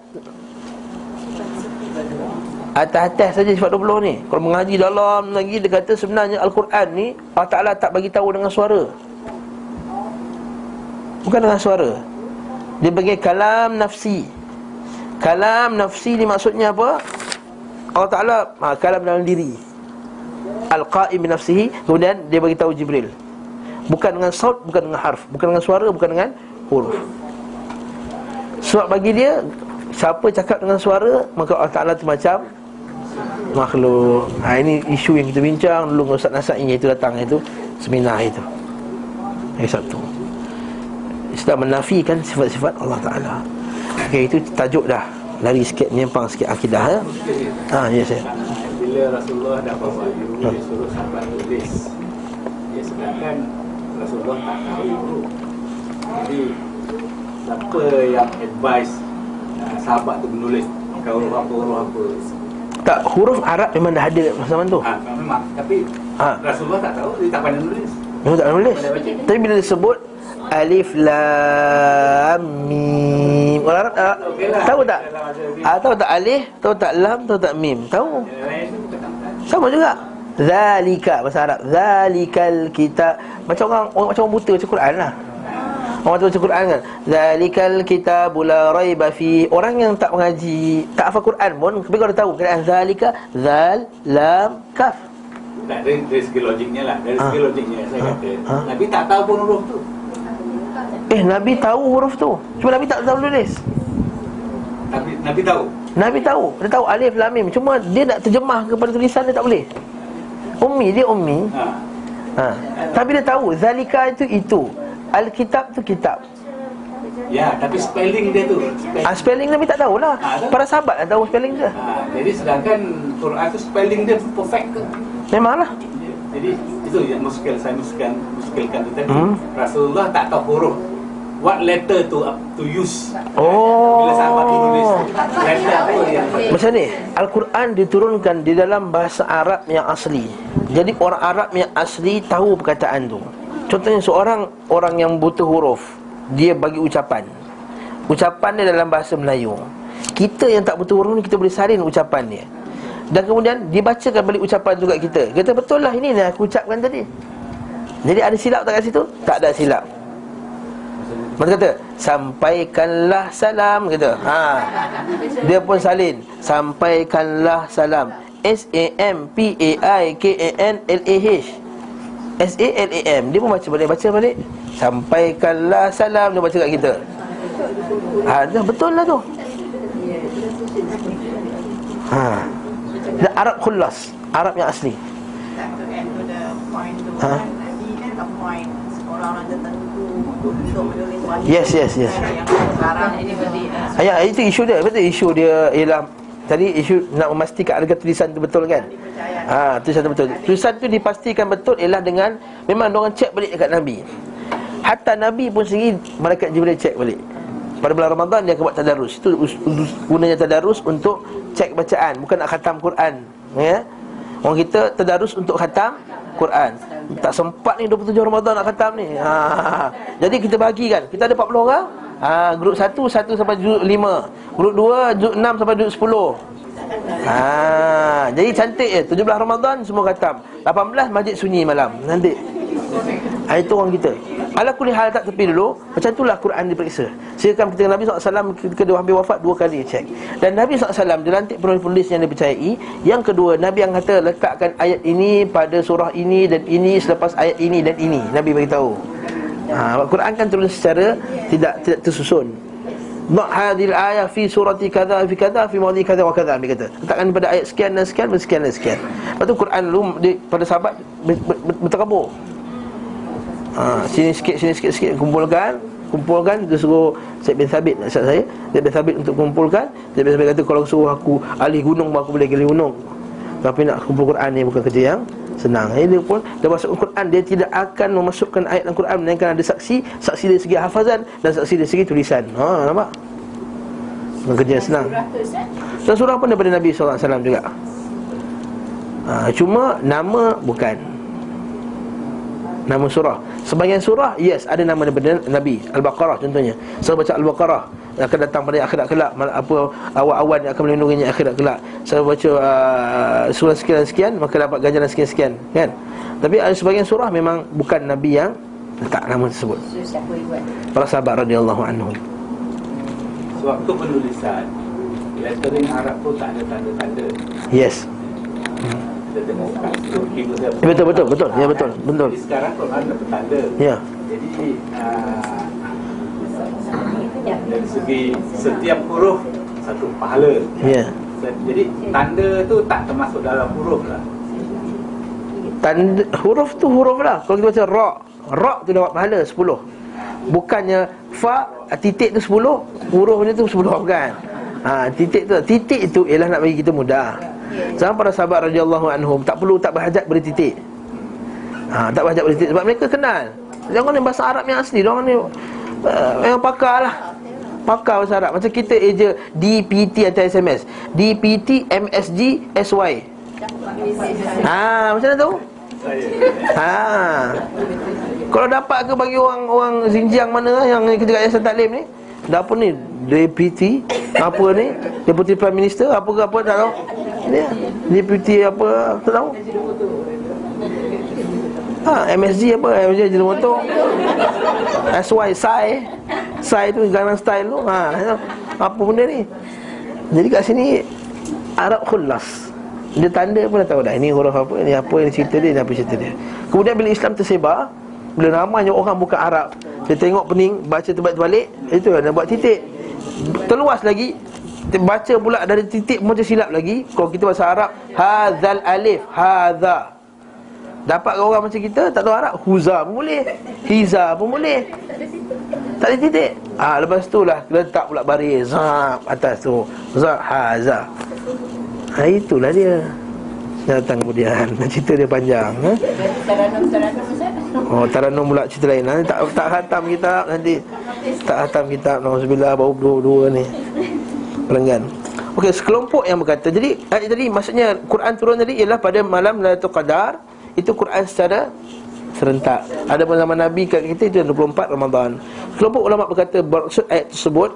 Speaker 1: Atas-atas saja sifat 20 ni. Kalau mengaji dalam lagi Dia kata sebenarnya Al-Quran ni Allah Ta'ala tak bagi tahu dengan suara Bukan dengan suara. Dia bagi kalam nafsi. Kalam nafsi ni maksudnya apa? Allah Ta'ala ha, kalam dalam diri. Al-Qa'im nafsihi. Kemudian dia bagi tahu Jibril. Bukan dengan saut, bukan dengan harf. Bukan dengan suara, bukan dengan huruf. Sebab bagi dia Siapa cakap dengan suara Maka Allah Ta'ala tu macam Makhluk. Ha, Ini isu yang kita bincang. Dulu Ustaz Nasai Itu datang itu Seminar itu. Yang satu Islam menafikan sifat-sifat Allah Ta'ala. Okey, itu tajuk dah. Lari sikit, menyimpang sikit akidah ya? Ha, ya saya.
Speaker 3: Bila Rasulullah dapat wahyu
Speaker 1: Ha.
Speaker 3: Dia suruh sahabat tulis. Ya sedangkan Rasulullah tak tahu Jadi Siapa yang advice uh, Sahabat tu menulis? Kau huruf apa, huruf apa?
Speaker 1: Tak, huruf Arab memang dah ada kat zaman tu.
Speaker 3: Ha, Memang. Tapi
Speaker 1: Ha.
Speaker 3: Rasulullah tak tahu Dia tak pandai nulis.
Speaker 1: Memang tak boleh Tapi bila disebut Alif Lam Mim. Orang Arab
Speaker 3: lah.
Speaker 1: tahu tak?
Speaker 3: Arab.
Speaker 1: Ah, tahu tak alif, tahu tak lam, tahu tak mim? Tahu. Sama juga. Zalika Bahasa Arab. Zalikal kitab. Macam orang, orang Macam orang buta baca Quran lah. Orang tu baca Quran kan? Zalikal kitab La raiba fi. Orang yang tak mengaji Tak hafal Quran pun Tapi kalau dia tahu Keadaan Zalika Zal Lam Kaf.
Speaker 3: Tak, dari, dari segi logiknya lah. Dari segi
Speaker 1: Ha.
Speaker 3: logiknya saya
Speaker 1: Ha.
Speaker 3: kata.
Speaker 1: Ha.
Speaker 3: Nabi tak tahu pun huruf tu
Speaker 1: Eh Nabi tahu huruf tu Cuma Nabi tak tahu tulis
Speaker 3: Nabi, Nabi tahu
Speaker 1: Nabi tahu Dia tahu alif lam mim Cuma dia nak terjemah kepada tulisan dia tak boleh Ummi Dia ummi
Speaker 3: ha.
Speaker 1: ha. Tapi dia tahu Zalika itu itu Alkitab tu kitab
Speaker 3: Ya, tapi spelling dia tu spelling.
Speaker 1: ah, Spelling Nabi tak tahulah
Speaker 3: Ah, tak.
Speaker 1: Para sahabat yang tahu spelling dia
Speaker 3: Ha, jadi sedangkan Quran tu spelling dia perfect ke?
Speaker 1: Memanglah
Speaker 3: Jadi itu yang muskil saya muskilkan muskilkan tu tadi.
Speaker 1: Hmm.
Speaker 3: Rasulullah tak tahu huruf. What letter to to use?
Speaker 1: Oh.
Speaker 3: Bila sahabat tu nulis letter apa yang
Speaker 1: Macam ni Al-Quran diturunkan di dalam bahasa Arab yang asli. Jadi orang Arab yang asli tahu perkataan tu. Contohnya seorang orang yang buta huruf Dia bagi ucapan. Ucapan dia dalam bahasa Melayu. Kita yang tak buta huruf ni kita boleh salin ucapan dia. Dan kemudian dibacakan balik ucapan tu kat kita. Kita betul lah ini yang aku ucapkan tadi. Jadi ada silap tak kat situ? Tak ada silap Masa kata Sampaikanlah salam kata ha. Dia pun salin Sampaikanlah salam S-A-M-P-A-I-K-A-N-L-A-H S-A-L-A-M Dia pun baca balik Baca balik Sampaikanlah salam Dia baca kat kita ha, dah Betul lah tu ha. Dia Arab khullas Arab yang asli Ha?
Speaker 2: orang-orang tertentu untuk wahyu.
Speaker 1: Yes, yes, yes.
Speaker 2: Sekarang ini beri uh,
Speaker 1: Ya, itu isu dia. Betul isu dia ialah tadi isu nak memastikan adakah tulisan tu betul kan? Ha, tulisan tu betul. Tulisan tu dipastikan betul ialah dengan memang orang cek balik dekat Nabi. Hatta Nabi pun sendiri malaikat Jibril cek balik. Pada bulan Ramadan dia akan buat tadarus. Itu gunanya tadarus untuk cek bacaan, bukan nak khatam Quran. Ya. Orang kita tadarus untuk khatam Quran. Tak sempat ni 27 Ramadan nak khatam ni. Ha. Jadi kita bagikan. Kita ada 40 orang. Ha, grup 1 1 sampai juzuk 5. Grup 2 juzuk 6 sampai juzuk 10. Ha, jadi cantik je 17 Ramadan semua khatam. 18 masjid sunyi malam. Nanti. Ha, itu orang kita. Ala kulli hal tak tepi dulu. Macam itulah Quran diperiksa. Sehingga ketika Nabi SAW ketika dia hampir wafat dua kali cek. Dan Nabi SAW dilantik penulis yang dipercayai. Yang kedua, Nabi yang kata letakkan ayat ini pada surah ini dan ini selepas ayat ini dan ini. Nabi beritahu. Ha, Quran kan turun secara tidak tidak tersusun. Ma hadhil ayah fi surati kadza fi kadza fi mawdi kadza wa kadza Nabi kata. Letakkan pada ayat sekian dan sekian dan sekian dan sekian. Lepas tu Quran lu pada sahabat ber- ber- ber- berterabur. Ha, sini sikit sini sikit sikit kumpulkan kumpulkan dia suruh Syed bin Thabit nasihat saya Syed bin Thabit untuk kumpulkan Syed bin Thabit kata kalau suruh aku alih gunung aku boleh alih gunung tapi nak kumpul Quran ni bukan kerja yang senang. Jadi dia pun dia masuk Quran dia tidak akan memasukkan ayat dalam Quran melainkan ada saksi saksi dari segi hafazan dan saksi dari segi tulisan. Ha nampak? Bukan kerja yang senang. Dan surah pun daripada Nabi SAW juga. Ha, Cuma nama bukan. Nama surah Sebahagian surah, yes ada nama daripada Nabi Al-Baqarah contohnya. Saya baca Al-Baqarah akan datang pada akhirat kelak apa awan-awan yang akan melindunginya akhirat kelak. Saya baca uh, surah sekian sekian maka dapat ganjaran sekian-sekian kan? Tapi ada sebahagian surah memang bukan nabi yang letak nama tersebut.
Speaker 2: Yang
Speaker 1: para sahabat radhiyallahu anhum
Speaker 3: Sewaktu penulisan Lettering Arab tu tak ada tanda-tanda.
Speaker 1: Yes.
Speaker 3: Kita
Speaker 1: betul betul betul. Ya betul betul.
Speaker 3: Jadi sekarang Quran ada tanda
Speaker 1: ya.
Speaker 3: Jadi uh, dari segi setiap huruf satu pahala.
Speaker 1: Ya.
Speaker 3: Jadi tanda tu tak termasuk dalam huruf lah.
Speaker 1: Tanda, huruf tu huruf lah. Kalau kita baca ra Ra tu dapat pahala 10 Bukannya Fa Titik tu 10 Huruf dia tu 10 bukan ha, Titik tu Titik tu ialah nak bagi kita mudah Sama para sahabat radhiyallahu anhum Tak perlu tak berhajat beri titik ha, Tak berhajat beri titik Sebab mereka kenal Jangan ni bahasa Arab yang asli Jangan ni uh, Yang pakar lah Pakar bahasa Arab Macam kita eja DPT atau SMS DPT MSG SY Ha, macam mana tu? Ha. Kalau dapat ke bagi orang orang Xinjiang mana yang kerja kat Yayasan Taklim ni? Dah apa ni? Deputy apa ni? Deputy Prime Minister apa ke apa tak tahu. Ni deputy apa tak tahu. Ha, MSG apa? MSG jadi motor. SY Sai. Sai tu Gangnam Style tu. Ha, apa benda ni? Jadi kat sini Arab khullas. Dia tanda pun dah tahu dah Ini huruf apa Ini apa Ini cerita dia Ini apa cerita dia Kemudian bila Islam tersebar Bila ramainya orang bukan Arab Dia tengok pening Baca terbalik-terbalik Itu dia buat titik. Terluas lagi Baca pula dari titik macam silap lagi Kalau kita bahasa Arab Hazal alif Haza Dapat orang macam kita Tak tahu Arab Huza pun boleh Hiza pun boleh. Tak ada titik. Ah ha, Lepas tu lah Letak pula baris Zab Atas tu Zab Haza Ha, itulah dia. Datang kemudian Cerita dia panjang ha?
Speaker 2: Taranum-taranum Ustaz
Speaker 1: Oh Taranum pula cerita lain. Nanti tak, tak hatam kitab nanti Tak hatam kitab Alhamdulillah Baru dua-dua ni. Pelenggan. Okey sekelompok yang berkata Jadi ayat tadi maksudnya Quran turun tadi Ialah pada malam Lailatul Qadar. Itu Quran secara Serentak. Ada pun zaman Nabi kat kita Itu 24 Ramadan. Kelompok ulama berkata Maksud ayat tersebut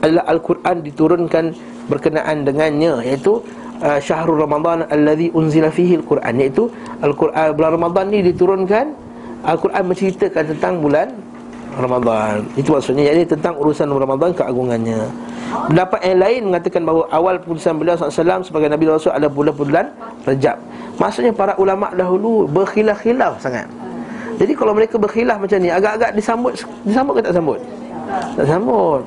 Speaker 1: Adalah Al-Quran diturunkan Berkenaan dengannya Iaitu uh, syahrul Ramadan alladhi unzila fihi al-Quran. Iaitu al-Quran bulan Ramadan ni diturunkan Al-Quran menceritakan tentang bulan Ramadan. Itu maksudnya iaitu tentang urusan Ramadan keagungannya. Pendapat yang lain mengatakan bahawa awal penulisan beliau SAW sebagai Nabi Rasul adalah bulan-bulan Rejab. Maksudnya para ulama dahulu berkhilaf-khilaf sangat. Jadi kalau mereka berkhilaf macam ni agak-agak disambut disambut ke tak sambut? Tak sambut.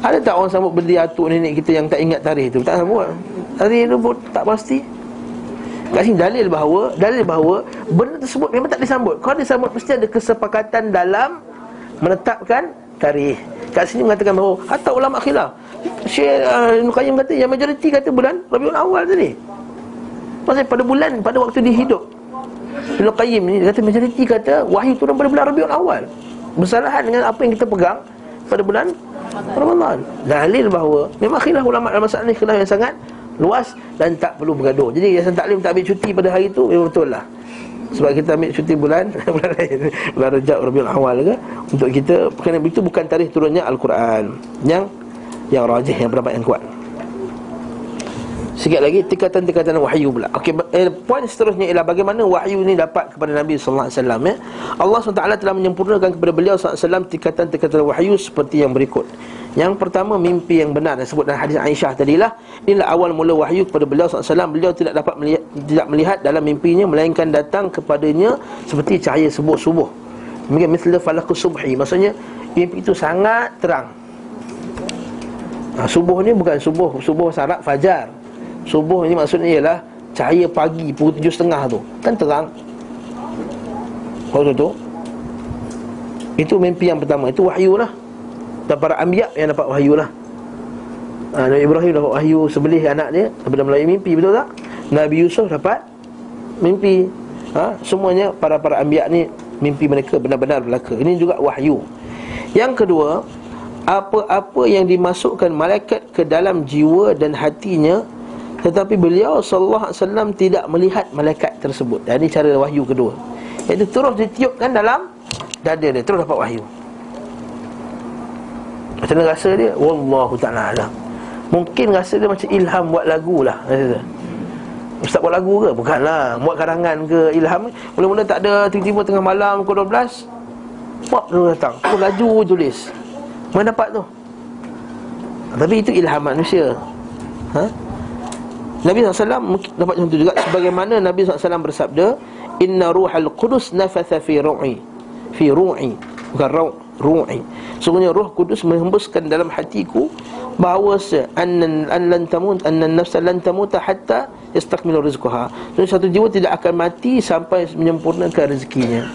Speaker 1: Ada tak orang sambut berdiri atuk nenek kita yang tak ingat tarikh tu? Tak sambut. Tarikh tu pun tak pasti. Kat sini dalil bahawa dalil bahawa benda tersebut memang tak disambut. Kalau disambut mesti ada kesepakatan dalam menetapkan tarikh. Kat sini mengatakan bahawa hatta ulama khilaf. Syekh uh, Qayyim kata yang majoriti kata bulan Rabiul Awal tadi. Pasal pada bulan pada waktu dia hidup. Ibn Qayyim ni kata majoriti kata wahyu turun pada bulan Rabiul Awal. Bersalahan dengan apa yang kita pegang pada bulan Ramadan. Dalil bahawa memang khilaf ulama dalam masalah ni khilaf yang sangat luas dan tak perlu bergaduh. Jadi Yayasan Taklim tak ambil cuti pada hari itu memang betul lah. Sebab kita ambil cuti bulan bulan lain, bulan Rejab Rabiul Awal ke untuk kita kerana itu bukan tarikh turunnya Al-Quran yang yang rajih yang pendapat yang kuat. Sikit lagi tingkatan-tingkatan wahyu pula. Okey, eh, poin seterusnya ialah bagaimana wahyu ni dapat kepada Nabi sallallahu alaihi wasallam ya. Allah SWT telah menyempurnakan kepada beliau sallallahu alaihi wasallam tingkatan-tingkatan wahyu seperti yang berikut. Yang pertama mimpi yang benar disebut dalam hadis Aisyah tadilah inilah awal mula wahyu kepada beliau SAW beliau tidak dapat melihat, tidak melihat dalam mimpinya melainkan datang kepadanya seperti cahaya subuh-subuh demikian misal falaqus subhi maksudnya mimpi itu sangat terang ha, subuh ni bukan subuh subuh syarat fajar subuh ni maksudnya ialah cahaya pagi pukul tujuh setengah tu. Kan terang. Kalau tu itu mimpi yang pertama. Itu wahyu lah. Dan para anbiya yang dapat wahyu lah. Ha, Nabi Ibrahim dapat wahyu sebelih anak dia. Daripada melalui mimpi betul tak? Nabi Yusuf dapat mimpi. Ha? semuanya para-para anbiya ni mimpi mereka benar-benar berlaku ini juga wahyu. Yang kedua apa-apa yang dimasukkan malaikat ke dalam jiwa dan hatinya tetapi beliau sallallahu alaihi wasallam tidak melihat malaikat tersebut. Dan ini cara wahyu kedua. Iaitu terus ditiupkan dalam dada dia, terus dapat wahyu. Macam mana rasa dia? Wallahu ta'ala alam Mungkin rasa dia macam ilham buat lagu lah rasa. Ustaz buat lagu ke? Bukanlah Buat karangan ke ilham Mula-mula tak ada Tiba-tiba tengah malam Pukul 12 Pop tu datang Tu laju tulis Mana dapat tu? Tapi itu ilham manusia ha? Nabi SAW dapat tu juga. Sebagaimana Nabi SAW bersabda Inna ruhal qudus nafatha fi ru'i. Fi ru'i. Bukan ru'i. Sungguhnya roh kudus menghembuskan dalam hatiku bahawa annan an lan tamut annan nafsa lan tamut hatta yastakmilu rizqaha. Jadi satu jiwa tidak akan mati sampai menyempurnakan rezekinya.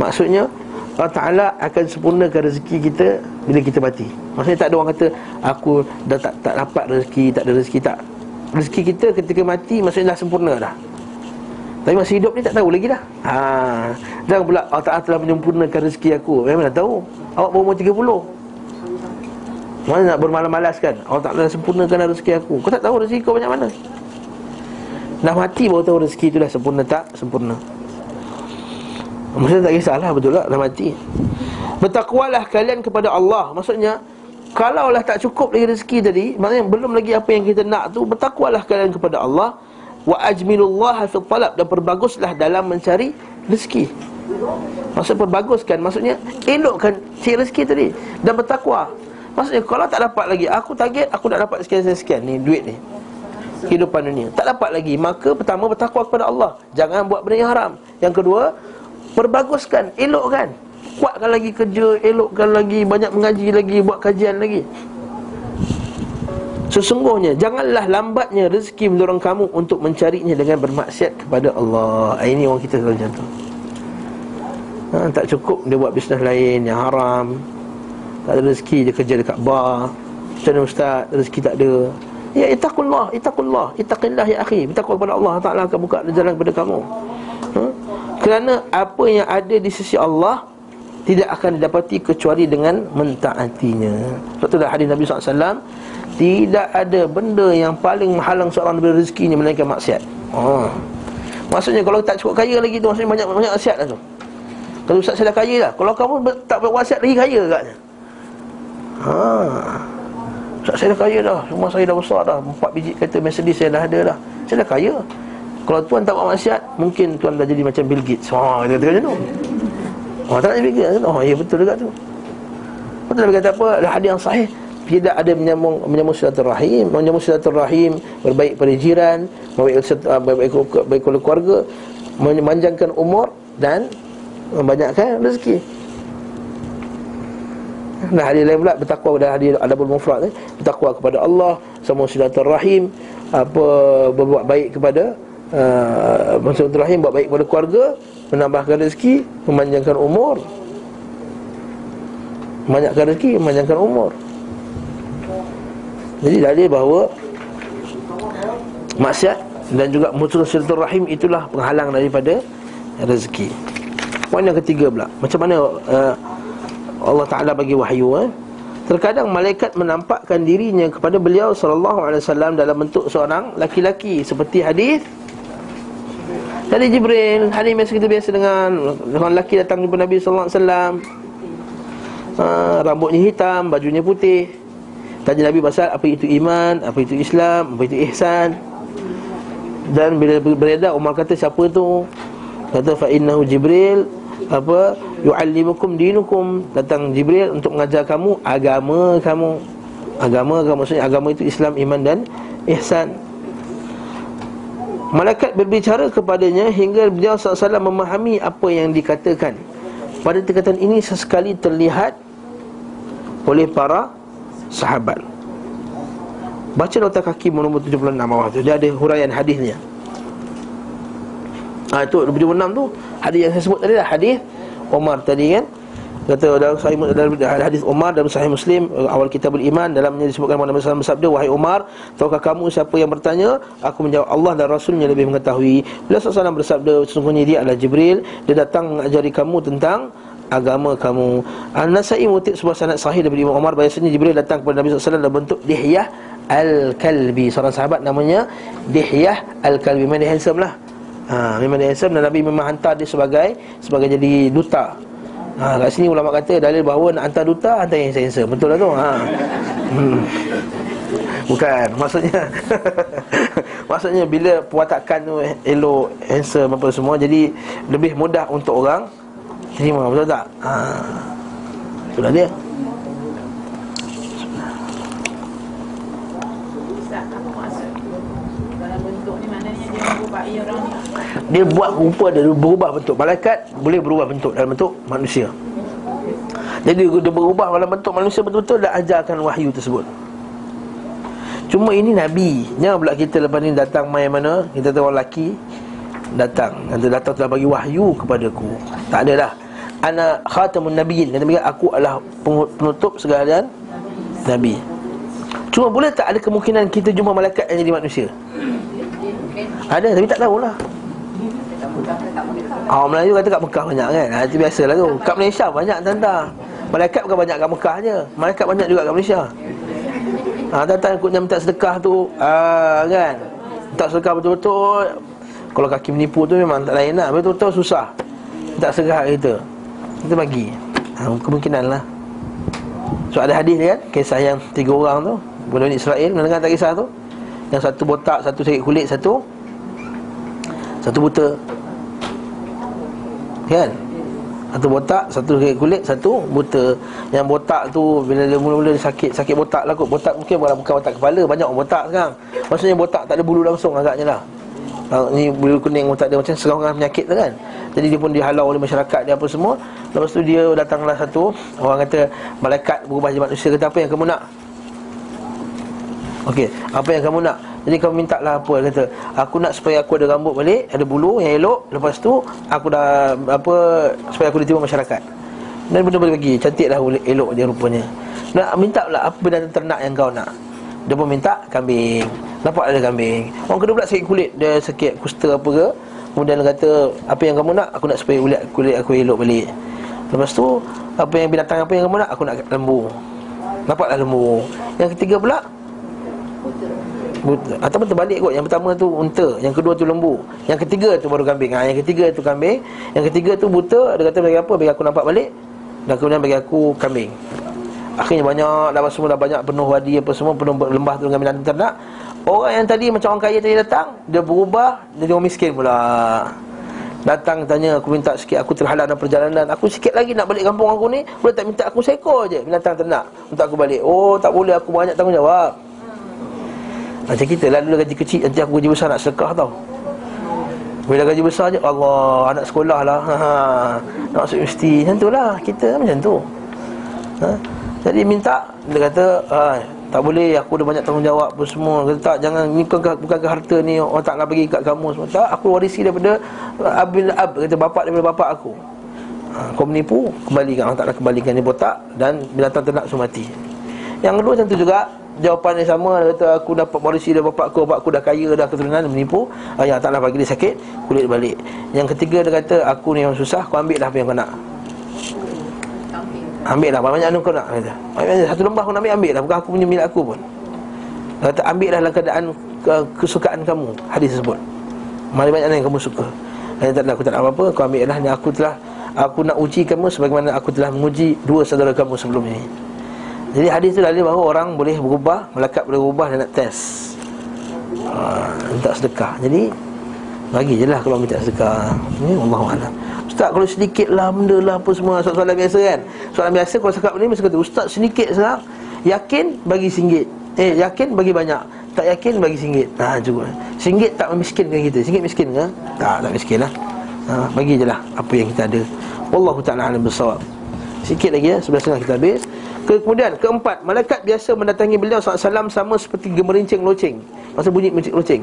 Speaker 1: Maksudnya Allah Ta'ala akan sempurnakan rezeki kita bila kita mati. Maksudnya tak ada orang kata Aku dah tak tak dapat rezeki, tak ada rezeki tak Rezeki kita ketika mati maksudnya dah sempurna dah. Tapi masih hidup ni tak tahu lagi dah. Ha. Jangan pula Allah Ta'ala telah menyempurnakan rezeki aku. Memang dah tahu. Awak baru umur 30 Mana nak bermalas-malas kan? Allah Ta'ala sempurnakan rezeki aku. Kau tak tahu rezeki kau banyak mana? Dah mati baru tahu rezeki tu dah sempurna tak Sempurna. Maksudnya tak kisahlah betul tak dah mati. Bertakwalah kalian kepada Allah. Maksudnya Kalaulah tak cukup lagi rezeki tadi Maksudnya belum lagi apa yang kita nak tu Bertakwalah kalian kepada Allah. Wa ajmilullah fil talab Dan perbaguslah dalam mencari rezeki. Maksud perbaguskan Maksudnya elokkan cari rezeki tadi Dan bertakwa. Maksudnya kalau tak dapat lagi Aku target aku nak dapat sekian-sekian ni duit ni. Kehidupan dunia. Tak dapat lagi Maka pertama bertakwa kepada Allah. Jangan buat benda yang haram. Yang kedua Perbaguskan, elokkan Kuatkan lagi kerja, elokkan lagi Banyak mengaji lagi, buat kajian lagi. Sesungguhnya Janganlah lambatnya rezeki mendorong kamu Untuk mencarinya dengan bermaksiat kepada Allah. Ah, Ini orang kita selalu macam tu. Ha, Tak cukup dia buat bisnes lain yang haram. Tak ada rezeki dia kerja dekat bar. Macam mana ustaz, rezeki tak ada. Ya itakullah, itakullah, itaqillah ya akhi. Bertakwa kepada Allah Ta'ala akan buka jalan kepada kamu. Ha? Kerana apa yang ada di sisi Allah Tidak akan didapati kecuali dengan mentaatinya. Sebab itulah hadis Nabi SAW Tidak ada benda yang paling menghalang seorang daripada rezekinya Melainkan maksiat. Oh. Maksudnya kalau tak cukup kaya lagi tu Maksudnya banyak banyak maksiat lah tu. Kalau Ustaz saya dah kaya lah Kalau kamu tak buat wasiat lagi kaya katnya ha. Ustaz saya dah kaya dah Rumah saya dah besar dah Empat biji kereta Mercedes saya dah ada dah. Saya dah kaya. Kalau tuan tak buat maksiat Mungkin tuan dah jadi macam Bill Gates. Wah, dia kata macam tu Oh, tak Gates Oh, ya betul juga tu. Betul dia kata apa? Ada hadis yang sahih. Tidak ada menyambung menyambung silaturahim. Menyambung silaturahim berbaik pada jiran berbaik berbaik, berbaik kepada keluarga memanjangkan umur dan membanyakkan rezeki. Nah hadis lain pula bertakwa pada hadis adabul mufrad eh. Bertakwa kepada Allah sama silaturahim apa berbuat baik kepada uh, Maksud Rahim buat baik kepada keluarga Menambahkan rezeki Memanjangkan umur. Memanjangkan rezeki Memanjangkan umur. Jadi dalil bahawa Maksiat Dan juga mutul rahim Itulah penghalang daripada Rezeki. Poin yang ketiga pula Macam mana uh, Allah Ta'ala bagi wahyu eh? Terkadang malaikat menampakkan dirinya kepada beliau sallallahu alaihi wasallam dalam bentuk seorang laki-laki seperti hadis Tadi Jibril, hari biasa kita biasa dengan Orang lelaki datang jumpa Nabi SAW ha, Rambutnya hitam, bajunya putih. Tanya Nabi pasal apa itu iman, apa itu Islam, apa itu ihsan. Dan bila beredar Umar kata siapa tu? Kata fa'innahu Jibril. Apa? Yu'allimukum dinukum. Datang Jibril untuk mengajar kamu agama kamu. Agama kamu maksudnya agama itu Islam iman dan ihsan Malaikat berbicara kepadanya hingga beliau SAW memahami apa yang dikatakan. Pada tingkatan ini sesekali terlihat oleh para sahabat. Baca nota kaki nombor 76 bawah tu. Dia ada huraian hadisnya. Ha, itu 76 tu hadis yang saya sebut tadi lah. Hadis Omar tadi kan Kata dalam sahih dalam hadis Umar dalam sahih Muslim awal kitabul iman dalamnya disebutkan Muhammad SAW bersabda wahai Umar tahukah kamu siapa yang bertanya? Aku menjawab Allah dan Rasulnya lebih mengetahui. Beliau SAW bersabda sesungguhnya dia adalah Jibril dia datang mengajari kamu tentang agama kamu. An-Nasai mengutip sebuah sanad sahih daripada Imam Umar bahasanya Jibril datang kepada Nabi SAW dalam bentuk Dihyah Al-Kalbi. Seorang sahabat namanya Dihyah Al-Kalbi. Memang dia handsome lah. Ha, memang dia handsome dan Nabi memang hantar dia sebagai sebagai jadi duta Ha, kat sini ulama kata dalil bahawa nak hantar duta hantar yang sensor. Betul lah tu. Ha. Hmm. Bukan, maksudnya maksudnya bila perwatakan tu elok, handsome apa semua jadi lebih mudah untuk orang terima, betul tak? Ha. Itulah dia. dia buat rupa dia berubah bentuk. Malaikat boleh berubah bentuk dalam bentuk manusia. Jadi dia berubah dalam bentuk manusia betul-betul dan ajarkan wahyu tersebut. Cuma ini Nabi Jangan pula kita lepas ni datang main mana? Kita tahu lelaki Datang. Nanti datang telah bagi wahyu kepadaku Tak ada dah. Ana khatamun nabiyyin. Kata Nabi aku adalah penutup segala Nabi. Cuma boleh tak ada kemungkinan kita jumpa malaikat yang jadi manusia? Ada tapi tak tahulah. Ah, Orang Melayu kata kat Mekah banyak kan? Itu biasalah tu. Kat Malaysia banyak tanda Malaikat bukan banyak kat Mekah je. Malaikat banyak juga kat Malaysia. Ha, Datang ikut minta sedekah tu. Ah, Kan? Minta sedekah betul-betul. Kalau kaki menipu tu memang tak lain lah. Betul-betul susah. Minta sedekah kita. Kita bagi. Ha, Kemungkinan lah. So ada hadis dia kan? Kisah yang tiga orang tu. Budak Israel Mendengar tak kisah tu? Yang satu botak Satu sakit kulit Satu. Satu buta Kan? Satu botak, satu kulit, satu buta. Yang botak tu bila dia mula-mula sakit Sakit botak lah kot. Botak mungkin bukan, bukan botak kepala Banyak orang botak sekarang. Maksudnya botak tak ada bulu langsung agaknya lah. Uh, Ni bulu kuning botak dia macam serangan penyakit tu kan. Jadi dia pun dihalau oleh masyarakat dia apa semua. Lepas tu dia datanglah satu Orang kata malaikat berubah jadi manusia Kata apa yang kamu nak? Okey, apa yang kamu nak? Jadi kamu minta lah apa Dia kata Aku nak supaya aku ada rambut balik Ada bulu yang elok Lepas tu Aku dah Apa Supaya aku diterima masyarakat. Dan benda boleh bagi Cantik lah elok dia rupanya. Nak minta lah Apa benda ternak yang kau nak? Dia pun minta Kambing. Nampak ada kambing. Orang kedua pula sakit kulit Dia sakit kusta apa ke Kemudian dia kata Apa yang kamu nak? Aku nak supaya kulit, kulit aku elok balik. Lepas tu Apa yang binatang apa yang kamu nak? Aku nak lembu. Nampaklah lembu. Yang ketiga pula. Ataupun terbalik kot. Yang pertama tu unta Yang kedua tu lembu Yang ketiga tu baru kambing. Ha, Yang ketiga tu kambing Yang ketiga tu buta. Dia kata bagi apa? Bagi aku nampak balik Dan kemudian bagi aku kambing. Akhirnya banyak Dah semua dah banyak penuh wadi apa semua Penuh lembah tu dengan binatang ternak. Orang yang tadi macam orang kaya tadi datang Dia berubah Jadi orang miskin pula. Datang tanya aku minta sikit Aku terhalang dalam perjalanan. Aku sikit lagi nak balik kampung aku ni Boleh tak minta aku seekor je Binatang ternak Untuk aku balik? Oh tak boleh aku banyak tanggungjawab macam kita lah dulu gaji kecil Nanti aku gaji besar nak sedekah tau. Bila gaji besar je Allah anak sekolah lah. Ha, ha. Nak masuk universiti Macam tu lah. Kita macam tu. Ha? Jadi minta Dia kata ha, Tak boleh aku ada banyak tanggungjawab apa semua. Kata tak jangan Ni bukan, bukan harta ni Orang tak nak bagi kat kamu semua. Tak aku warisi daripada Abil Ab Kata bapak daripada bapak aku. Ha, Kau menipu Kembalikan. Orang tak nak kembalikan ni botak Dan binatang ternak semua mati. Yang kedua tentu juga jawapan yang sama dia kata aku dapat polisi dari bapak aku bapak aku dah kaya dah keturunan menipu. Ah, yang taklah bagi dia sakit kulit balik. Yang ketiga dia kata aku ni yang susah kau ambil dah apa yang kau nak. Ambil. Dah banyak anu kau nak kata. Satu lembah kau nak ambil ambil dah bukan aku punya milik aku pun. Dia kata ambil dah dalam keadaan kesukaan kamu hadis tersebut. Mana banyak yang kamu suka. Tak ada aku tak nak apa-apa kau ambil dah ni aku telah aku nak uji kamu sebagaimana aku telah menguji dua saudara kamu sebelum ini jadi hadis tu dalil bahawa orang boleh berubah Melekat boleh berubah dan nak test. Ha, Minta sedekah. Jadi Bagi je lah kalau minta sedekah. Ini Allah Allah Ustaz kalau sedikit lah benda lah apa semua Soalan biasa kan? Soalan biasa kalau cakap ni Mesti kata Ustaz sedikit sekarang Yakin bagi singgit. Eh yakin bagi banyak Tak yakin bagi singgit. Ha cukup. Singgit tak memiskinkan kita. Singgit miskin ke? Tak tak miskin lah ha, Bagi je lah apa yang kita ada. Wallahu ta'ala alam bersawab Sikit lagi ya Sebelah setengah kita habis Kemudian keempat Malaikat biasa mendatangi beliau SAW Sama seperti gemerincing loceng. Masa bunyi loceng.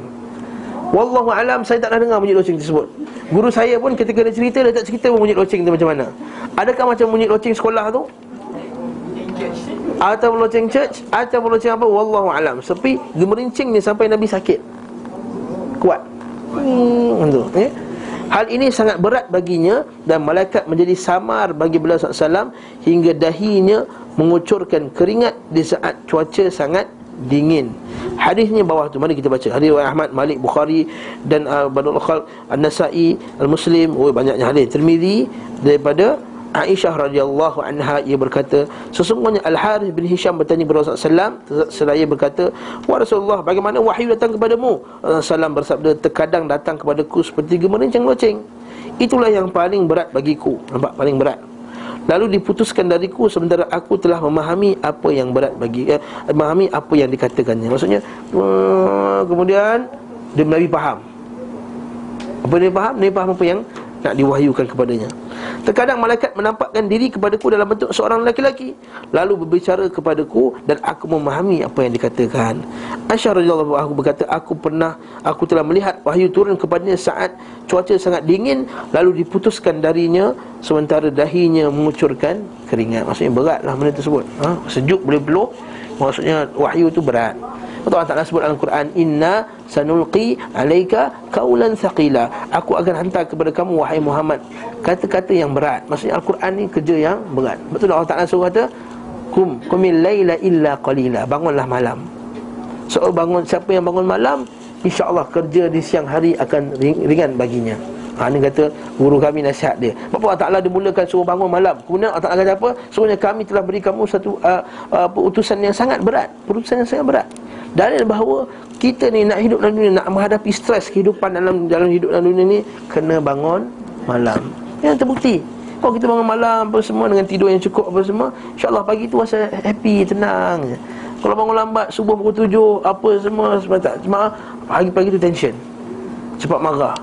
Speaker 1: Wallahu alam saya tak pernah dengar bunyi loceng tersebut. Guru saya pun ketika dia cerita Dia tak cerita bunyi loceng tu macam mana. Adakah macam bunyi loceng sekolah tu? Atau loceng church? Atau loceng apa? Wallahu alam. Sepi gemerincing ni sampai Nabi sakit. Kuat. Hmm, tu, ya? Hal ini sangat berat baginya dan malaikat menjadi samar bagi beliau SAW hingga dahinya mengucurkan keringat di saat cuaca sangat dingin. Hadisnya bawah tu mari kita baca. Hadis riwayat Ahmad, Malik, Bukhari dan uh, Badul Khalq, An-Nasa'i, Al-Muslim, oh banyaknya hadis. Tirmizi daripada Aisyah radhiyallahu anha ia berkata sesungguhnya Al Harith bin Hisham bertanya kepada Rasulullah sallam seraya berkata wa Rasulullah bagaimana wahyu datang kepadamu Rasulullah bersabda terkadang datang kepadaku seperti gemerincing loceng itulah yang paling berat bagiku nampak paling berat lalu diputuskan dariku sementara aku telah memahami apa yang berat bagi eh, memahami apa yang dikatakannya maksudnya uh, kemudian dia Nabi faham apa dia faham? Nabi faham apa yang nak diwahyukan kepadanya. Terkadang malaikat menampakkan diri kepadaku dalam bentuk seorang lelaki-lelaki. Lalu berbicara kepadaku dan aku memahami apa yang dikatakan. Aisyah radhiyallahu anha berkata Aku pernah, aku telah melihat wahyu turun kepadanya saat cuaca sangat dingin Lalu diputuskan darinya sementara dahinya mengucurkan keringat. Maksudnya beratlah benda tersebut. Ha? Sejuk boleh peluh Maksudnya wahyu itu berat Allah Ta'ala sebut dalam Quran Inna sanulqi alaika kaulan thaqila. Aku akan hantar kepada kamu wahai Muhammad Kata-kata yang berat. Maksudnya Al-Quran ni kerja yang berat. Betul Allah Ta'ala suruh kata Kum, kumil layla illa qalila. Bangunlah malam. So bangun, siapa yang bangun malam InsyaAllah kerja di siang hari akan ringan baginya Ha, ini kata guru kami nasihat dia. Bapak Allah Ta'ala dimulakan suruh bangun malam. Kemudian Allah Ta'ala kata apa? Sebenarnya kami telah beri kamu satu uh, uh, utusan yang sangat berat. Utusan yang sangat berat. Dalil bahawa kita ni nak hidup dalam dunia Nak menghadapi stres kehidupan dalam dalam hidup dalam dunia ni Kena bangun malam. Yang terbukti. Kalau kita bangun malam apa semua Dengan tidur yang cukup apa semua InsyaAllah pagi tu rasa happy, tenang Kalau bangun lambat, subuh pukul tujuh Apa semua, semua tak Cuma pagi-pagi tu tension. Cepat marah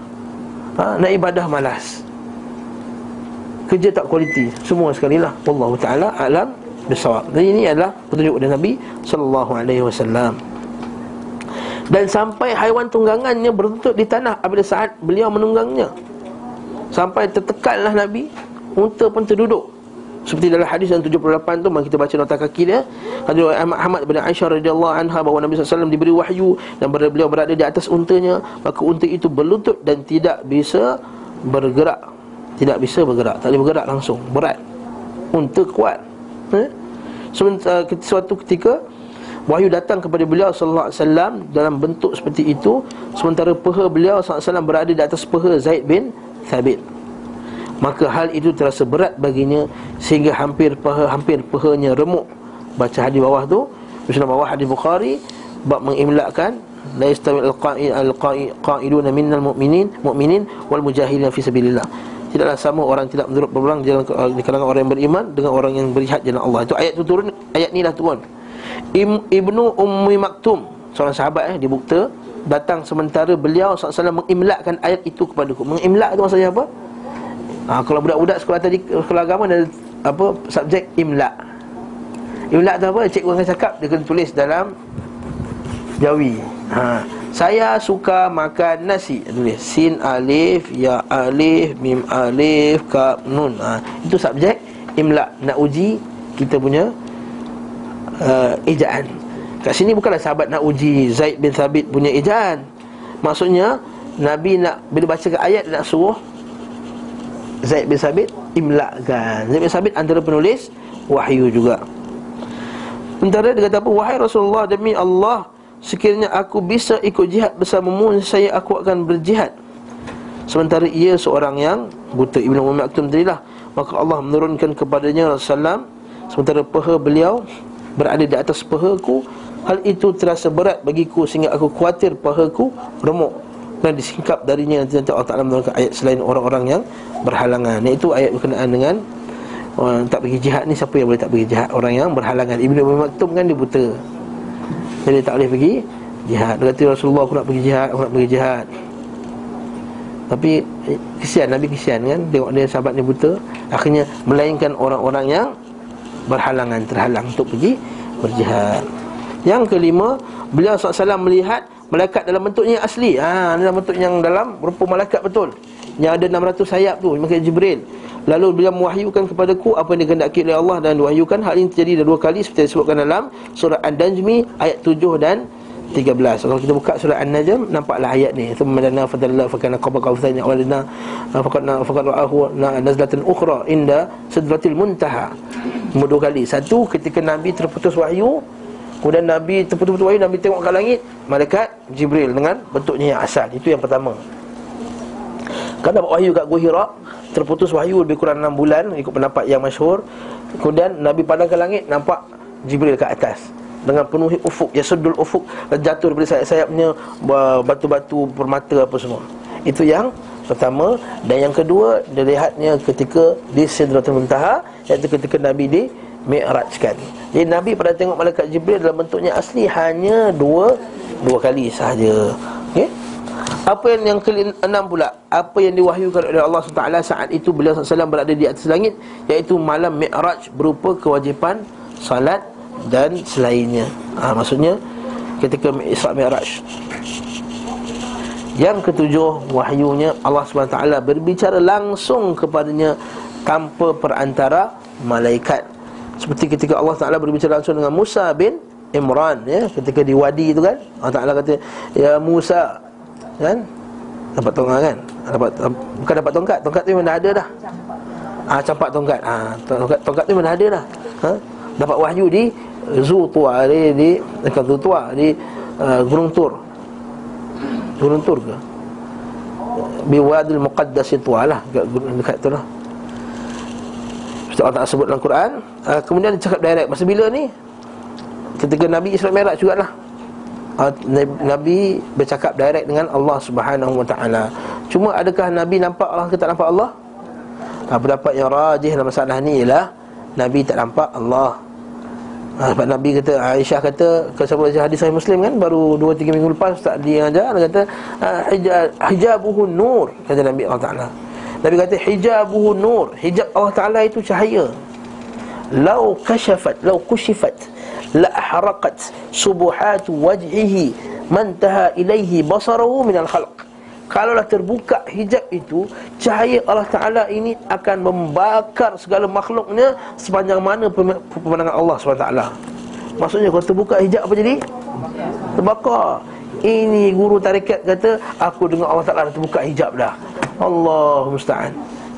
Speaker 1: ha, Nak ibadah malas. Kerja tak kualiti. Semua sekali lah. Wallahu ta'ala alam bersawab Dan ini adalah petunjuk dari Nabi Sallallahu alaihi wasallam. Dan sampai haiwan tunggangannya berlutut di tanah apabila saat beliau menunggangnya. Sampai tertekanlah Nabi unta pun terduduk seperti dalam hadis yang 78 tu mari kita baca nota kaki dia. Hadis Ahmad bin Aisyah radhiyallahu anha bahawa Nabi SAW diberi wahyu dan beliau berada di atas untanya. Maka unta itu berlutut dan tidak bisa bergerak. Tidak bisa bergerak. Tak boleh bergerak langsung. Berat. Unta kuat. Eh? sementara suatu ketika wahyu datang kepada beliau sallallahu alaihi wasallam dalam bentuk seperti itu. Sementara peha beliau sallallahu alaihi wasallam berada di atas peha Zaid bin Thabit maka hal itu terasa berat baginya sehingga hampir paha hampir pahanya remuk. Baca hadis bawah tu Muslim bawah hadis Bukhari bab mengimlakkan la yastawi al-qa'iduna minnal mu'minin mu'minin wal mujahidin fi sabilillah. Tidaklah sama orang tidak menurut berperang di kalangan orang yang beriman dengan orang yang berjihad jalan Allah. Itu ayat itu turun ayat ni lah turun. Ibnu Ummi Maktum Seorang sahabat eh, di Bukta Datang sementara beliau SAW mengimlakkan ayat itu kepada aku Mengimlak itu maksudnya apa? Ha, kalau budak-budak sekolah tadi Sekolah agama ada apa subjek imlak Imlak tu apa? Cikgu akan cakap Dia kena tulis dalam Jawi ha. Saya suka makan nasi Tulis Sin alif Ya alif Mim alif Kap nun ha. Itu subjek Imlak Nak uji Kita punya uh, ejaan Kat sini bukanlah sahabat nak uji Zaid bin Thabit punya ejaan Maksudnya Nabi nak Bila baca ke ayat Nak suruh Zaid bin Thabit Imlakkan. Zaid bin Thabit antara penulis Wahyu juga. Sementara dia kata apa? Wahai Rasulullah Demi Allah Sekiranya aku bisa ikut jihad bersamamu Saya aku akan berjihad. Sementara ia seorang yang Buta. Ibn Umar Maktum tadilah Maka Allah menurunkan kepadanya Rasulullah Sementara peha beliau berada di atas pahaku Hal itu terasa berat bagiku sehingga aku khawatir pahaku remuk dan disingkap darinya nanti, nanti Allah Ta'ala menurunkan ayat selain orang-orang yang berhalangan. Itu ayat berkenaan dengan orang tak pergi jihad ni siapa yang boleh tak pergi jihad? Orang yang berhalangan. Ibn Abi Maktum kan dia buta. Jadi tak boleh pergi jihad. Dia kata Rasulullah aku nak pergi jihad Aku nak pergi jihad. Tapi eh, kesian. Nabi kesian kan? Tengok dia sahabat ni buta. Akhirnya melainkan orang-orang yang berhalangan terhalang untuk pergi berjihad. Yang kelima, beliau SAW melihat malaikat dalam bentuknya asli. Ha, dalam bentuk yang dalam rupa malaikat betul. Yang ada 600 sayap tu, malaikat Jibril. Lalu beliau mewahyukan kepadaku apa yang dikehendaki oleh Allah dan diwahyukan hal ini terjadi dua kali seperti disebutkan dalam surah An-Najmi ayat 7 dan 13 Kalau kita buka surah An-Najm Nampaklah ayat ni Thumma lana fadallah Fakana qaba qawthanya Awalina Fakana Fakana ra'ahu Nazlatan ukhra Inda Sidratil muntaha Dua kali Satu ketika Nabi terputus wahyu Kemudian Nabi terputus wahyu Nabi tengok ke langit Malaikat Jibril Dengan bentuknya yang asal. Itu yang pertama. Kalau dapat wahyu kat Gua Hira Terputus wahyu lebih kurang 6 bulan Ikut pendapat yang masyhur. Kemudian Nabi pandang ke langit Nampak Jibril ke atas. Dengan penuhi ufuk ya sudul ufuk jatuh daripada sayap-sayapnya batu-batu permata apa semua. Itu yang pertama. Dan yang kedua dilihatnya ketika di Sidratul Muntaha iaitu ketika Nabi di Mi'rajkan. Jadi Nabi pada tengok malaikat Jibril dalam bentuknya asli hanya dua dua kali sahaja. Okey. Apa yang yang keenam pula Apa yang diwahyukan oleh Allah SWT Saat itu beliau SAW berada di atas langit Iaitu malam Mi'raj Berupa kewajipan Salat dan selainnya ha, Maksudnya Ketika Isra' Mi'raj Yang ketujuh Wahyunya Allah SWT berbicara langsung kepadanya Tanpa perantara Malaikat Seperti ketika Allah Ta'ala berbicara langsung dengan Musa bin Imran ya. Ketika di wadi itu kan Allah Taala kata ya Musa kan? Dapat tongkat kan? Dapat bukan dapat tongkat tongkat tu memang dah ada dah. Ah campak tongkat. Ah tongkat tongkat tu memang ada dah. Ha? Dapat wahyu di Zu Tua di di dekat Tua di uh, Gunung Tur. Gunung Tur ke? Biwadil Muqaddas Tua lah dekat, dekat tu lah Allah Ta'ala sebut dalam Quran uh, Kemudian dia cakap direct. Masa bila ni? Ketika Nabi Isra Mi'raj jugalah. Uh, Nabi bercakap direct dengan Allah Subhanahu Wa Taala. Cuma adakah Nabi nampak Allah ke tak nampak Allah? Ha, pendapat yang rajih dalam masalah ni ialah Nabi tak nampak Allah. Ha, Sebab Nabi kata Aisyah kata baca hadis Sahih Muslim kan Baru 2-3 minggu lepas Tak dia ajar Dia kata hijab, Hijabuhu nur Kata Nabi Allah Ta'ala Nabi kata hijabuhu nur. Hijab Allah Ta'ala itu cahaya. Lau kashafat Lau kushifat la ahraqat subuhat wajhihi mantaha ilaihi basaruhu minal khalq. Kalaulah terbuka hijab itu cahaya Allah Taala ini akan membakar segala makhluknya sepanjang mana pemandangan Allah SWT maksudnya kalau terbuka hijab apa jadi? Terbakar ini guru tarikat kata aku dengar Allah Taala terbuka hijab dah. Allah musta'an.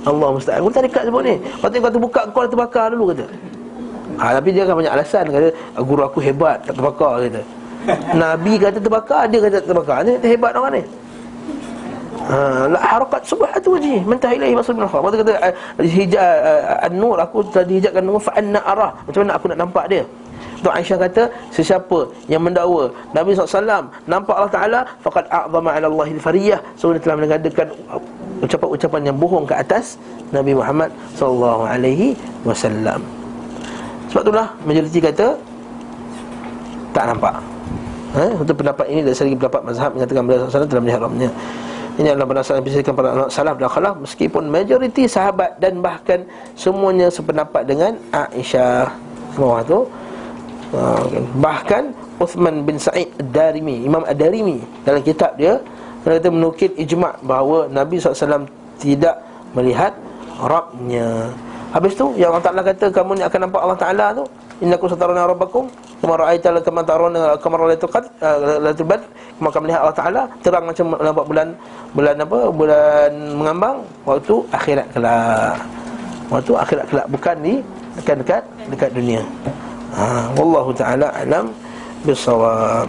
Speaker 1: Allah musta'an. Guru tarikat sebut ni. Kau tengok kau terbuka Kau dah terbakar dulu kata. Ha, Tapi dia akan banyak alasan Kata guru aku hebat Tak terbakar kata. Nabi kata terbakar Dia kata terbakar. Ini hebat orang ni. Ha, harakat subhat wajhi mentah ilahi maksud min al kata hijab an-nur aku telah dihijabkan nur fa anna arah. Macam mana aku nak nampak dia Tu Aisyah kata sesiapa yang mendakwa Nabi SAW nampak Allah Taala faqad a'zama 'ala Allah al-fariyah so dia telah mengadakan ucapan-ucapan yang bohong ke atas Nabi Muhammad wasallam sebab itulah majoriti kata tak nampak. Eh, untuk pendapat ini dari segi pendapat mazhab mengatakan beliau sallallahu telah melihat Ini adalah berdasarkan bisikan para ulama salaf dan khalaf meskipun majoriti sahabat dan bahkan semuanya sependapat dengan Aisyah. Bawah tu. Ah, bahkan Uthman bin Sa'id Ad-Darimi, Imam Ad-Darimi dalam kitab dia dia kata menukil ijma' bahawa Nabi SAW tidak melihat Rabbnya. Habis tu yang Allah Taala kata kamu ni akan nampak Allah Taala tu. Innakum sataruna rabbakum kama ra'aita kama taruna kama ra'aitul qad eh, badr. Kama kamu melihat Allah Taala terang macam nampak bulan bulan apa? Bulan mengambang waktu akhirat kelak. Waktu akhirat kelak bukan ni dekat dekat dekat dunia ha wallahu taala alam bisawab